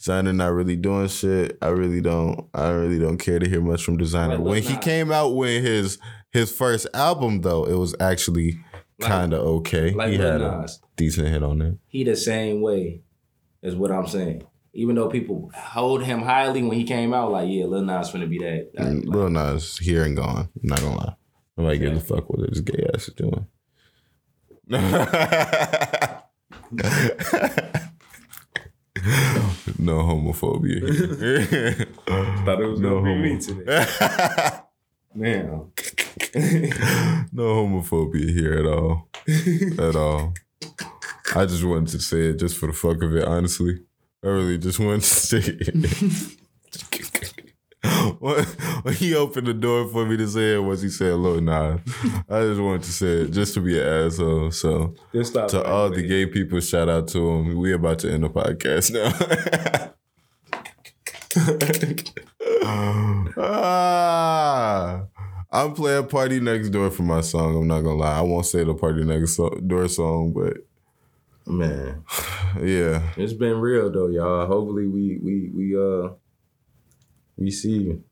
Desiigner not really doing shit. I really don't. I really don't care to hear much from Desiigner. Like when he Nas. came out with his his first album, though, it was actually Like- kind of okay. Like he Lil had a Nas. decent hit on there. He the same way, is what I'm saying. Even though people hold him highly when he came out, like yeah, Lil Nas finna be that. that mm, And Lil Nas here and gone. I'm not gonna lie. Nobody gives a fuck what his gay ass is doing. [laughs] [laughs] no homophobia. [laughs] thought it was no gonna be me today. Man, [laughs] no homophobia here at all. at all. I just wanted to say it just for the fuck of it, honestly. I really just wanted to say it. [laughs] when, when he opened the door for me to say it, was he said "Look, Nas? I just wanted to say it just to be an asshole. So to right all there. the gay people, shout out to them. We about to end the podcast now. [laughs] ah, I'm playing PartyNextDoor for my song. I'm not gonna lie. I won't say the Party Next Door song, but man, [sighs] yeah. it's been real though, y'all. Hopefully, we we we uh we see you.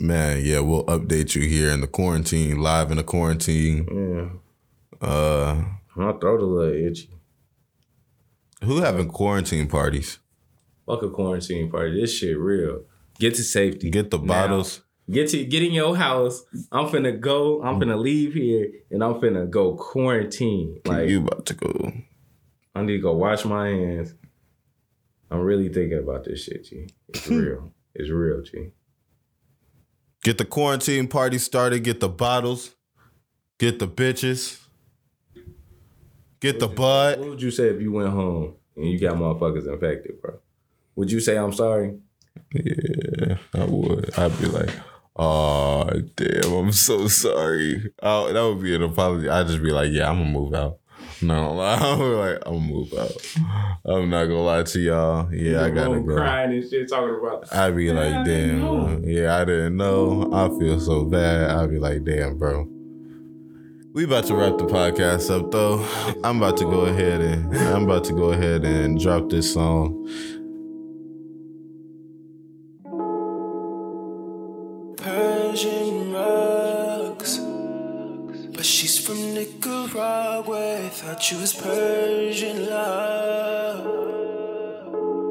Man, yeah, we'll update you here in the quarantine, live in the quarantine. Yeah, Uh my throat a little itchy. who having quarantine parties? Fuck a quarantine party. This shit real. Get to safety. Get the Now. bottles. Get to get in your house. I'm finna go. I'm finna leave here, and I'm finna go quarantine. Like you about to go. I need to go wash my hands. I'm really thinking about this shit, G. It's [laughs] real. It's real, G. Get the quarantine party started. Get the bottles. Get the bitches. Get the butt. What would you say if you went home and you got motherfuckers infected, bro? Would you say I'm sorry? Yeah, I would. I'd be like, oh, damn, I'm so sorry. Oh, that would be an apology. I'd just be like, yeah, I'm gonna move out. No, gonna lie. I'm like, I'm gonna move out. I'm not gonna lie to y'all. Yeah, I gotta go. Crying and shit, talking about. I'd be like, I damn, yeah, I didn't know. I feel so bad. I'd be like, damn, bro. We about to wrap the podcast up though. I'm about to go ahead and I'm about to go ahead and drop this song. Nicaragua. Thought you was Persian love.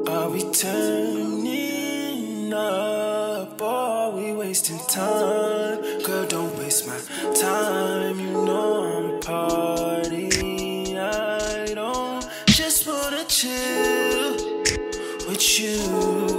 Are we turning up? Or are we wasting time? Girl, don't waste my time. You know I'm party. I don't just wanna chill with you.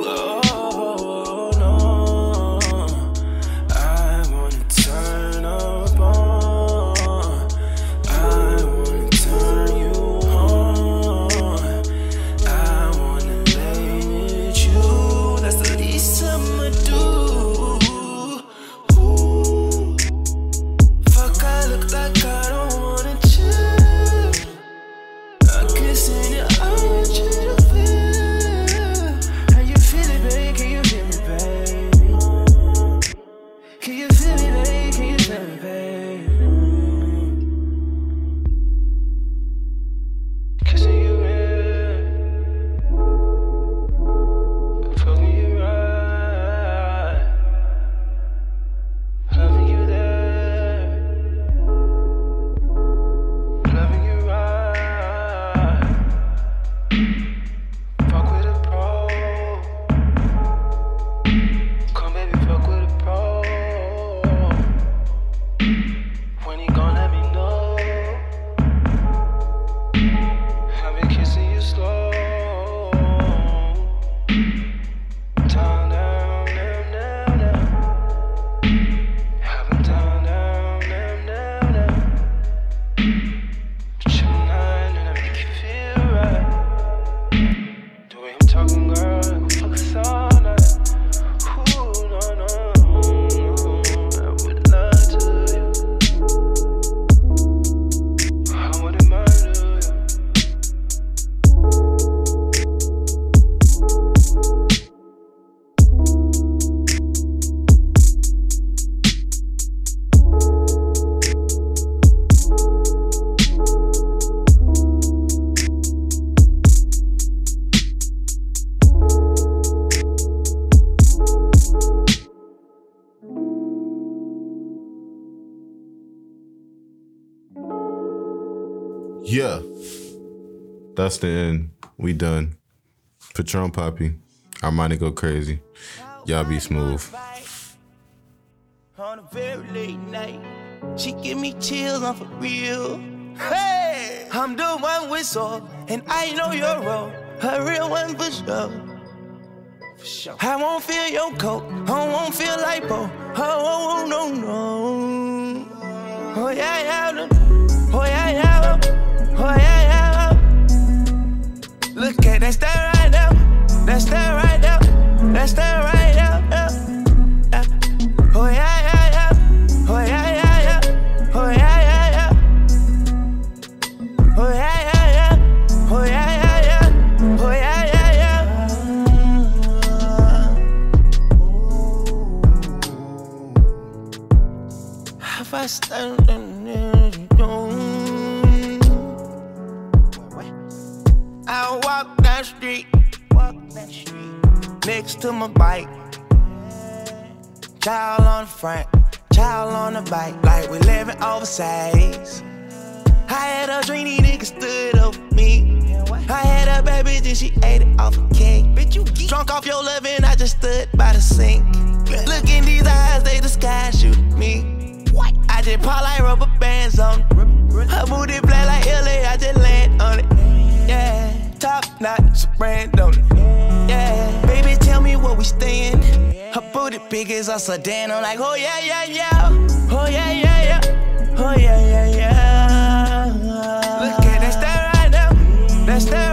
Patron Papi. Armani go crazy. Y'all be smooth. On a very late night, she give me chills on for real. Hey, I'm the one with soul, and I know your role. A real one for sure. For sure. I won't feel your coat. I won't feel lipo. Oh, oh no, no. Oh, yeah, yeah. Oh, yeah, yeah. Oh, yeah, yeah. Look at that stare right now. That right to my bike. Child on the front, child on the bike, like we living oversized. I had a dream, these niggas stood over me. I had a bad bitch and she ate it off a cake. Bitch, you geek. Drunk off your loving, I just stood by the sink. Look in these eyes, they the sky shoot me. I just pop like rubber bands on it. Her booty black like LA, I just land on it. Yeah, top notch, brand on it. Yeah, baby, tell me where we staying. Her booty big as a sedan. I'm like, oh yeah, yeah, yeah. Oh yeah, yeah, yeah. Oh yeah, yeah, yeah. Look at that stare right now. That stare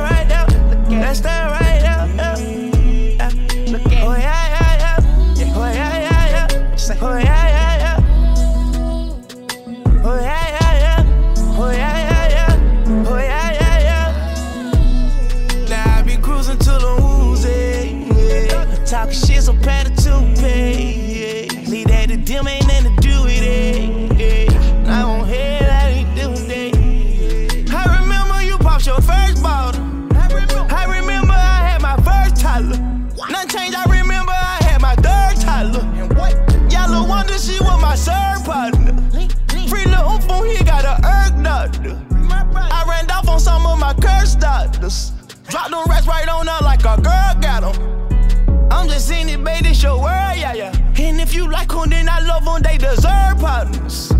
Dropped them rats right on her like a girl got them. I'm just in it, baby, this your world, yeah, yeah. And if you like them, then I love them, they deserve partners.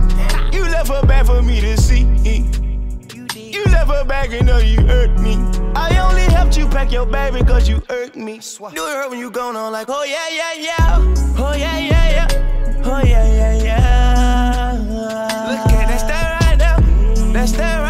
You left her back for me to see. You left her back and know you hurt me. I only helped you pack your bag because you hurt me. Do it hurt when you gone on like, oh yeah, yeah, yeah. Oh yeah, yeah, yeah. Oh yeah, yeah, yeah. Look at that stare right now. That stare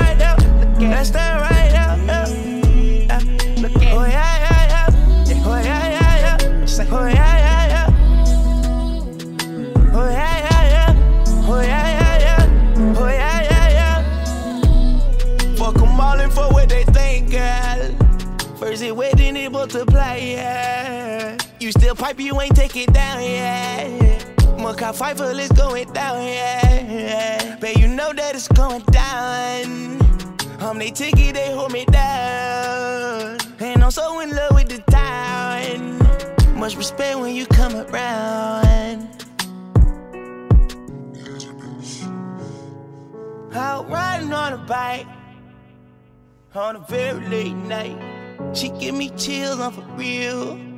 it yeah. You still pipe, you ain't take it down, yeah. Maca Pfeiffer is going down, yeah. But you know that it's going down. I'm they ticket, they hold me down. And I'm so in love with the town. Much respect when you come around. Out riding on a bike on a very late night. She give me chills on for real.